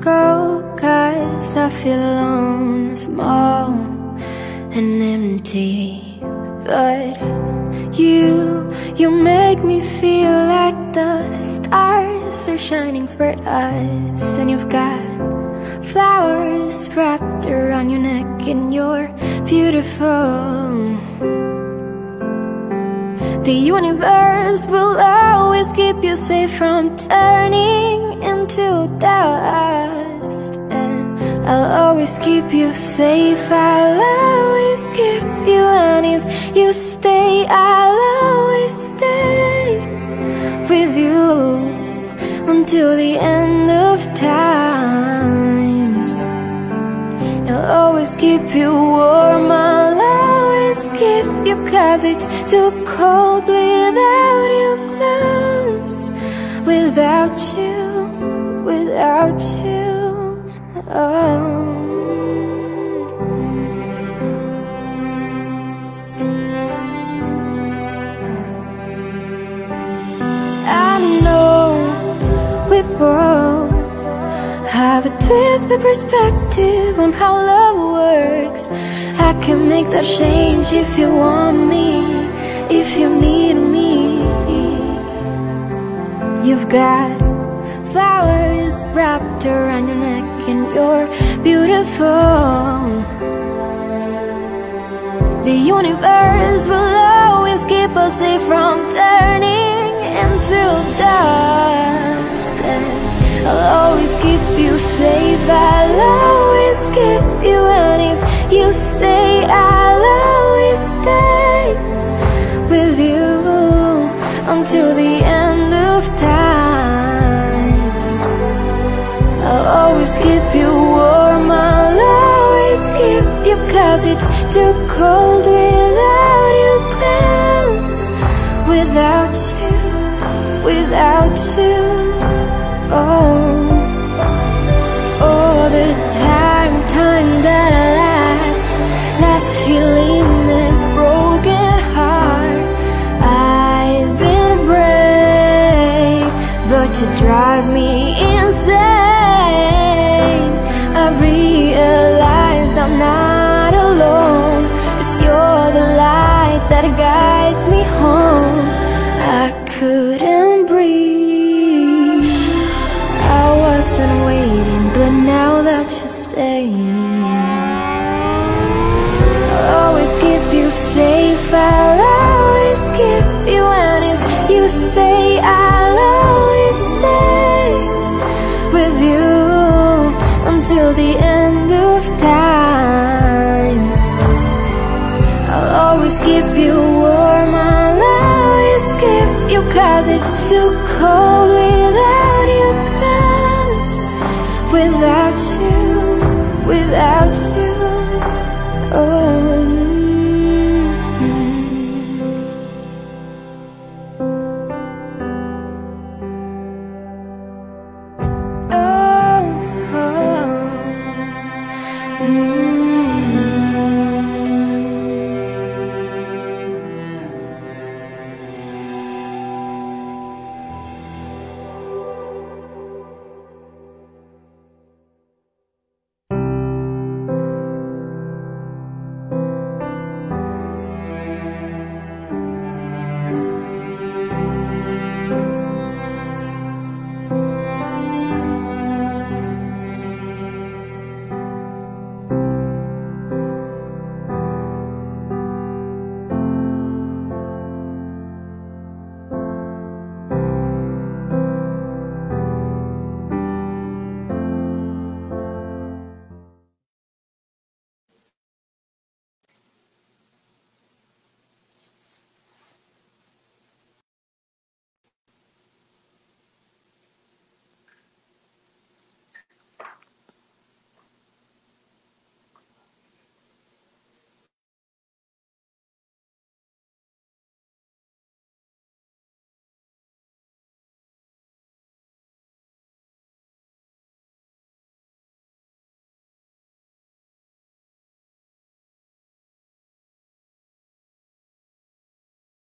go, cause I feel alone, small and empty. But you, you make me feel like the stars are shining for us. And you've got flowers wrapped around your neck, and you're beautiful. The universe will always keep you safe from turning into dust. I'll always keep you safe. I'll always keep you. And if you stay, I'll always stay with you until the end of times. I'll always keep you warm. I'll always keep you cause it's too cold without you close. Without you, without you have a twisted perspective on how love works. I can make that change if you want me, if you need me. You've got flowers wrapped around your neck and you're beautiful. The universe will always keep us safe from turning into dust. And I'll always keep you safe, I'll always keep you And if you stay, I'll always stay with you until the end.